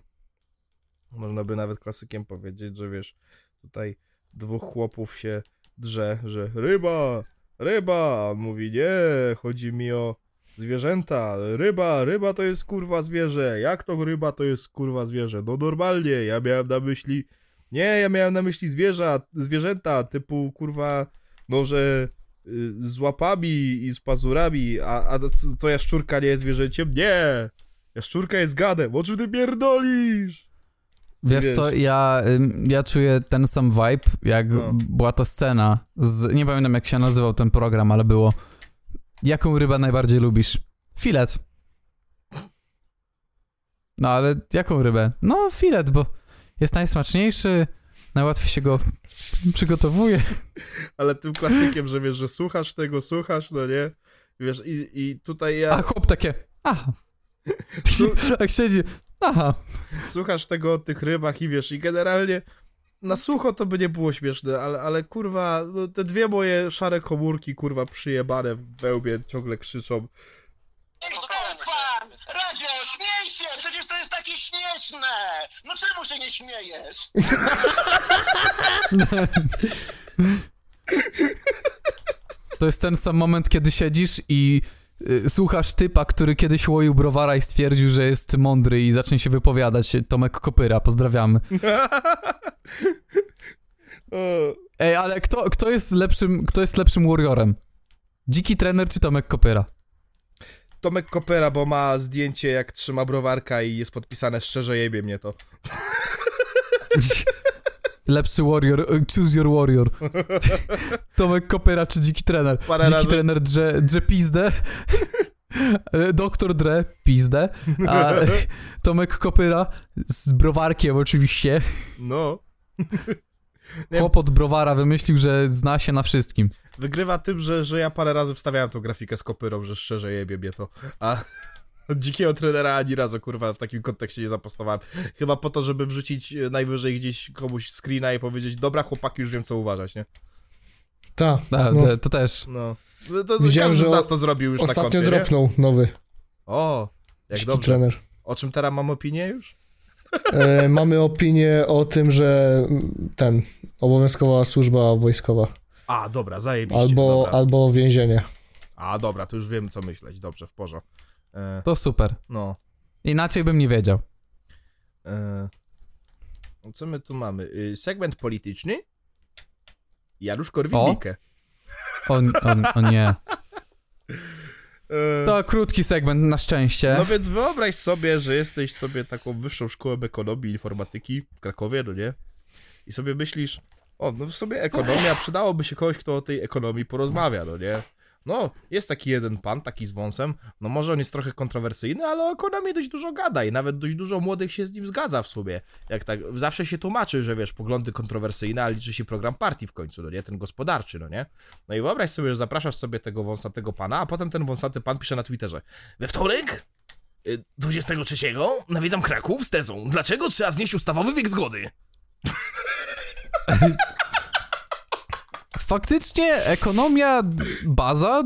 Można by nawet klasykiem powiedzieć, że wiesz, tutaj dwóch chłopów się drze, że ryba, ryba, mówi nie, chodzi mi o zwierzęta, ryba, ryba to jest kurwa zwierzę, jak to ryba to jest kurwa zwierzę, no normalnie, ja miałem na myśli, nie, ja miałem na myśli zwierza, zwierzęta typu kurwa, no że y, z łapami i z pazurami, a, a to jaszczurka nie jest zwierzęciem? Nie! Jaszczurka jest gadem, o czym ty pierdolisz? Wiesz, wiesz. co, ja, ja czuję ten sam vibe, jak No. była to scena z, nie pamiętam jak się nazywał ten program, ale było jaką rybę najbardziej lubisz? Filet. No ale jaką rybę? No filet, bo jest najsmaczniejszy, najłatwiej się go przygotowuje. Ale tym klasykiem, że wiesz, że słuchasz tego, słuchasz, no nie? Wiesz, i, i tutaj ja... A chłop takie, aha. tak siedzi, aha. słuchasz tego o tych rybach i wiesz, i generalnie na sucho to by nie było śmieszne, ale, ale kurwa, no, te dwie moje szare komórki, kurwa, przyjebane w wełbie ciągle krzyczą. Radio, śmiej się! Przecież to jest takie śmieszne! No czemu się nie śmiejesz? To jest ten sam moment, kiedy siedzisz i słuchasz typa, który kiedyś łoił browara i stwierdził, że jest mądry i zacznie się wypowiadać. Tomek Kopyra, pozdrawiamy. Ej, ale kto, kto, jest lepszym, kto jest lepszym warriorem? Dziki trener czy Tomek Kopyra? Tomek Kopera, bo ma zdjęcie jak trzyma browarka i jest podpisane szczerze jebie mnie to. Lepszy warrior, y, choose your warrior. Tomek Kopyra czy dziki trener? Parę dziki razy- trener drze, drze pizdę. E, Doktor Dre, pizdę, a Tomek Kopyra z browarkiem oczywiście. No. Nie. Chłop od browara wymyślił, że zna się na wszystkim. Wygrywa tym, że, że ja parę razy wstawiałem tą grafikę z kopyrą, że szczerze jebie mnie to. A od dzikiego trenera ani razu, kurwa, w takim kontekście nie zapostowałem. Chyba po to, żeby wrzucić e, najwyżej gdzieś komuś screena i powiedzieć, dobra chłopaki, już wiem co uważać, nie? Ta, A, no. to, to też. No. To, to Widziałem, każdy że z nas to zrobił już na Ostatnio koncie, nie? dropnął nowy O, jak dziki dobrze. trener. O czym teraz mam opinię już? E, mamy opinię o tym, że ten, obowiązkowa służba wojskowa. A, dobra, zajebiście. Albo, dobra. albo więzienie. A, dobra, to już wiem co myśleć. Dobrze, w porządku. E, To super. no. Inaczej bym nie wiedział. E, co my tu mamy? Y, segment polityczny? Janusz Korwin-Mikke. O, o, o nie. E, To krótki segment, na szczęście. No więc wyobraź sobie, że jesteś sobie taką wyższą szkołą ekonomii i informatyki w Krakowie, no nie? I sobie myślisz, o, no w sobie ekonomia, przydałoby się kogoś, kto o tej ekonomii porozmawia, no nie? No, jest taki jeden pan, taki z wąsem, no może on jest trochę kontrowersyjny, ale o ekonomii dość dużo gada i nawet dość dużo młodych się z nim zgadza w sumie. Jak tak, zawsze się tłumaczy, że wiesz, poglądy kontrowersyjne, ale liczy się program partii w końcu, no nie? Ten gospodarczy, no nie? No i wyobraź sobie, że zapraszasz sobie tego wąsatego pana, a potem ten wąsaty pan pisze na Twitterze. We wtorek 23 nawiedzam Kraków z tezą, dlaczego trzeba znieść ustawowy wiek zgody? Faktycznie ekonomia, baza.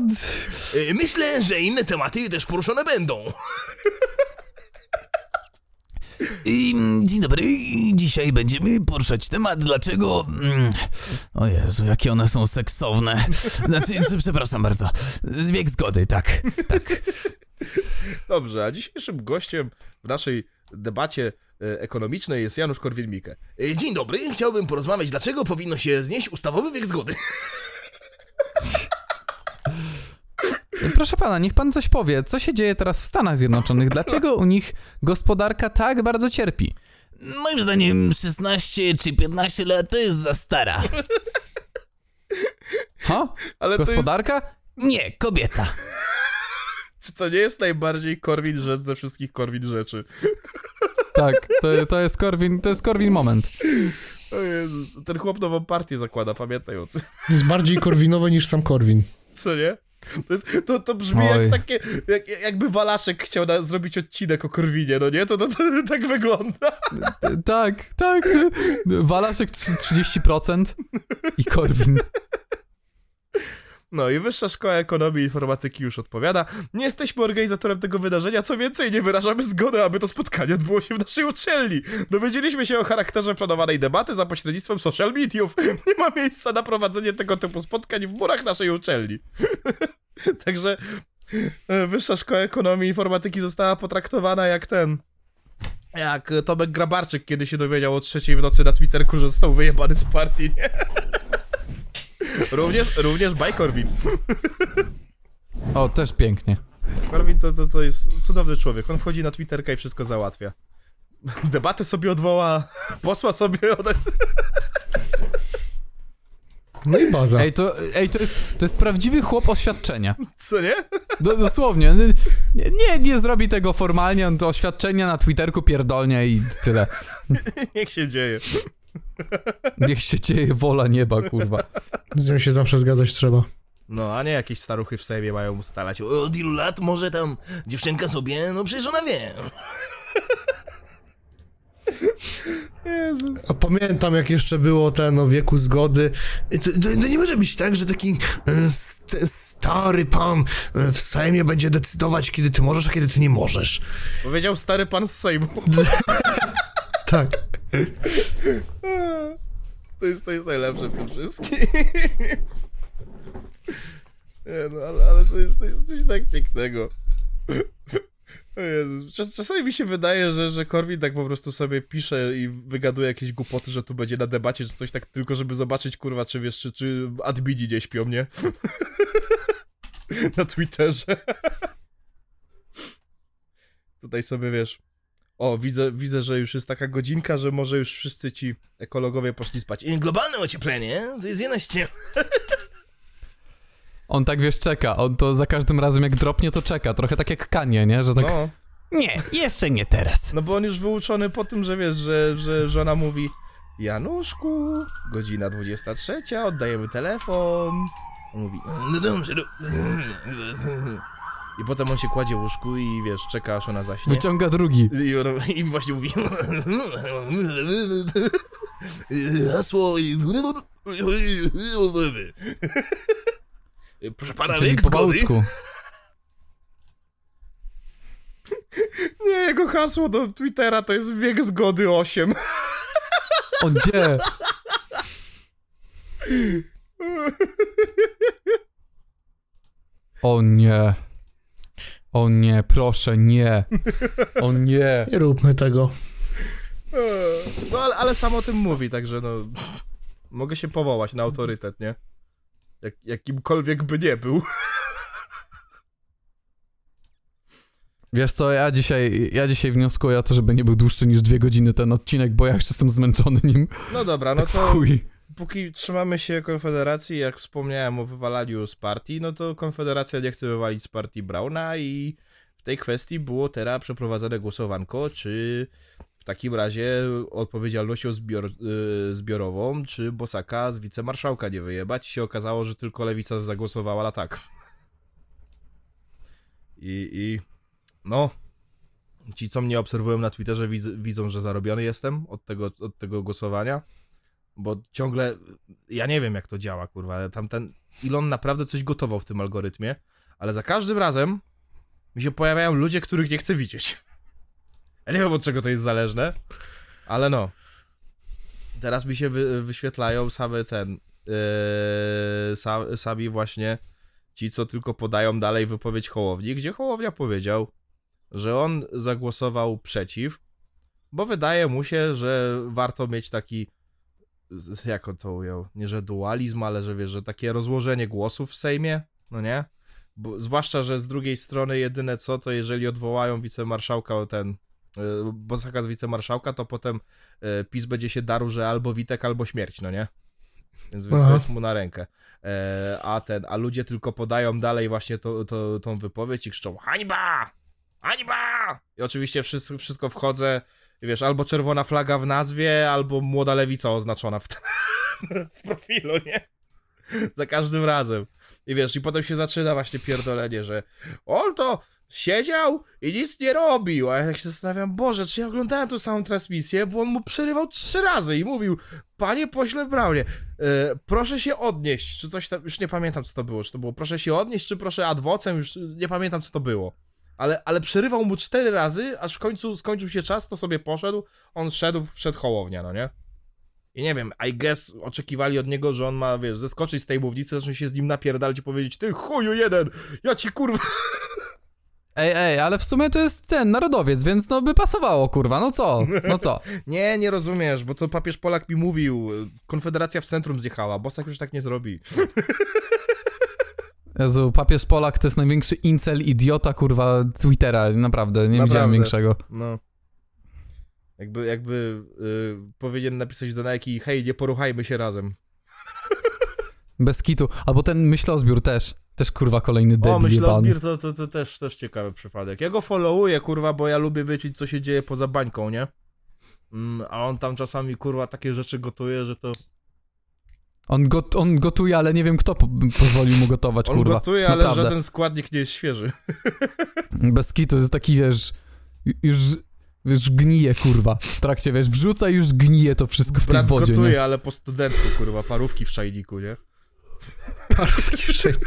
Y, Myślę, że inne tematy też poruszone będą. I, mm, Dzień dobry, dzisiaj będziemy poruszać temat, dlaczego... mm, O Jezu, jakie one są seksowne. Znaczy, przepraszam bardzo. Z wiek zgody, tak, tak. Dobrze, a dzisiejszym gościem w naszej debacie e, ekonomicznej jest Janusz Korwin-Mikke. Y, Dzień dobry, chciałbym porozmawiać, dlaczego powinno się znieść ustawowy wiek zgody. Proszę pana, niech pan coś powie. Co się dzieje teraz w Stanach Zjednoczonych? Dlaczego u nich gospodarka tak bardzo cierpi? Moim zdaniem 16 czy 15 lat to jest za stara. Ha? Ale to jest, Gospodarka? Nie, kobieta. Czy to nie jest najbardziej Korwin rzecz ze wszystkich Korwin rzeczy? Tak, to, to jest Korwin, to jest Korwin moment. O Jezus, ten chłop nową partię zakłada, pamiętaj o tym. Jest bardziej korwinowe niż sam Korwin. Co nie? To, jest, to, to brzmi Oj. jak takie, jak, jakby Walaszek chciał na, zrobić odcinek o Korwinie, no nie? To, to, to tak wygląda. Tak, tak. Walaszek trzy- 30% i Korwin. No i Wyższa Szkoła Ekonomii i Informatyki już odpowiada. Nie jesteśmy organizatorem tego wydarzenia, co więcej, nie wyrażamy zgody, aby to spotkanie odbyło się w naszej uczelni. Dowiedzieliśmy się o charakterze planowanej debaty za pośrednictwem social mediów. Nie ma miejsca na prowadzenie tego typu spotkań w murach naszej uczelni. Także e, Wyższa Szkoła Ekonomii i Informatyki została potraktowana jak ten... Jak Tomek Grabarczyk, kiedy się dowiedział o trzeciej w nocy na Twitterku, że został wyjebany z partii, nie? Również, również by. O, też pięknie. Korwin to, to, to jest cudowny człowiek. On wchodzi na Twitterka i wszystko załatwia. Debatę sobie odwoła, posła sobie ode... No i baza. Ej, to, ej, to, jest, to jest prawdziwy chłop oświadczenia. Co nie? Do, dosłownie. Nie, nie, nie zrobi tego formalnie, on to oświadczenia na Twitterku pierdolnie i tyle. Niech się dzieje. Niech się dzieje wola nieba, kurwa. Z nią się zawsze zgadzać trzeba. No, a nie jakieś staruchy w Sejmie mają ustalać. Od ilu lat może tam dziewczynka sobie, no przecież ona wie. Jezus. A pamiętam, jak jeszcze było ten o wieku zgody. To, to, to nie może być tak, że taki e, st stary pan e, w Sejmie będzie decydować, kiedy ty możesz, a kiedy ty nie możesz. Powiedział stary pan z Sejmu. Tak. To jest, to jest najlepsze w tym wszystkim. Nie no, ale, ale to, jest, to jest coś tak pięknego. O Jezus. Czas, czasami mi się wydaje, że, że Korwin tak po prostu sobie pisze i wygaduje jakieś głupoty, że tu będzie na debacie, czy coś tak tylko, żeby zobaczyć, kurwa, czy wiesz, czy, czy admini nie śpią, nie? na Twitterze. Tutaj sobie, wiesz, o, widzę, widzę, że już jest taka godzinka, że może już wszyscy ci ekologowie poszli spać. I globalne ocieplenie to jest jedna ściema. On tak, wiesz, czeka. On to za każdym razem jak dropnie, to czeka. Trochę tak jak Kanie, nie? Że tak... No, Nie, jeszcze nie teraz. no bo on już wyuczony po tym, że wiesz, że, że żona mówi Januszku, godzina 23, oddajemy telefon. On mówi, no dobrze, no. I potem on się kładzie w łóżku i wiesz, czeka aż ona zaśnie. Wyciąga drugi. I, on, I właśnie mówi hasło i... Proszę pana, Czyli po maluczku. Nie, jego hasło do Twittera to jest wiek zgody 8. O gdzie? O nie. O nie, proszę, nie. O nie. Nie róbmy tego. No ale, ale sam o tym mówi, także no... Mogę się powołać na autorytet, nie? Jak, jakimkolwiek by nie był. Wiesz co, ja dzisiaj, ja dzisiaj wnioskuję o to, żeby nie był dłuższy niż dwie godziny ten odcinek, bo ja już jestem zmęczony nim. No dobra, no Tak to chuj. Póki trzymamy się Konfederacji, jak wspomniałem o wywalaniu z partii, no to Konfederacja nie chce wywalić z partii Brauna i w tej kwestii było teraz przeprowadzone głosowanko, czy w takim razie odpowiedzialnością zbior, y, zbiorową, czy Bosaka z wicemarszałka nie wyjebać. I się okazało, że tylko Lewica zagłosowała na tak. I, i no, ci co mnie obserwują na Twitterze widz, widzą, że zarobiony jestem od tego, od tego głosowania. Bo ciągle, ja nie wiem jak to działa, kurwa, ale tamten Elon naprawdę coś gotował w tym algorytmie, ale za każdym razem mi się pojawiają ludzie, których nie chcę widzieć. Ja nie wiem od czego to jest zależne, ale no. Teraz mi się wy, wyświetlają same ten, yy, sa, sami właśnie ci, co tylko podają dalej wypowiedź Hołowni, gdzie Hołownia powiedział, że on zagłosował przeciw, bo wydaje mu się, że warto mieć taki jak on to ujął, nie że dualizm, ale że wiesz, że takie rozłożenie głosów w Sejmie, no nie? Bo, zwłaszcza, że z drugiej strony jedyne co, to jeżeli odwołają wicemarszałka ten, yy, Bosaka z wicemarszałka, to potem yy, PiS będzie się darł, że albo Witek, albo śmierć, no nie? Więc, Aha. jest mu na rękę. E, a ten, a ludzie tylko podają dalej właśnie to, to, tą wypowiedź i krzyczą hańba! Hańba! I oczywiście wszystko, wszystko wchodzę, wiesz, albo czerwona flaga w nazwie, albo młoda lewica oznaczona w, w profilu, nie? Za każdym razem. I wiesz, i potem się zaczyna właśnie pierdolenie, że on to siedział i nic nie robił, a ja tak się zastanawiam, Boże, czy ja oglądałem tą samą transmisję, bo on mu przerywał trzy razy i mówił, panie pośle Braunie, e, proszę się odnieść, czy coś tam, już nie pamiętam co to było, czy to było proszę się odnieść, czy proszę adwocem, już nie pamiętam co to było. Ale, ale przerywał mu cztery razy, aż w końcu skończył się czas, to sobie poszedł, on szedł, wszedł hołownia, no nie? I nie wiem, I guess oczekiwali od niego, że on ma, wiesz, zeskoczyć z tej mównicy, zacząć się z nim napierdalać i powiedzieć, ty chuju jeden, ja ci kurwa... Ej, ej, ale w sumie to jest ten narodowiec, więc no by pasowało, kurwa, no co? No co? Nie, nie rozumiesz, bo to papież Polak mi mówił, Konfederacja w centrum zjechała, Bosak już tak nie zrobi. Jezu, papież Polak to jest największy incel idiota, kurwa, Twittera, naprawdę, nie widziałem Naprawdę. większego. No. Jakby, jakby y, powinien napisać do Nike, hej, nie poruchajmy się razem. Bez kitu. Albo ten myślozbiór też. Też kurwa kolejny debil o. Zbir to, to, to też, też ciekawy przypadek. Ja go followuję, kurwa, bo ja lubię wiedzieć, co się dzieje poza bańką, nie? Mm, a on tam czasami, kurwa, takie rzeczy gotuje, że to... On, got, on gotuje, ale nie wiem kto po, pozwolił mu gotować, On kurwa. gotuje, ale Naprawdę. żaden składnik nie jest świeży. Bez kitu, to jest taki, wiesz, już, już gnije, kurwa. W trakcie, wiesz, wrzuca i już gnije to wszystko w tej Brat wodzie, gotuje, nie? ale po studencku, kurwa, parówki w czajniku, nie? Parski wszędzie.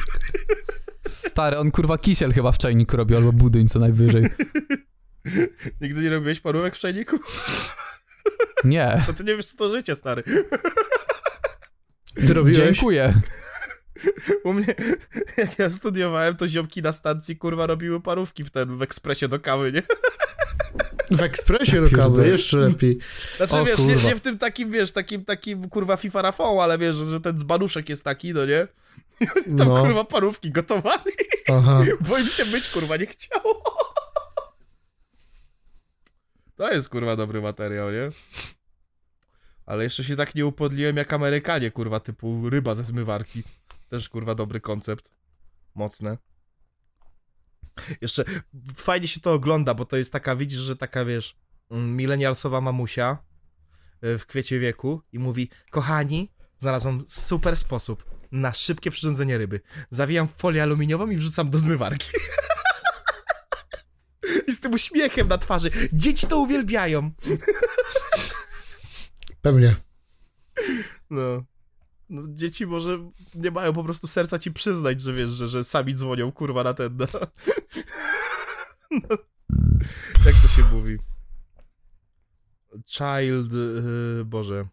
Stary, on kurwa kisiel chyba w czajniku robi, albo budyń co najwyżej. Nigdy nie robiłeś parówek w czajniku? Nie. To ty nie wiesz, co to życie, stary. Ty robiłeś? Dziękuję. U mnie, jak ja studiowałem, to ziomki na stacji, kurwa, robiły parówki w ten, w ekspresie do kawy, nie? W ekspresie do kawy, jeszcze lepiej. Znaczy, O wiesz, nie, nie w tym takim, wiesz, takim, takim, kurwa, FIFA Rafał, ale wiesz, że, że ten dzbanuszek jest taki, no nie? Tam, No, kurwa, parówki gotowali, aha. bo im się być, kurwa, nie chciało. To jest, kurwa, dobry materiał, nie? Ale jeszcze się tak nie upodliłem jak Amerykanie, kurwa, typu ryba ze zmywarki. Też, kurwa, dobry koncept. Mocne. Jeszcze fajnie się to ogląda, bo to jest taka, widzisz, że taka, wiesz, mm, milenialsowa mamusia y, w kwiecie wieku i mówi, kochani, znalazłam super sposób na szybkie przyrządzenie ryby. Zawijam w folię aluminiową i wrzucam do zmywarki. I z tym uśmiechem na twarzy. Dzieci to uwielbiają. Pewnie. No. no. Dzieci może nie mają po prostu serca ci przyznać, że wiesz, że, że sami dzwonią, kurwa, na ten. No. No. Jak to się mówi? Child. Yy, Boże.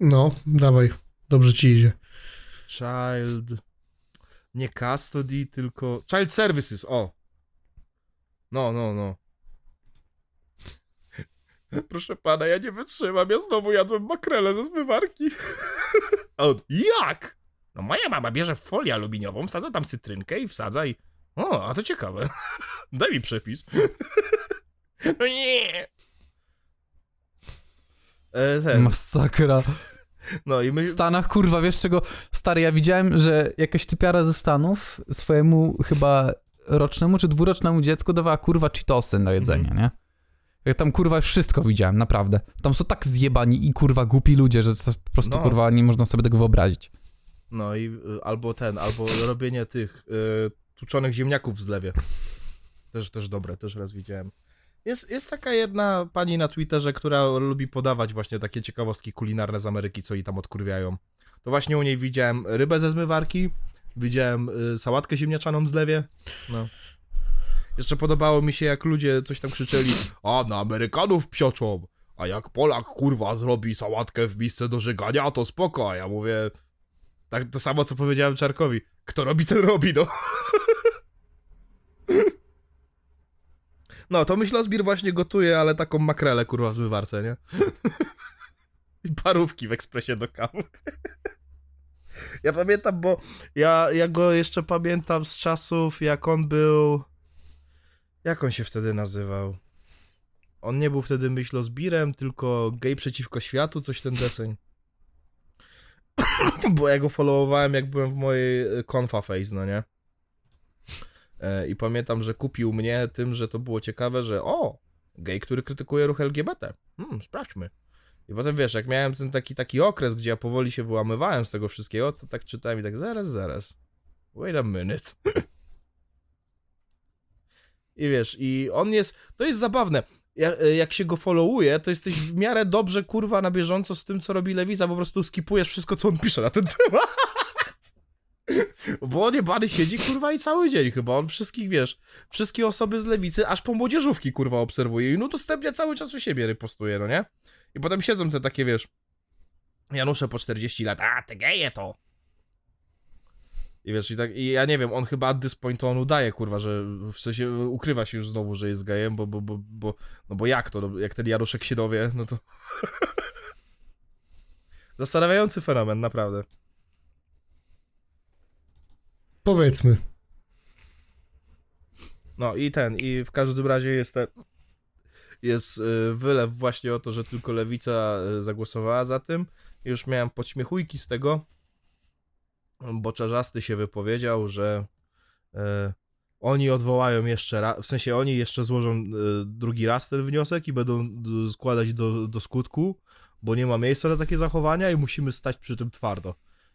No, dawaj. Dobrze ci idzie. Child. Nie custody, tylko. Child services, o. No, no, no. Proszę pana, ja nie wytrzymam, ja znowu jadłem makrelę ze zmywarki. A on, jak? No moja mama bierze folię aluminiową, wsadza tam cytrynkę i wsadza i... O, a to ciekawe. Daj mi przepis. No nie. E, ten. Masakra. No i my... W Stanach, kurwa, wiesz czego? Stary, ja widziałem, że jakaś typiara ze Stanów swojemu chyba rocznemu czy dwurocznemu dziecku dawała kurwa cheetosy na jedzenie, nie? Ja tam kurwa już wszystko widziałem, naprawdę. Tam są tak zjebani i kurwa głupi ludzie, że to po prostu No. kurwa nie można sobie tego wyobrazić. No i y, albo ten, albo robienie tych y, tuczonych ziemniaków w zlewie. Też, też dobre, też raz widziałem. Jest, jest taka jedna pani na Twitterze, która lubi podawać właśnie takie ciekawostki kulinarne z Ameryki, co jej tam odkurwiają. To właśnie u niej widziałem rybę ze zmywarki, widziałem y, sałatkę ziemniaczaną w zlewie. No. Jeszcze podobało mi się, jak ludzie coś tam krzyczeli, a na Amerykanów psioczą, a jak Polak kurwa zrobi sałatkę w miejsce do żygania, to spoko, a ja mówię, tak to samo, co powiedziałem Czarkowi. Kto robi, ten robi, no. No, to myślozbir właśnie gotuje, ale taką makrelę, kurwa, w zmywarce, nie? I parówki w ekspresie do kawy. Ja pamiętam, bo ja, ja go jeszcze pamiętam z czasów, jak on był... Jak on się wtedy nazywał? On nie był wtedy myślozbirem, tylko gej przeciwko światu, coś ten deseń. bo ja go followowałem, jak byłem w mojej e, konfa face, no nie? E, I pamiętam, że kupił mnie tym, że to było ciekawe, że o, gej, który krytykuje ruch LGBT. Hmm, sprawdźmy. I potem wiesz, jak miałem ten taki, taki okres, gdzie ja powoli się wyłamywałem z tego wszystkiego, to tak czytałem i tak zaraz, zaraz. Wait a minute. I wiesz, i on jest, to jest zabawne. Ja- e, Jak się go followuje, to jesteś w miarę dobrze, kurwa, na bieżąco z tym, co robi Lewiza, po prostu skipujesz wszystko, co on pisze na ten temat. Bo on jebany siedzi, kurwa, i cały dzień chyba. On wszystkich, wiesz, wszystkie osoby z Lewicy, aż po młodzieżówki, kurwa, obserwuje i no udostępnia cały czas u siebie, repostuje, no nie? I potem siedzą te takie, wiesz, Janusze po 40 lat, a, te geje to. I wiesz, i tak, i ja nie wiem, on chyba at this point to on udaje, kurwa, że w sensie ukrywa się już znowu, że jest gejem, bo, bo, bo, bo no bo jak to, no, jak ten Januszek się dowie, no to... Zastanawiający fenomen, naprawdę. Powiedzmy. No i ten, i w każdym razie jest ten, jest y, wylew właśnie o to, że tylko lewica y, zagłosowała za tym. Już miałem podśmiechujki z tego, bo Czarzasty się wypowiedział, że y, oni odwołają jeszcze raz, w sensie oni jeszcze złożą y, drugi raz ten wniosek i będą składać do, do skutku, bo nie ma miejsca na takie zachowania i musimy stać przy tym twardo.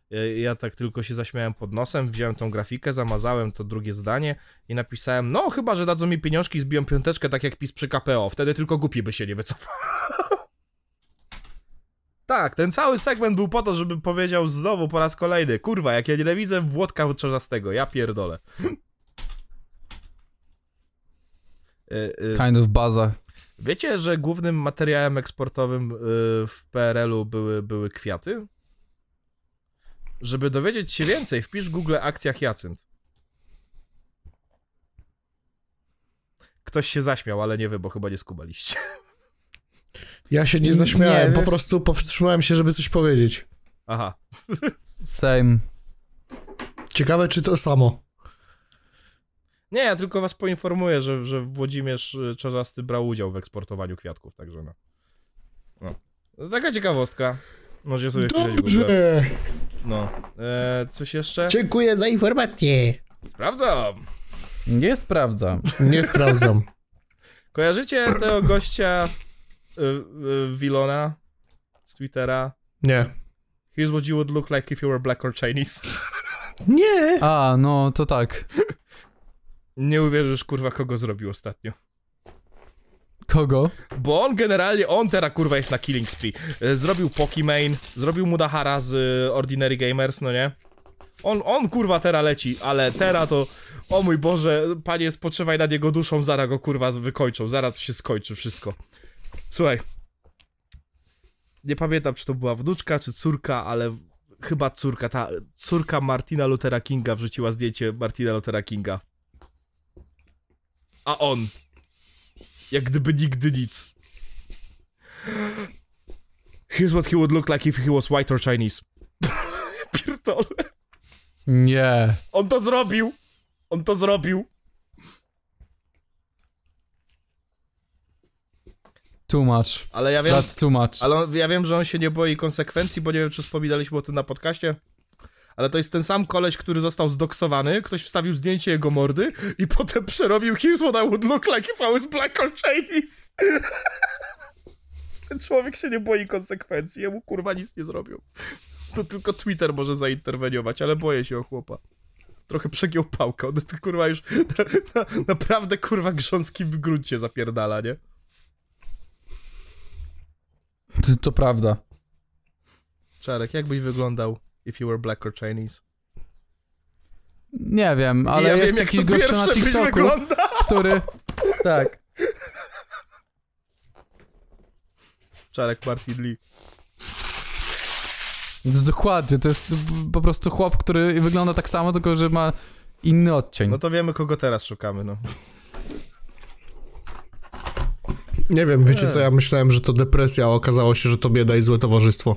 Ja, ja tak tylko się zaśmiałem pod nosem, wziąłem tą grafikę, zamazałem to drugie zdanie i napisałem, no chyba, że dadzą mi pieniążki i zbiją piąteczkę, tak jak PiS przy KPO, wtedy tylko głupi by się nie wycofał. tak, ten cały segment był po to, żeby powiedział znowu po raz kolejny, kurwa, jak ja nie widzę Włodka Czarzastego, ja pierdolę. Y, y, Kind of baza. Wiecie, że głównym materiałem eksportowym y, w PRL-u były, były kwiaty? Żeby dowiedzieć się więcej, wpisz w Google akcja Hyacynt. Ktoś się zaśmiał, ale nie wy, bo chyba nie skubaliście. Ja się nie zaśmiałem, Nie, po wiesz- prostu powstrzymałem się, żeby coś powiedzieć. Aha. Same. Ciekawe, czy to samo. Nie, ja tylko was poinformuję, że, że Włodzimierz y, Czarzasty brał udział w eksportowaniu kwiatków, także no. no. No, Taka ciekawostka. Możecie sobie. Dobrze. No. E, coś jeszcze? Dziękuję za informację. Sprawdzam. Nie sprawdzam. Nie sprawdzam. Kojarzycie tego gościa Wilona z Twittera? Nie. Here's what you would look like if you were black or Chinese. Nie. A, no to tak. Nie uwierzysz, kurwa, kogo zrobił ostatnio. Kogo? Bo on generalnie, on teraz kurwa jest na killing spree. E, Zrobił Pokimane, zrobił Mudahara z y, Ordinary Gamers, no nie? On, on kurwa teraz leci, ale teraz to, o mój Boże, panie spoczywaj nad jego duszą, zaraz go kurwa wykończą, zaraz się skończy wszystko. Słuchaj, nie pamiętam czy to była wnuczka czy córka, ale chyba córka, ta córka Martina Luthera Kinga wrzuciła zdjęcie Martina Luthera Kinga. A on, jak gdyby nigdy nic. Here's what he would look like if he was white or Chinese. Pierdolę. Nie. On to zrobił. On to zrobił. Too much. Ale ja wiem, That's too much. ale ja wiem, że on się nie boi konsekwencji, bo nie wiem, czy wspominaliśmy o tym na podcaście. Ale to jest ten sam koleś, który został zdoksowany, ktoś wstawił zdjęcie jego mordy i potem przerobił Here's what I would look like if I was black or Chinese. Ten człowiek się nie boi konsekwencji, jemu kurwa nic nie zrobią. To tylko Twitter może zainterweniować, ale boję się o chłopa. Trochę przegiął pałkę, on kurwa już na, na, naprawdę kurwa grząskim w gruncie zapierdala, nie? To, to prawda. Czarek, jak byś wyglądał if you were black or Chinese? Nie wiem, ale ja jest wiem, jak jakiś gościu na TikToku, który... Tak. Czarek Martin Lee. Dokładnie, to jest po prostu chłop, który wygląda tak samo, tylko że ma inny odcień. No to wiemy, kogo teraz szukamy, no. Nie wiem, wiecie co, ja myślałem, że to depresja, a okazało się, że to bieda i złe towarzystwo.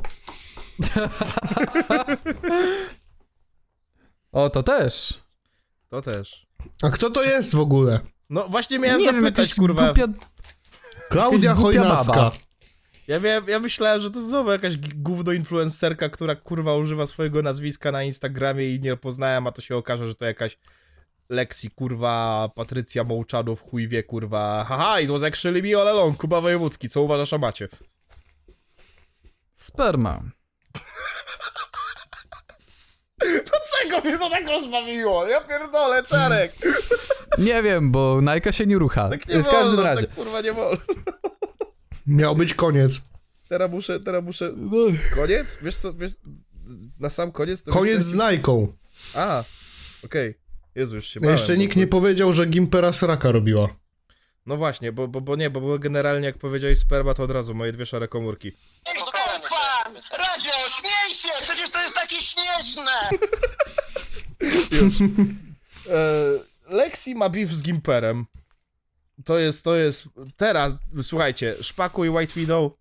O, to też. To też. A kto to jest w ogóle? No właśnie miałem nie wiem, zapytać, jakaś kurwa. głupia... Klaudia Chojnacka. Ja, miałem, ja myślałem, że to znowu jakaś gówno influencerka, która kurwa używa swojego nazwiska na Instagramie i nie poznałem, a to się okaże, że to jakaś Lexi, kurwa, Patrycja Mołczanów, chuj wie, kurwa. Haha, it was actually me all along, Kuba Wojewódzki, co uważasz o macie? Sperma. Dlaczego mnie to tak rozbawiło? Ja pierdolę, Czarek! Nie wiem, bo Najka się nie rucha. Tak nie w każdym wolno, razie. tak kurwa nie wolno. Miał być koniec. Teraz muszę, teraz muszę... Koniec? Wiesz co, wiesz... Na sam koniec... To Koniec wiesz, z Najką. A, okej. Jezu, już się No bałem, jeszcze bo- nikt nie powiedział, że Gimpera sraka robiła. No właśnie, bo, bo, bo nie, bo było generalnie jak powiedziałeś sperma, to od razu moje dwie szare komórki. Pan? Radio, śmiej się! Przecież to jest takie śmieszne! E, Lexi ma beef z Gimperem. To jest, to jest... Teraz, słuchajcie, Szpaku i White Widow...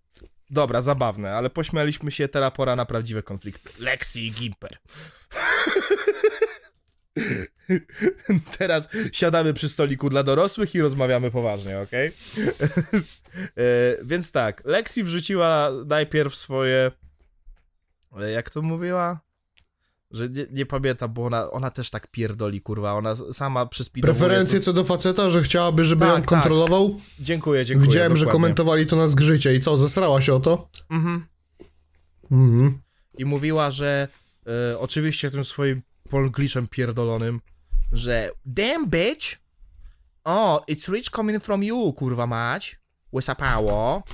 Dobra, zabawne, ale pośmialiśmy się, teraz pora na prawdziwe konflikty. Lexi i Gimper. Teraz siadamy przy stoliku dla dorosłych i rozmawiamy poważnie, okej? E, Więc tak, Lexi wrzuciła najpierw swoje... e, Jak to mówiła? Że nie, nie pamiętam, bo ona, ona też tak pierdoli, kurwa. Ona sama przyspidowuje... Preferencje co do faceta, że chciałaby, żeby Tak, ją tak. kontrolował? Dziękuję, dziękuję. Widziałem, że dokładnie. komentowali to na zgrzycie i co, zesrała się o to? Mhm. Mhm. I mówiła, że e, oczywiście tym swoim polgliszem pierdolonym, że damn bitch, o, it's rich coming from you, kurwa mać, łysapało.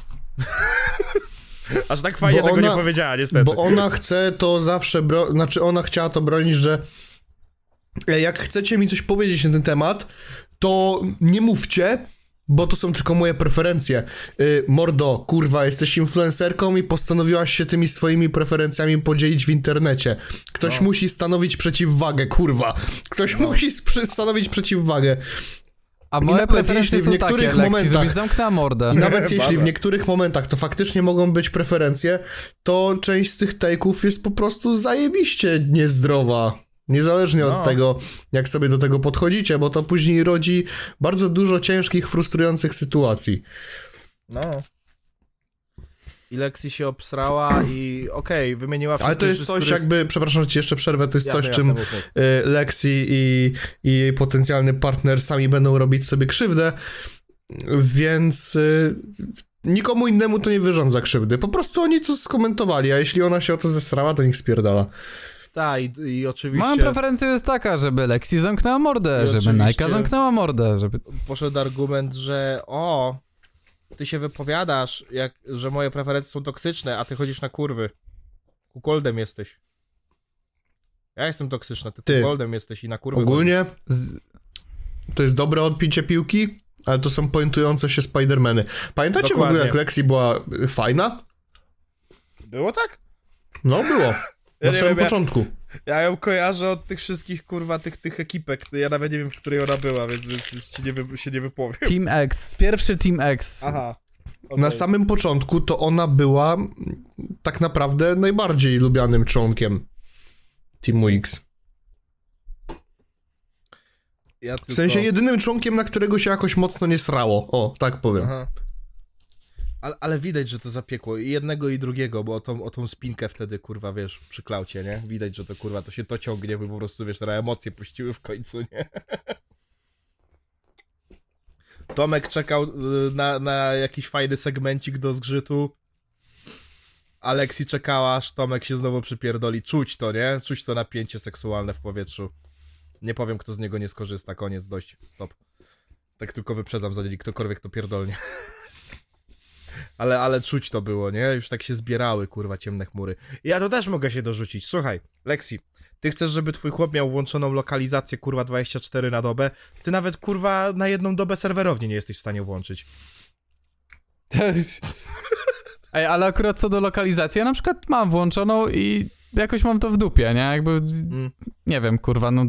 Aż tak fajnie Bo tego nie ona- powiedziała, niestety. Bo ona chce to zawsze, bro... znaczy ona chciała to bronić, że jak chcecie mi coś powiedzieć na ten temat, to nie mówcie, bo to są tylko moje preferencje. Y, mordo, kurwa, jesteś influencerką i postanowiłaś się tymi swoimi preferencjami podzielić w internecie. Ktoś No. musi stanowić przeciwwagę, kurwa. Ktoś musi sprzy- stanowić przeciwwagę. A moje nawet preferencje jeśli w są takie, niektórych Lexi, momentach- zamknęła mordę. Nawet jeśli w niektórych momentach to faktycznie mogą być preferencje, to część z tych take'ów jest po prostu zajebiście niezdrowa. Niezależnie No. od tego, jak sobie do tego podchodzicie, bo to później rodzi bardzo dużo ciężkich, frustrujących sytuacji. No. I Lexi się obsrała i okej, wymieniła wszystkie Ale to jest coś których- jakby, przepraszam, że ci jeszcze przerwę, to jest Jasne, coś, jasne, czym mów, mów. y, Lexi i, i jej potencjalny partner sami będą robić sobie krzywdę, więc y, nikomu innemu to nie wyrządza krzywdy. Po prostu oni to skomentowali, a jeśli ona się o to zesrała, to niech spierdala. Tak, i, i oczywiście Moja preferencja jest taka, żeby Lexi zamknęła mordę, I żeby oczywiście- Najka zamknęła mordę, żeby... poszedł argument, że o, ty się wypowiadasz, jak, że moje preferencje są toksyczne, a ty chodzisz na kurwy. Kukoldem jesteś. Ja jestem toksyczna, ty, Ty. kukoldem jesteś i na kurwy Ogólnie Z... to jest dobre odbicie piłki, ale to są pointujące się Spidermany. Pamiętacie w Dokładnie. ogóle, jak Lexi była fajna? Było tak? No, było. Na nie samym wiem, ja- początku. Ja ją kojarzę od tych wszystkich, kurwa, tych, tych ekipek. Ja nawet nie wiem, w której ona była, więc, więc ci nie wy, się nie wypowiem. Team X, pierwszy Team X. Aha. Na okej. samym początku to ona była tak naprawdę najbardziej lubianym członkiem Teamu X. Ja W tylko... sensie jedynym członkiem, na którego się jakoś mocno nie srało. O, tak powiem. Aha. Ale, ale widać, że to zapiekło i jednego i drugiego, bo o tą, o tą spinkę wtedy, kurwa, wiesz, przy klaucie, nie? Widać, że to, kurwa, to się to ciągnie, by po prostu, wiesz, teraz emocje puściły w końcu, nie? Tomek czekał y, na, na jakiś fajny segmencik do zgrzytu. Alexi czekała, aż Tomek się znowu przypierdoli. Czuć to, nie? Czuć to napięcie seksualne w powietrzu. Nie powiem, kto z niego nie skorzysta. Koniec, dość, stop. Tak tylko wyprzedzam, zanim ktokolwiek to pierdolnie. Ale, ale czuć to było, nie? Już tak się zbierały, kurwa, ciemne chmury. I Ja to też mogę się dorzucić. Słuchaj, Lexi, ty chcesz, żeby twój chłop miał włączoną lokalizację, kurwa, 24 na dobę. Ty nawet, kurwa, na jedną dobę serwerownie nie jesteś w stanie włączyć. Ej, ale akurat co do lokalizacji, ja na przykład mam włączoną i jakoś mam to w dupie, nie? Jakby, Mm. nie wiem, kurwa, no...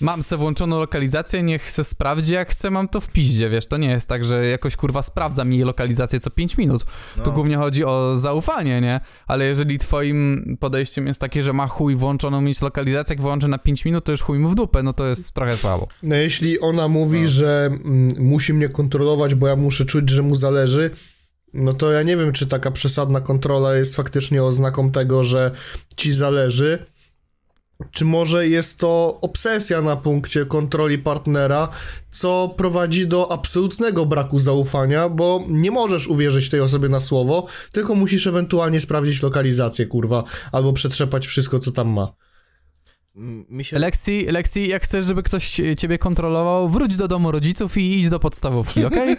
Mam se włączoną lokalizację, niech se sprawdzi jak chcę, mam to w piździe, wiesz, to nie jest tak, że jakoś kurwa sprawdzam jej lokalizację co 5 minut. No. Tu głównie chodzi o zaufanie, nie? Ale jeżeli twoim podejściem jest takie, że ma chuj włączoną mieć lokalizację, jak wyłączę na 5 minut, to już chuj mu w dupę, no to jest trochę słabo. No jeśli ona mówi, No. że mm, musi mnie kontrolować, bo ja muszę czuć, że mu zależy, no to ja nie wiem, czy taka przesadna kontrola jest faktycznie oznaką tego, że ci zależy. Czy może jest to obsesja na punkcie kontroli partnera, co prowadzi do absolutnego braku zaufania, bo nie możesz uwierzyć tej osobie na słowo, tylko musisz ewentualnie sprawdzić lokalizację, kurwa, albo przetrzepać wszystko, co tam ma. Mi się... Lexi, Lexi, jak chcesz, żeby ktoś ciebie kontrolował, wróć do domu rodziców i idź do podstawówki, okej?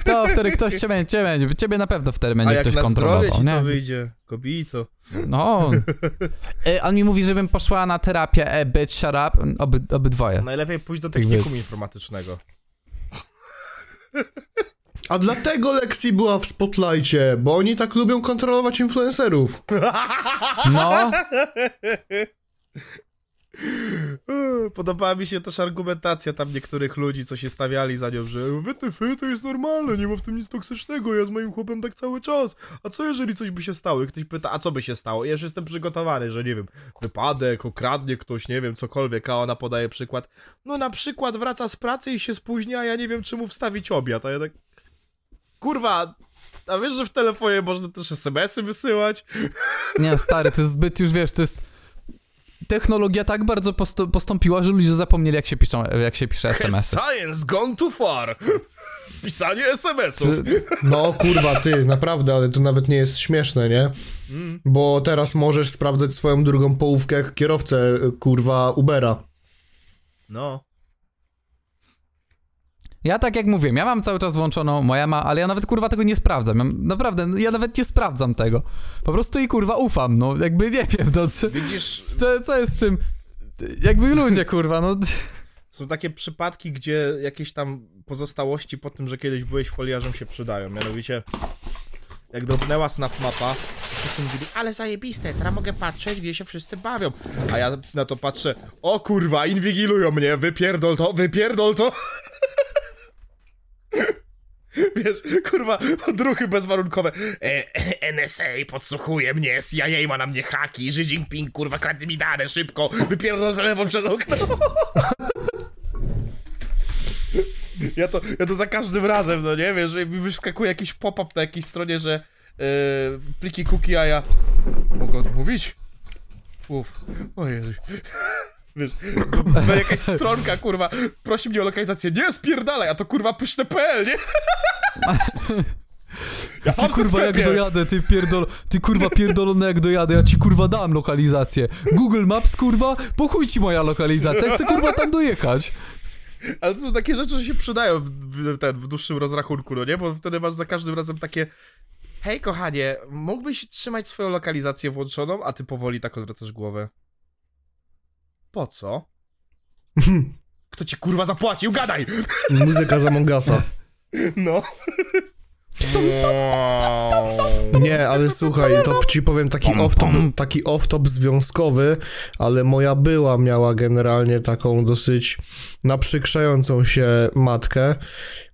Kto, wtedy ktoś cię będzie, cię będzie, ciebie na pewno wtedy A będzie jak ktoś na zdrowie kontrolował, ci nie? to wyjdzie, kobito. No. E, On mi mówi, żebym poszła na terapię e, bitch, shut up, oby, obydwoje. Najlepiej pójść do technikum informatycznego. A dlatego Lexi była w spotlightie, bo oni tak lubią kontrolować influencerów. No, Podobała mi się też argumentacja tam niektórych ludzi, co się stawiali za nią, że wytyfy to jest normalne, nie ma w tym nic toksycznego, ja z moim chłopem tak cały czas. A co jeżeli coś by się stało? I ktoś pyta, a co by się stało? Ja już jestem przygotowany, że nie wiem, wypadek, okradnie ktoś, nie wiem, cokolwiek, a ona podaje przykład. No na przykład wraca z pracy i się spóźnia, a ja nie wiem, czy mu wstawić obiad, a ja tak... Kurwa, a wiesz, że w telefonie można też SMS-y wysyłać? nie, stary, to jest zbyt już, wiesz, to jest... Technologia tak bardzo postąpiła, że ludzie zapomnieli, jak się piszą, jak się pisze SMS. science gone too far? Pisanie SMS-ów. No kurwa, ty, naprawdę, ale to nawet nie jest śmieszne, nie? Bo teraz możesz sprawdzać swoją drugą połówkę jak kierowcę, kurwa, Ubera. No. Ja tak jak mówię, ja mam cały czas włączoną, moja ma, ale ja nawet kurwa tego nie sprawdzam. Ja, naprawdę, ja nawet nie sprawdzam tego. Po prostu i kurwa ufam, no jakby nie wiem, no co, Widzisz, co, co jest z tym. Jakby ludzie, kurwa, no. są takie przypadki, gdzie jakieś tam pozostałości po tym, że kiedyś byłeś foliarzem się przydają. Mianowicie, jak dropnęła snapmapa, wszyscy mówili, ale zajebiste, teraz mogę patrzeć, gdzie się wszyscy bawią. A ja na to patrzę, o kurwa, inwigilują mnie, wypierdol to, wypierdol to. Wiesz, kurwa, odruchy bezwarunkowe. E, NSA podsłuchuje mnie, CIA ma na mnie haki, Xi Jinping, kurwa, kradnie mi dane, szybko, wypierdol telefon przez okno. Ja to, ja to za każdym razem, no nie, wiesz, mi wyskakuje jakiś pop-up na jakiejś stronie, że e, pliki cookie, a ja mogę odmówić? Uf, o. Wiesz, jakaś stronka, kurwa, prosi mnie o lokalizację, nie, spierdalaj, a to kurwa pyszne.pl, nie? Ja Ty kurwa jak dojadę, ty pierdol, ty kurwa pierdolony jak dojadę, ja ci kurwa dam lokalizację. Google Maps kurwa, po chuj ci moja lokalizacja, ja chcę kurwa tam dojechać. Ale to są takie rzeczy, że się przydają w, w, ten, w dłuższym rozrachunku, no nie? Bo wtedy masz za każdym razem takie hej kochanie, mógłbyś trzymać swoją lokalizację włączoną, a ty powoli tak odwracasz głowę. Po co? Kto ci kurwa zapłacił? Gadaj! Muzyka z Among Usa. No. Nie, ale słuchaj, to ci powiem taki off-top, taki off-top związkowy, ale moja była miała generalnie taką dosyć naprzykrzającą się matkę,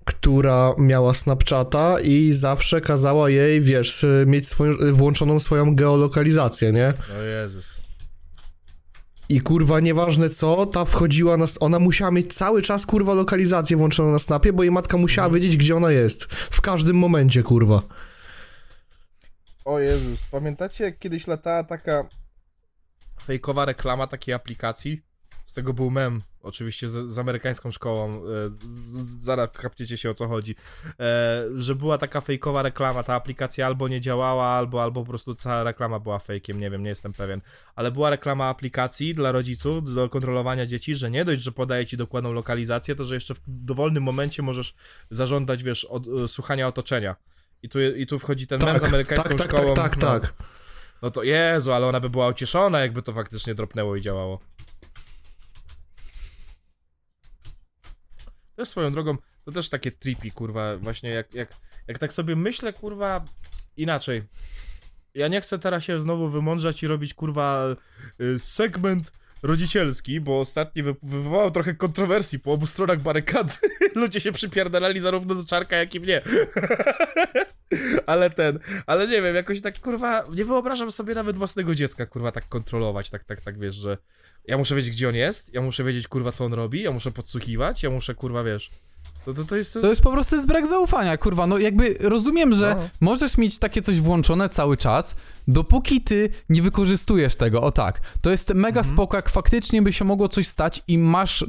która miała Snapchata i zawsze kazała jej, wiesz, mieć swoją, włączoną swoją geolokalizację, nie? O Jezus. I kurwa, nieważne co, ta wchodziła na... s- Ona musiała mieć cały czas, kurwa, lokalizację włączoną na snapie, bo jej matka musiała wiedzieć, gdzie ona jest. W każdym momencie, kurwa. O Jezus, pamiętacie jak kiedyś latała taka fejkowa reklama takiej aplikacji? Z tego był mem, oczywiście z, z amerykańską szkołą, e, z, zaraz kapniecie się o co chodzi, e, że była taka fejkowa reklama, ta aplikacja albo nie działała, albo, albo po prostu cała reklama była fejkiem, nie wiem, nie jestem pewien, ale była reklama aplikacji dla rodziców do kontrolowania dzieci, że nie dość, że podaje ci dokładną lokalizację, to że jeszcze w dowolnym momencie możesz zażądać, wiesz, od, e, słuchania otoczenia. I tu, I tu wchodzi ten mem z amerykańską tak, tak, szkołą. tak, tak, no. tak. No to Jezu, ale ona by była ucieszona, jakby to faktycznie dropnęło i działało. Też swoją drogą, to też takie trippy, kurwa, właśnie jak, jak, jak tak sobie myślę, kurwa, inaczej. Ja nie chcę teraz się znowu wymądrzać i robić, kurwa, y, segment rodzicielski, bo ostatni wy wywołał trochę kontrowersji po obu stronach barykady. Ludzie się przypierdalali zarówno do czarka, jak i mnie. ale ten, ale nie wiem, jakoś tak, kurwa, nie wyobrażam sobie nawet własnego dziecka, kurwa, tak kontrolować, tak, tak, tak, wiesz, że ja muszę wiedzieć, gdzie on jest, ja muszę wiedzieć, kurwa, co on robi, ja muszę podsłuchiwać, ja muszę, kurwa, wiesz, to, to, to jest... To już po prostu jest brak zaufania, kurwa. No jakby rozumiem, że No. możesz mieć takie coś włączone cały czas, dopóki ty nie wykorzystujesz tego. O tak. To jest mega Mhm. spoko, jak faktycznie by się mogło coś stać i masz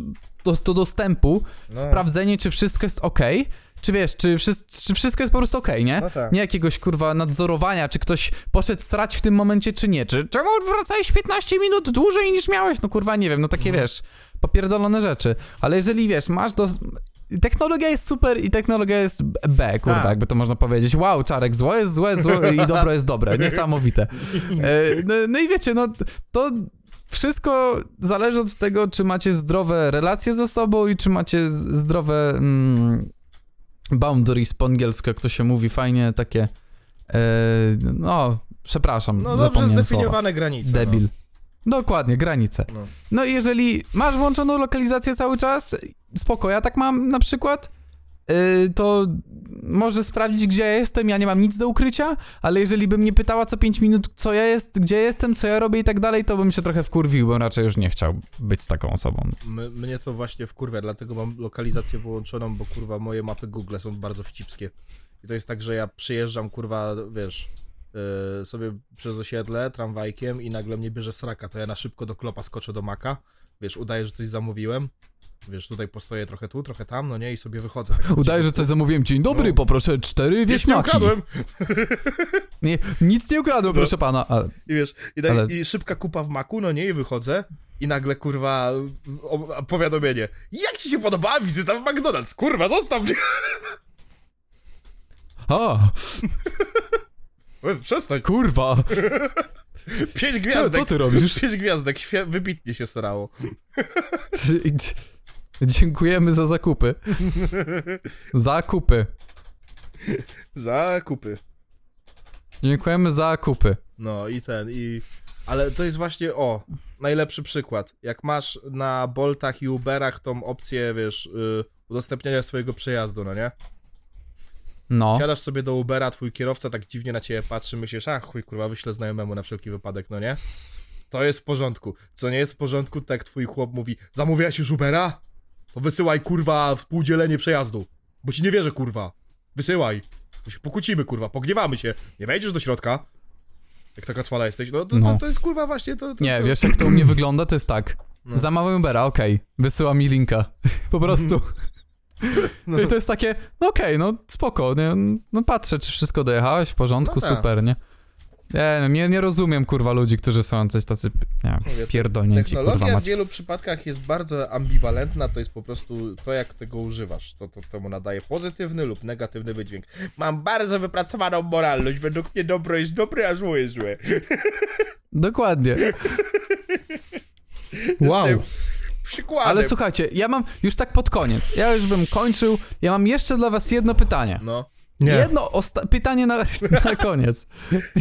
do, do dostępu, No. sprawdzenie, czy wszystko jest ok. Czy wiesz, czy, wszys- czy wszystko jest po prostu okej, nie? No tak. Nie jakiegoś kurwa nadzorowania, czy ktoś poszedł srać w tym momencie, czy nie. Czy czemu wracałeś 15 minut dłużej niż miałeś? No kurwa, nie wiem, no takie Mhm. wiesz, popierdolone rzeczy. Ale jeżeli wiesz, masz do. Technologia jest super i technologia jest B, kurwa, Tak. jakby to można powiedzieć. Wow, czarek, zło jest złe, złe i dobro jest dobre. Niesamowite. E, no, no i wiecie, no to wszystko zależy od tego, czy macie zdrowe relacje ze sobą i czy macie zdrowe mm, boundaries po angielsku, jak to się mówi, fajnie takie. E, no, przepraszam, No dobrze zapomniałem słowa. zdefiniowane granice. Debil. Dokładnie, granice. No. No i jeżeli masz włączoną lokalizację cały czas, spoko, ja tak mam na przykład, to może sprawdzić, gdzie ja jestem, ja nie mam nic do ukrycia, ale jeżeli bym mnie pytała co 5 minut, co ja jest, gdzie jestem, co ja robię i tak dalej, to bym się trochę wkurwił, bo raczej już nie chciał być taką osobą. M- mnie to właśnie wkurwia, dlatego mam lokalizację wyłączoną, bo kurwa moje mapy Google są bardzo wcipskie. I to jest tak, że ja przyjeżdżam, kurwa, wiesz, yy, sobie przez osiedle tramwajkiem i nagle mnie bierze sraka, to ja na szybko do klopa skoczę do maka, wiesz, udaję, że coś zamówiłem, wiesz, tutaj postoję trochę tu, trochę tam, no nie, i sobie wychodzę. Tak, Udaję, że coś zamówiłem. Dzień dobry, No. poproszę cztery Nic nie wieśniaki. ukradłem! Nie, nic nie ukradłem, No. proszę pana. A, I wiesz, i, daj, Ale- i szybka kupa w maku, no nie, i wychodzę. I nagle, kurwa, powiadomienie. Jak ci się podobała wizyta w McDonald's? Kurwa, zostaw mnie! a Przestań, kurwa. pięć Co, gwiazdek. co ty robisz? Pięć gwiazdek, wybitnie się starało. Dziękujemy za zakupy. Zakupy. Zakupy. Dziękujemy za zakupy. No i ten, i... Ale to jest właśnie, o, najlepszy przykład. Jak masz na Boltach i Uberach tą opcję, wiesz, y, udostępniania swojego przejazdu, no nie? No. Siadasz sobie do Ubera, twój kierowca tak dziwnie na ciebie patrzy, myślisz, ach chuj, kurwa, wyślę znajomemu na wszelki wypadek, no nie? To jest w porządku. Co nie jest w porządku, tak twój chłop mówi, zamówiłeś już Ubera? To wysyłaj, kurwa, współdzielenie przejazdu. Bo ci nie wierzę, kurwa. Wysyłaj. Bo się pokłócimy, kurwa, pogniewamy się. Nie wejdziesz do środka. Jak taka cwala jesteś, no to, No. To, to jest, kurwa, właśnie to... to Nie, to... wiesz jak to u mnie wygląda? To jest tak. No. Zamawiam Ubera, okej. Wysyła mi linka. Po prostu. No. I to jest takie, no okej, no spoko, nie? no patrzę, czy wszystko dojechałeś, w porządku, No tak. super, nie? Nie, no, nie, nie rozumiem, kurwa, ludzi, którzy są coś tacy, nie wiem, pierdolnięci, kurwa, Technologia w mać. wielu przypadkach jest bardzo ambiwalentna, to jest po prostu to, jak tego używasz. To, to temu nadaje pozytywny lub negatywny wydźwięk. Mam bardzo wypracowaną moralność, według mnie dobro jest dobre, a zło jest złe. Dokładnie. Wow. Przykładem. Ale słuchajcie, ja mam już tak pod koniec, ja już bym kończył, ja mam jeszcze dla was jedno pytanie. No, Nie. Jedno osta- pytanie na, na koniec.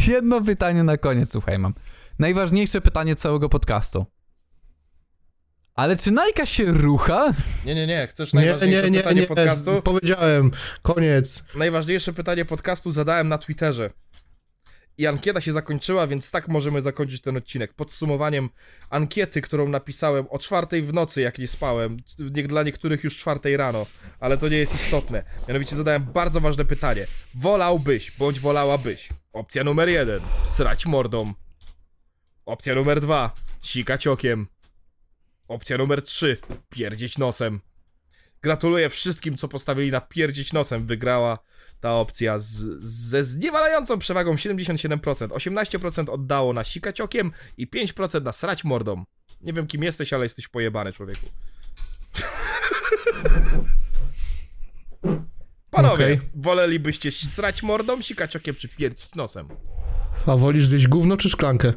Jedno pytanie na koniec, słuchaj, mam. Najważniejsze pytanie całego podcastu. Ale czy Najka się rucha? nie, nie, nie, chcesz Nie, najważniejsze nie, nie, pytanie nie, podcastu? z- powiedziałem, koniec. Najważniejsze pytanie podcastu zadałem na Twitterze. I ankieta się zakończyła, więc tak możemy zakończyć ten odcinek. Podsumowaniem ankiety, którą napisałem o czwartej w nocy, jak nie spałem. Nie, dla niektórych już czwartej rano, ale to nie jest istotne. Mianowicie zadałem bardzo ważne pytanie. Wolałbyś, bądź wolałabyś. Opcja numer jeden. Srać mordą. Opcja numer dwa. Sikać okiem. Opcja numer trzy. Pierdzieć nosem. Gratuluję wszystkim, co postawili na pierdzieć nosem. Wygrała ta opcja z, ze zniewalającą przewagą 77%. 18% oddało na sikać okiem i 5% na srać mordą. Nie wiem kim jesteś, ale jesteś pojebany, człowieku. Panowie, Okej. wolelibyście srać mordą, sikać okiem czy pierdzić nosem? A wolisz zjeść gówno czy szklankę?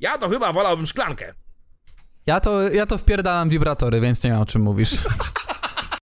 Ja to chyba wolałbym szklankę. Ja to, ja to wpierdalam wibratory, więc nie wiem o czym mówisz.